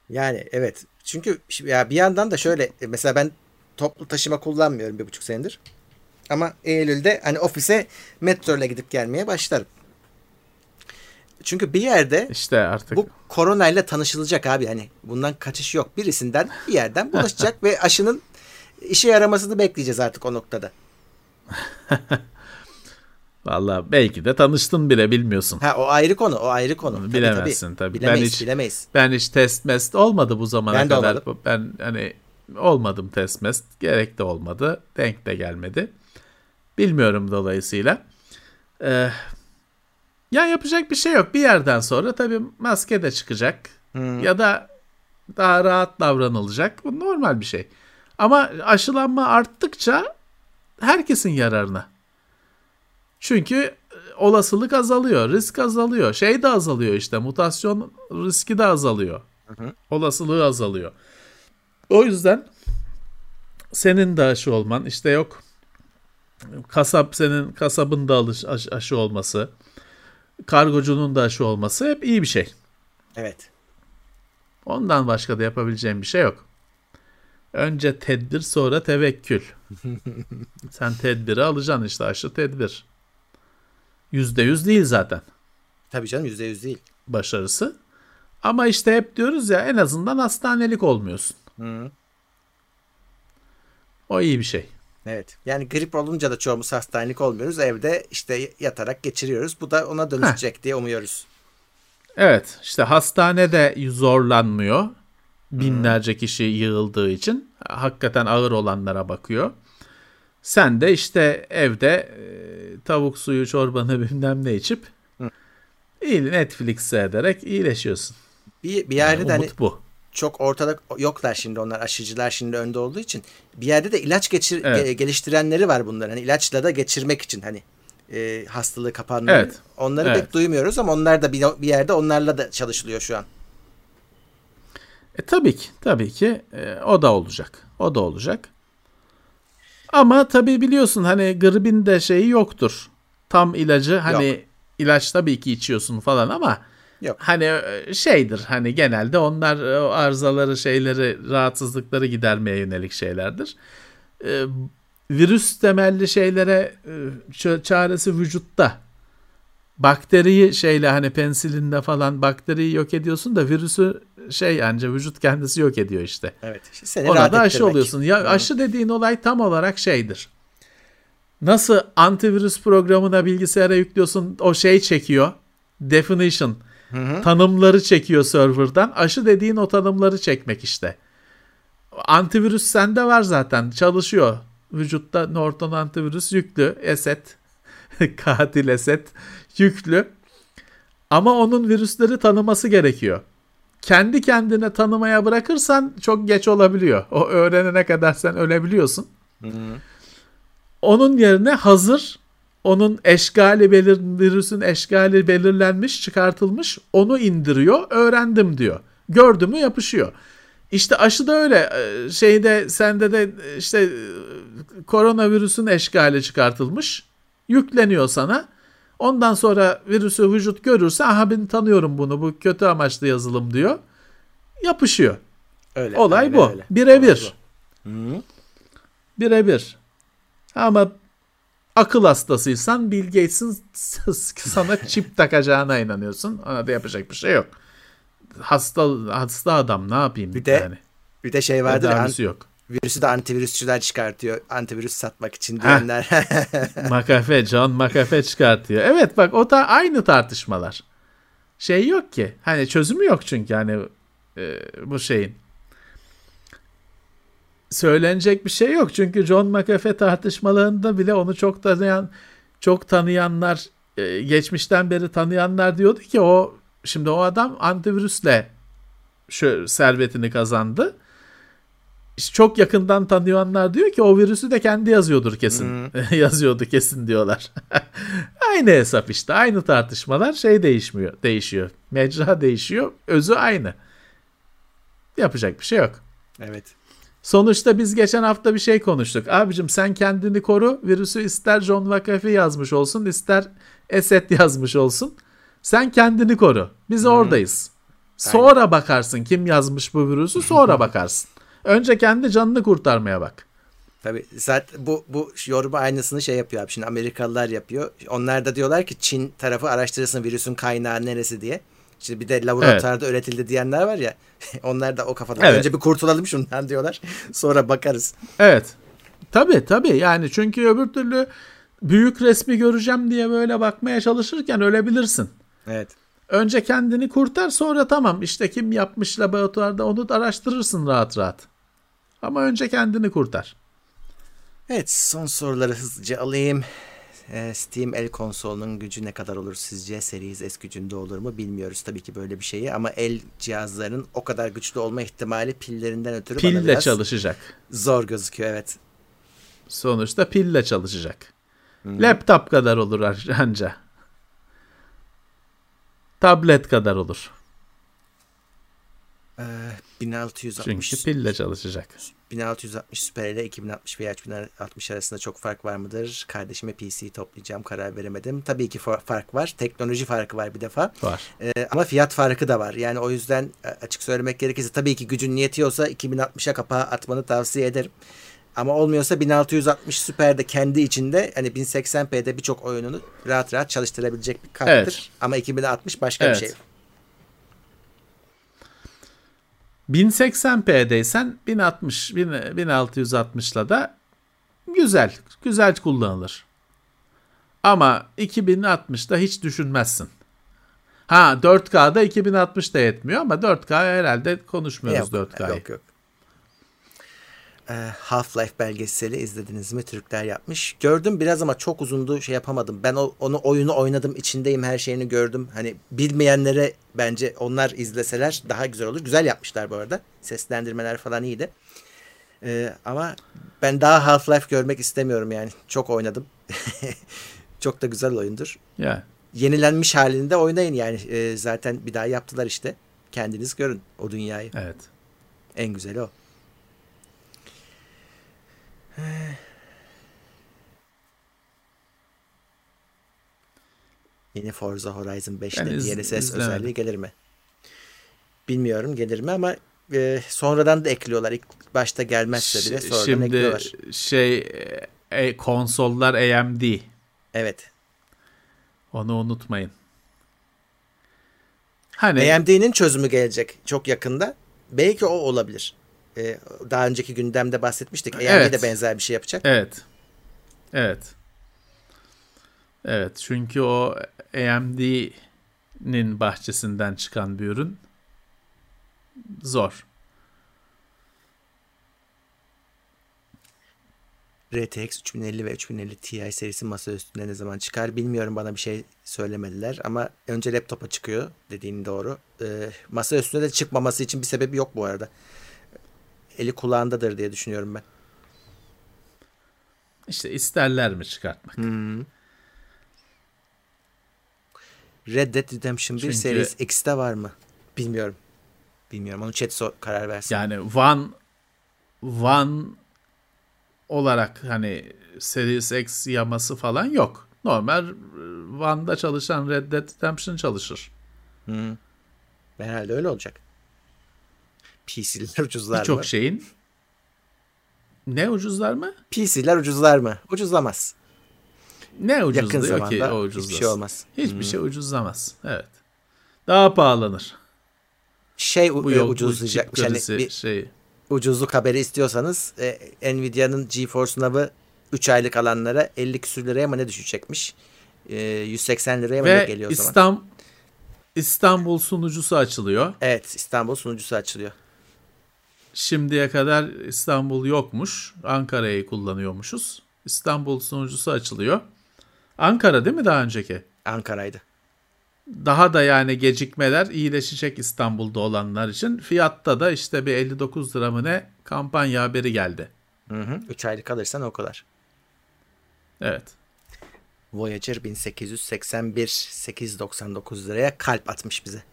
Yani evet. Çünkü ya bir yandan da şöyle mesela ben toplu taşıma kullanmıyorum bir buçuk senedir. Ama Eylül'de hani ofise metro ile gidip gelmeye başlarım. Çünkü bir yerde işte artık bu koronayla tanışılacak abi hani bundan kaçış yok. Birisinden bir yerden bulaşacak ve aşının işe yaramasını bekleyeceğiz artık o noktada. Valla belki de tanıştın bile bilmiyorsun. Ha o ayrı konu, o ayrı konu. Bilemezsin tabii. tabii. Bilemeyiz, ben hiç, bilemeyiz. Ben hiç test mest olmadı bu zamana ben kadar. Olmadım. Ben hani olmadım test mest. Gerek de olmadı. Denk de gelmedi. Bilmiyorum dolayısıyla. Ee, ya yapacak bir şey yok. Bir yerden sonra tabii maske de çıkacak. Hmm. Ya da daha rahat davranılacak. Bu normal bir şey. Ama aşılanma arttıkça herkesin yararına. Çünkü e, olasılık azalıyor, risk azalıyor, şey de azalıyor işte mutasyon riski de azalıyor. Hı hı. Olasılığı azalıyor. O yüzden senin de aşı olman işte yok kasap senin kasabın da alış, aşı, aşı olması, kargocunun da aşı olması hep iyi bir şey. Evet. Ondan başka da yapabileceğim bir şey yok. Önce tedbir sonra tevekkül. Sen tedbiri alacaksın işte aşı tedbir. Yüzde yüz değil zaten. Tabii canım yüzde yüz değil. Başarısı. Ama işte hep diyoruz ya en azından hastanelik olmuyorsun. Hı. O iyi bir şey. Evet. Yani grip olunca da çoğumuz hastanelik olmuyoruz. Evde işte yatarak geçiriyoruz. Bu da ona dönüşecek Heh. diye umuyoruz. Evet. işte hastanede zorlanmıyor. Binlerce hmm. kişi yığıldığı için hakikaten ağır olanlara bakıyor. Sen de işte evde e, tavuk suyu çorbanı bilmem ne içip iyi Netflix seyrederek iyileşiyorsun. Bir, bir yerde yani, de hani bu çok ortada yoklar şimdi onlar aşıcılar şimdi önde olduğu için bir yerde de ilaç geçir, evet. ge, geliştirenleri var bunların hani ilaçla da geçirmek için hani e, hastalığı kapanmayı evet. onları evet. pek duymuyoruz ama onlar da bir, bir yerde onlarla da çalışılıyor şu an. E, tabii ki tabii ki e, o da olacak o da olacak ama tabii biliyorsun hani gripin de şeyi yoktur tam ilacı hani Yok. ilaç tabii ki içiyorsun falan ama Yok. Hani e, şeydir hani genelde onlar e, arızaları şeyleri rahatsızlıkları gidermeye yönelik şeylerdir. Ee, virüs temelli şeylere e, çaresi vücutta. Bakteriyi şeyle hani pensilinde falan bakteriyi yok ediyorsun da virüsü şey anca vücut kendisi yok ediyor işte. Evet. Seni Ona da aşı oluyorsun. Ya Hı. aşı dediğin olay tam olarak şeydir. Nasıl antivirüs programına bilgisayara yüklüyorsun o şey çekiyor. Definition Hı hı. Tanımları çekiyor serverdan. Aşı dediğin o tanımları çekmek işte. Antivirüs sende var zaten. Çalışıyor. Vücutta Norton antivirüs yüklü. Eset. Katil Eset yüklü. Ama onun virüsleri tanıması gerekiyor. Kendi kendine tanımaya bırakırsan çok geç olabiliyor. O öğrenene kadar sen ölebiliyorsun. Hı hı. Onun yerine hazır onun eşgali belir, virüsün eşgali belirlenmiş, çıkartılmış. Onu indiriyor, öğrendim diyor. Gördü mü yapışıyor. İşte aşı da öyle. Ee, şeyde sende de işte koronavirüsün eşgali çıkartılmış. Yükleniyor sana. Ondan sonra virüsü vücut görürse aha ben tanıyorum bunu bu kötü amaçlı yazılım diyor. Yapışıyor. Öyle, Olay öyle, bu. Birebir. Birebir. Ama akıl hastasıysan Bill Gates'in sana çip takacağına inanıyorsun. Ona da yapacak bir şey yok. Hasta hasta adam ne yapayım bir de, yani. Bir de şey vardır. An, yok. Virüsü de antivirüsçüler çıkartıyor. Antivirüs satmak için diyenler. McAfee, John McAfee çıkartıyor. Evet bak o da aynı tartışmalar. Şey yok ki. Hani çözümü yok çünkü hani e, bu şeyin söylenecek bir şey yok. Çünkü John McAfee tartışmalarında bile onu çok tanıyan çok tanıyanlar e, geçmişten beri tanıyanlar diyordu ki o şimdi o adam antivirüsle şu servetini kazandı. Çok yakından tanıyanlar diyor ki o virüsü de kendi yazıyordur kesin. Hmm. Yazıyordu kesin diyorlar. aynı hesap işte. Aynı tartışmalar şey değişmiyor. Değişiyor. Mecra değişiyor. Özü aynı. Yapacak bir şey yok. Evet. Sonuçta biz geçen hafta bir şey konuştuk. Abicim sen kendini koru. Virüsü ister John McAfee yazmış olsun ister Esed yazmış olsun. Sen kendini koru. Biz hmm. oradayız. Sonra Aynen. bakarsın kim yazmış bu virüsü sonra bakarsın. Önce kendi canını kurtarmaya bak. Tabii zaten bu bu yorumu aynısını şey yapıyor abi. Şimdi Amerikalılar yapıyor. Onlar da diyorlar ki Çin tarafı araştırsın virüsün kaynağı neresi diye. Şimdi bir de laboratuvarda evet. üretildi diyenler var ya. onlar da o kafada. Evet. Önce bir kurtulalım şundan diyorlar. Sonra bakarız. Evet. Tabii tabii. Yani çünkü öbür türlü büyük resmi göreceğim diye böyle bakmaya çalışırken ölebilirsin. Evet. Önce kendini kurtar sonra tamam işte kim yapmış laboratuvarda onu da araştırırsın rahat rahat. Ama önce kendini kurtar. Evet son soruları hızlıca alayım. Ee, Steam el konsolunun gücü ne kadar olur sizce? Series S gücünde olur mu bilmiyoruz tabii ki böyle bir şeyi ama el cihazlarının o kadar güçlü olma ihtimali pillerinden ötürü pille bana biraz çalışacak. Zor gözüküyor evet. Sonuçta pille çalışacak. Hmm. Laptop kadar olur anca. Tablet kadar olur. Ee, 1660 Çünkü pille çalışacak. 1660 Super ile 2060 veya 3060 arasında çok fark var mıdır? Kardeşime PC toplayacağım karar veremedim. Tabii ki fark var. Teknoloji farkı var bir defa. Var. Ee, ama fiyat farkı da var. Yani o yüzden e, açık söylemek gerekirse tabii ki gücün yetiyorsa 2060'a kapağı atmanı tavsiye ederim. Ama olmuyorsa 1660 Super'de kendi içinde hani 1080p'de birçok oyununu rahat rahat çalıştırabilecek bir karttır. Evet. Ama 2060 başka evet. bir şey. 1080p'deysen 1060 1660'la da güzel, güzel kullanılır. Ama 2060'da hiç düşünmezsin. Ha 4K'da 2060 da yetmiyor ama 4K herhalde konuşmuyoruz yok, 4K'yı. Yok yok. Ee, Half-Life belgeseli izlediniz mi? Türkler yapmış. Gördüm biraz ama çok uzundu şey yapamadım. Ben o, onu oyunu oynadım içindeyim her şeyini gördüm. Hani bilmeyenlere bence onlar izleseler daha güzel olur. Güzel yapmışlar bu arada. Seslendirmeler falan iyiydi. Ee, ama ben daha Half-Life görmek istemiyorum yani. Çok oynadım. çok da güzel oyundur. Yeah. Yenilenmiş halinde oynayın yani. Ee, zaten bir daha yaptılar işte. Kendiniz görün o dünyayı. Evet. En güzeli o. Yeni Forza Horizon 5'te yani DLSS izlemedim. özelliği gelir mi? Bilmiyorum gelir mi ama e, sonradan da ekliyorlar. İlk başta gelmezse bile sonradan Şimdi ekliyorlar. Şimdi şey e, konsollar AMD. Evet. Onu unutmayın. Hani AMD'nin çözümü gelecek çok yakında. Belki o olabilir. Ee, daha önceki gündemde bahsetmiştik. AMD evet. de benzer bir şey yapacak. Evet. Evet. Evet çünkü o AMD'nin bahçesinden çıkan bir ürün zor. RTX 3050 ve 3050 Ti serisi masa üstünde ne zaman çıkar bilmiyorum bana bir şey söylemediler ama önce laptopa çıkıyor dediğin doğru. Ee, masa üstünde de çıkmaması için bir sebebi yok bu arada eli kulağındadır diye düşünüyorum ben. İşte isterler mi çıkartmak? Hmm. Red Dead Redemption 1 Çünkü... Series X'te var mı? Bilmiyorum. Bilmiyorum. Onu chat so karar versin. Yani One One olarak hani Series X yaması falan yok. Normal One'da çalışan Red Dead Redemption çalışır. Hmm. Herhalde öyle olacak. PC'ler ucuzlar Birçok şeyin ne ucuzlar mı? PC'ler ucuzlar mı? Ucuzlamaz. Ne ucuzluyor ki o ucuzlasın? Hiçbir şey olmaz. Hiçbir hmm. şey ucuzlamaz. Evet. Daha pahalanır. Şey Bu yok, ucuzlayacakmış. Hani bir şey. ucuzluk haberi istiyorsanız e, Nvidia'nın GeForce Now'ı 3 aylık alanlara 50 küsür liraya mı ne düşecekmiş? E, 180 liraya mı ne geliyor o zaman? İstanbul, İstanbul sunucusu açılıyor. Evet İstanbul sunucusu açılıyor. Şimdiye kadar İstanbul yokmuş. Ankara'yı kullanıyormuşuz. İstanbul sunucusu açılıyor. Ankara değil mi daha önceki? Ankara'ydı. Daha da yani gecikmeler iyileşecek İstanbul'da olanlar için. Fiyatta da işte bir 59 lira mı ne kampanya haberi geldi. Hı hı. 3 aylık alırsan o kadar. Evet. Voyager 1881 899 liraya kalp atmış bize.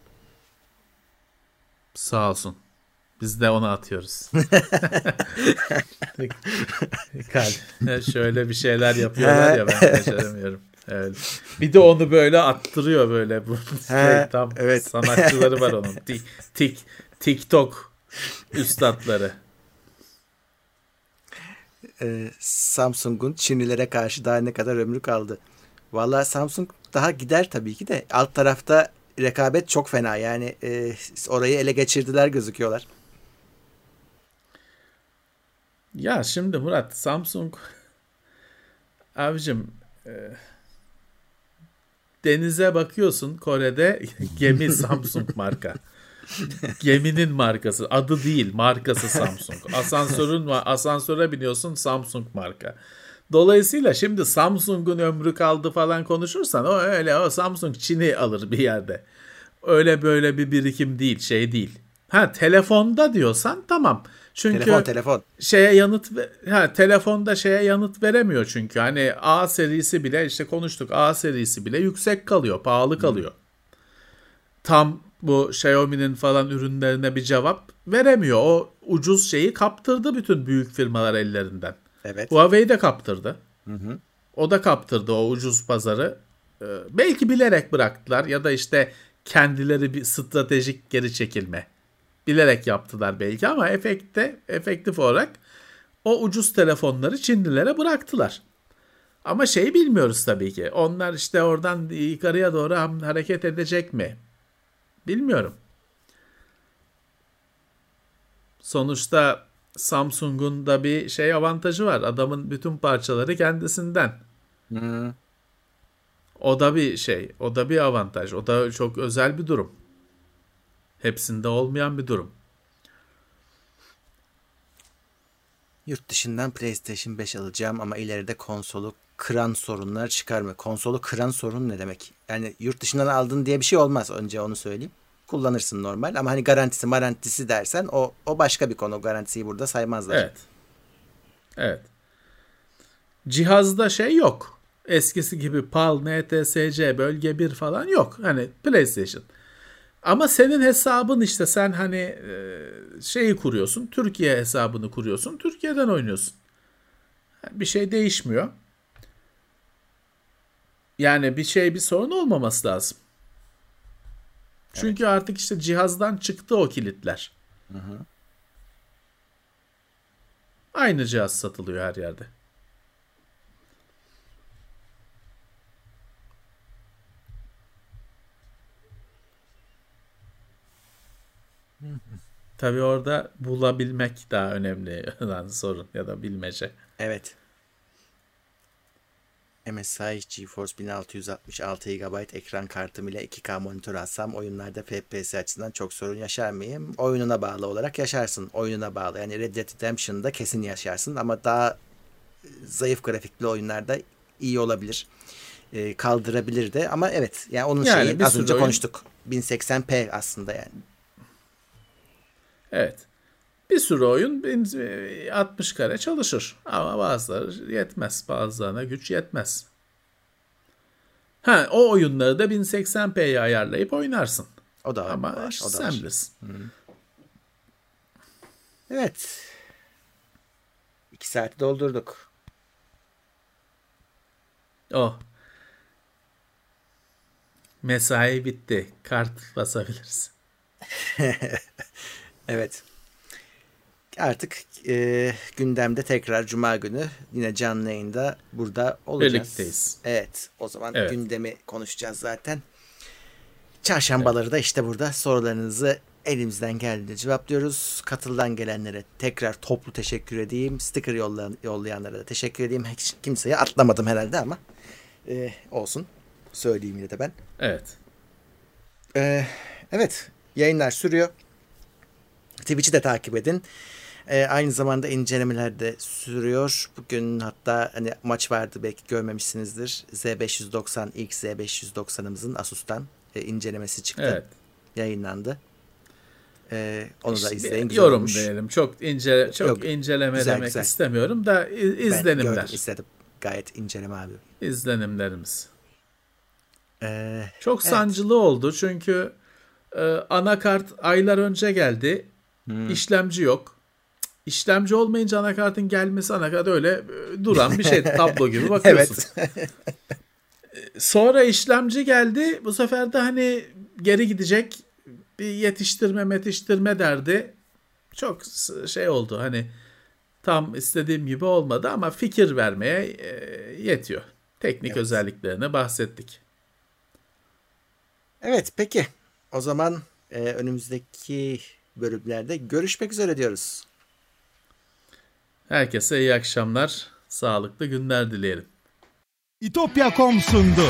Sağ olsun. Biz de onu atıyoruz. Kalp. Şöyle bir şeyler yapıyorlar ya ben başaramıyorum. Evet. Bir de onu böyle attırıyor böyle. Bu He, tam evet. sanatçıları var onun. Tik, tik, TikTok üstadları. e, Samsung'un Çinlilere karşı daha ne kadar ömrü kaldı. Valla Samsung daha gider tabii ki de alt tarafta rekabet çok fena yani e, orayı ele geçirdiler gözüküyorlar. Ya şimdi Murat Samsung abicim e, denize bakıyorsun Kore'de gemi Samsung marka. Geminin markası. Adı değil, markası Samsung. Asansörün var, asansöre biniyorsun Samsung marka. Dolayısıyla şimdi Samsung'un ömrü kaldı falan konuşursan o öyle o Samsung Çin'i alır bir yerde. Öyle böyle bir birikim değil, şey değil. Ha telefonda diyorsan tamam. Çünkü telefon telefon. Şeye yanıt ha telefonda şeye yanıt veremiyor çünkü. Hani A serisi bile işte konuştuk A serisi bile yüksek kalıyor, pahalı kalıyor. Hmm. Tam bu Xiaomi'nin falan ürünlerine bir cevap veremiyor. O ucuz şeyi kaptırdı bütün büyük firmalar ellerinden. Evet. Huawei de kaptırdı. Hı hı. O da kaptırdı o ucuz pazarı. Ee, belki bilerek bıraktılar ya da işte kendileri bir stratejik geri çekilme. Bilerek yaptılar belki ama efekte, efektif olarak o ucuz telefonları Çinlilere bıraktılar. Ama şeyi bilmiyoruz tabii ki. Onlar işte oradan yukarıya doğru hareket edecek mi? Bilmiyorum. Sonuçta Samsung'un da bir şey avantajı var. Adamın bütün parçaları kendisinden. Hmm. O da bir şey. O da bir avantaj. O da çok özel bir durum. Hepsinde olmayan bir durum. Yurt dışından PlayStation 5 alacağım ama ileride konsolu kıran sorunlar çıkar mı? Konsolu kıran sorun ne demek? Yani yurt dışından aldın diye bir şey olmaz. Önce onu söyleyeyim. Kullanırsın normal ama hani garantisi marantisi dersen o, o başka bir konu. Garantisiyi burada saymazlar. Evet. Evet. Cihazda şey yok. Eskisi gibi PAL, NTSC, bölge 1 falan yok. Hani PlayStation. Ama senin hesabın işte sen hani e, şeyi kuruyorsun. Türkiye hesabını kuruyorsun. Türkiye'den oynuyorsun. Bir şey değişmiyor. Yani bir şey bir sorun olmaması lazım. Çünkü evet. artık işte cihazdan çıktı o kilitler. Hı hı. Aynı cihaz satılıyor her yerde. Tabii orada bulabilmek daha önemli olan sorun ya da bilmece. Evet. MSI GeForce 1666 GB ekran kartım ile 2K monitör alsam oyunlarda FPS açısından çok sorun yaşar mıyım? Oyununa bağlı olarak yaşarsın. Oyununa bağlı. Yani Red Dead Redemption'da kesin yaşarsın ama daha zayıf grafikli oyunlarda iyi olabilir. E, kaldırabilir de ama evet yani onun yani şeyi az önce oyun... konuştuk. 1080p aslında yani. Evet. Bir sürü oyun 60 kare çalışır ama bazıları yetmez. Bazılarına güç yetmez. Ha, o oyunları da 1080p'ye ayarlayıp oynarsın. O da var. Ama var, o da sen bilirsin. Evet. İki saati doldurduk. Oh. Mesai bitti. Kart basabilirsin. evet artık e, gündemde tekrar Cuma günü yine canlı yayında burada olacağız. Birlikteyiz. Evet o zaman evet. gündemi konuşacağız zaten. Çarşambaları evet. da işte burada sorularınızı elimizden geldiğince cevaplıyoruz. Katıldan gelenlere tekrar toplu teşekkür edeyim. Sticker yollayan, yollayanlara da teşekkür edeyim. Hiç kimseye atlamadım herhalde ama e, olsun. Söyleyeyim yine de ben. Evet. E, evet yayınlar sürüyor. Twitch'i de takip edin. E, aynı zamanda incelemeler de sürüyor. Bugün hatta hani maç vardı belki görmemişsinizdir. Z590 ilk Z590'ımızın Asus'tan e, incelemesi çıktı. Evet. Yayınlandı. E, onu da izleyin. Güzel yorum olmuş. diyelim. Çok ince çok Yok, inceleme güzel, demek güzel. istemiyorum da izlenimler. Ben gördüm, izledim. Gayet inceleme abi. İzlenimlerimiz. Ee, çok evet. sancılı oldu çünkü e, anakart aylar önce geldi. Hmm. İşlemci yok. İşlemci olmayınca anakartın gelmesi anakart öyle e, duran bir şey tablo gibi bakıyorsun. evet. Sonra işlemci geldi. Bu sefer de hani geri gidecek bir yetiştirme metiştirme derdi. Çok şey oldu hani tam istediğim gibi olmadı ama fikir vermeye e, yetiyor. Teknik evet. özelliklerini bahsettik. Evet peki o zaman e, önümüzdeki bölümlerde görüşmek üzere diyoruz. Herkese iyi akşamlar, sağlıklı günler dileyelim. İtopya.com sundu.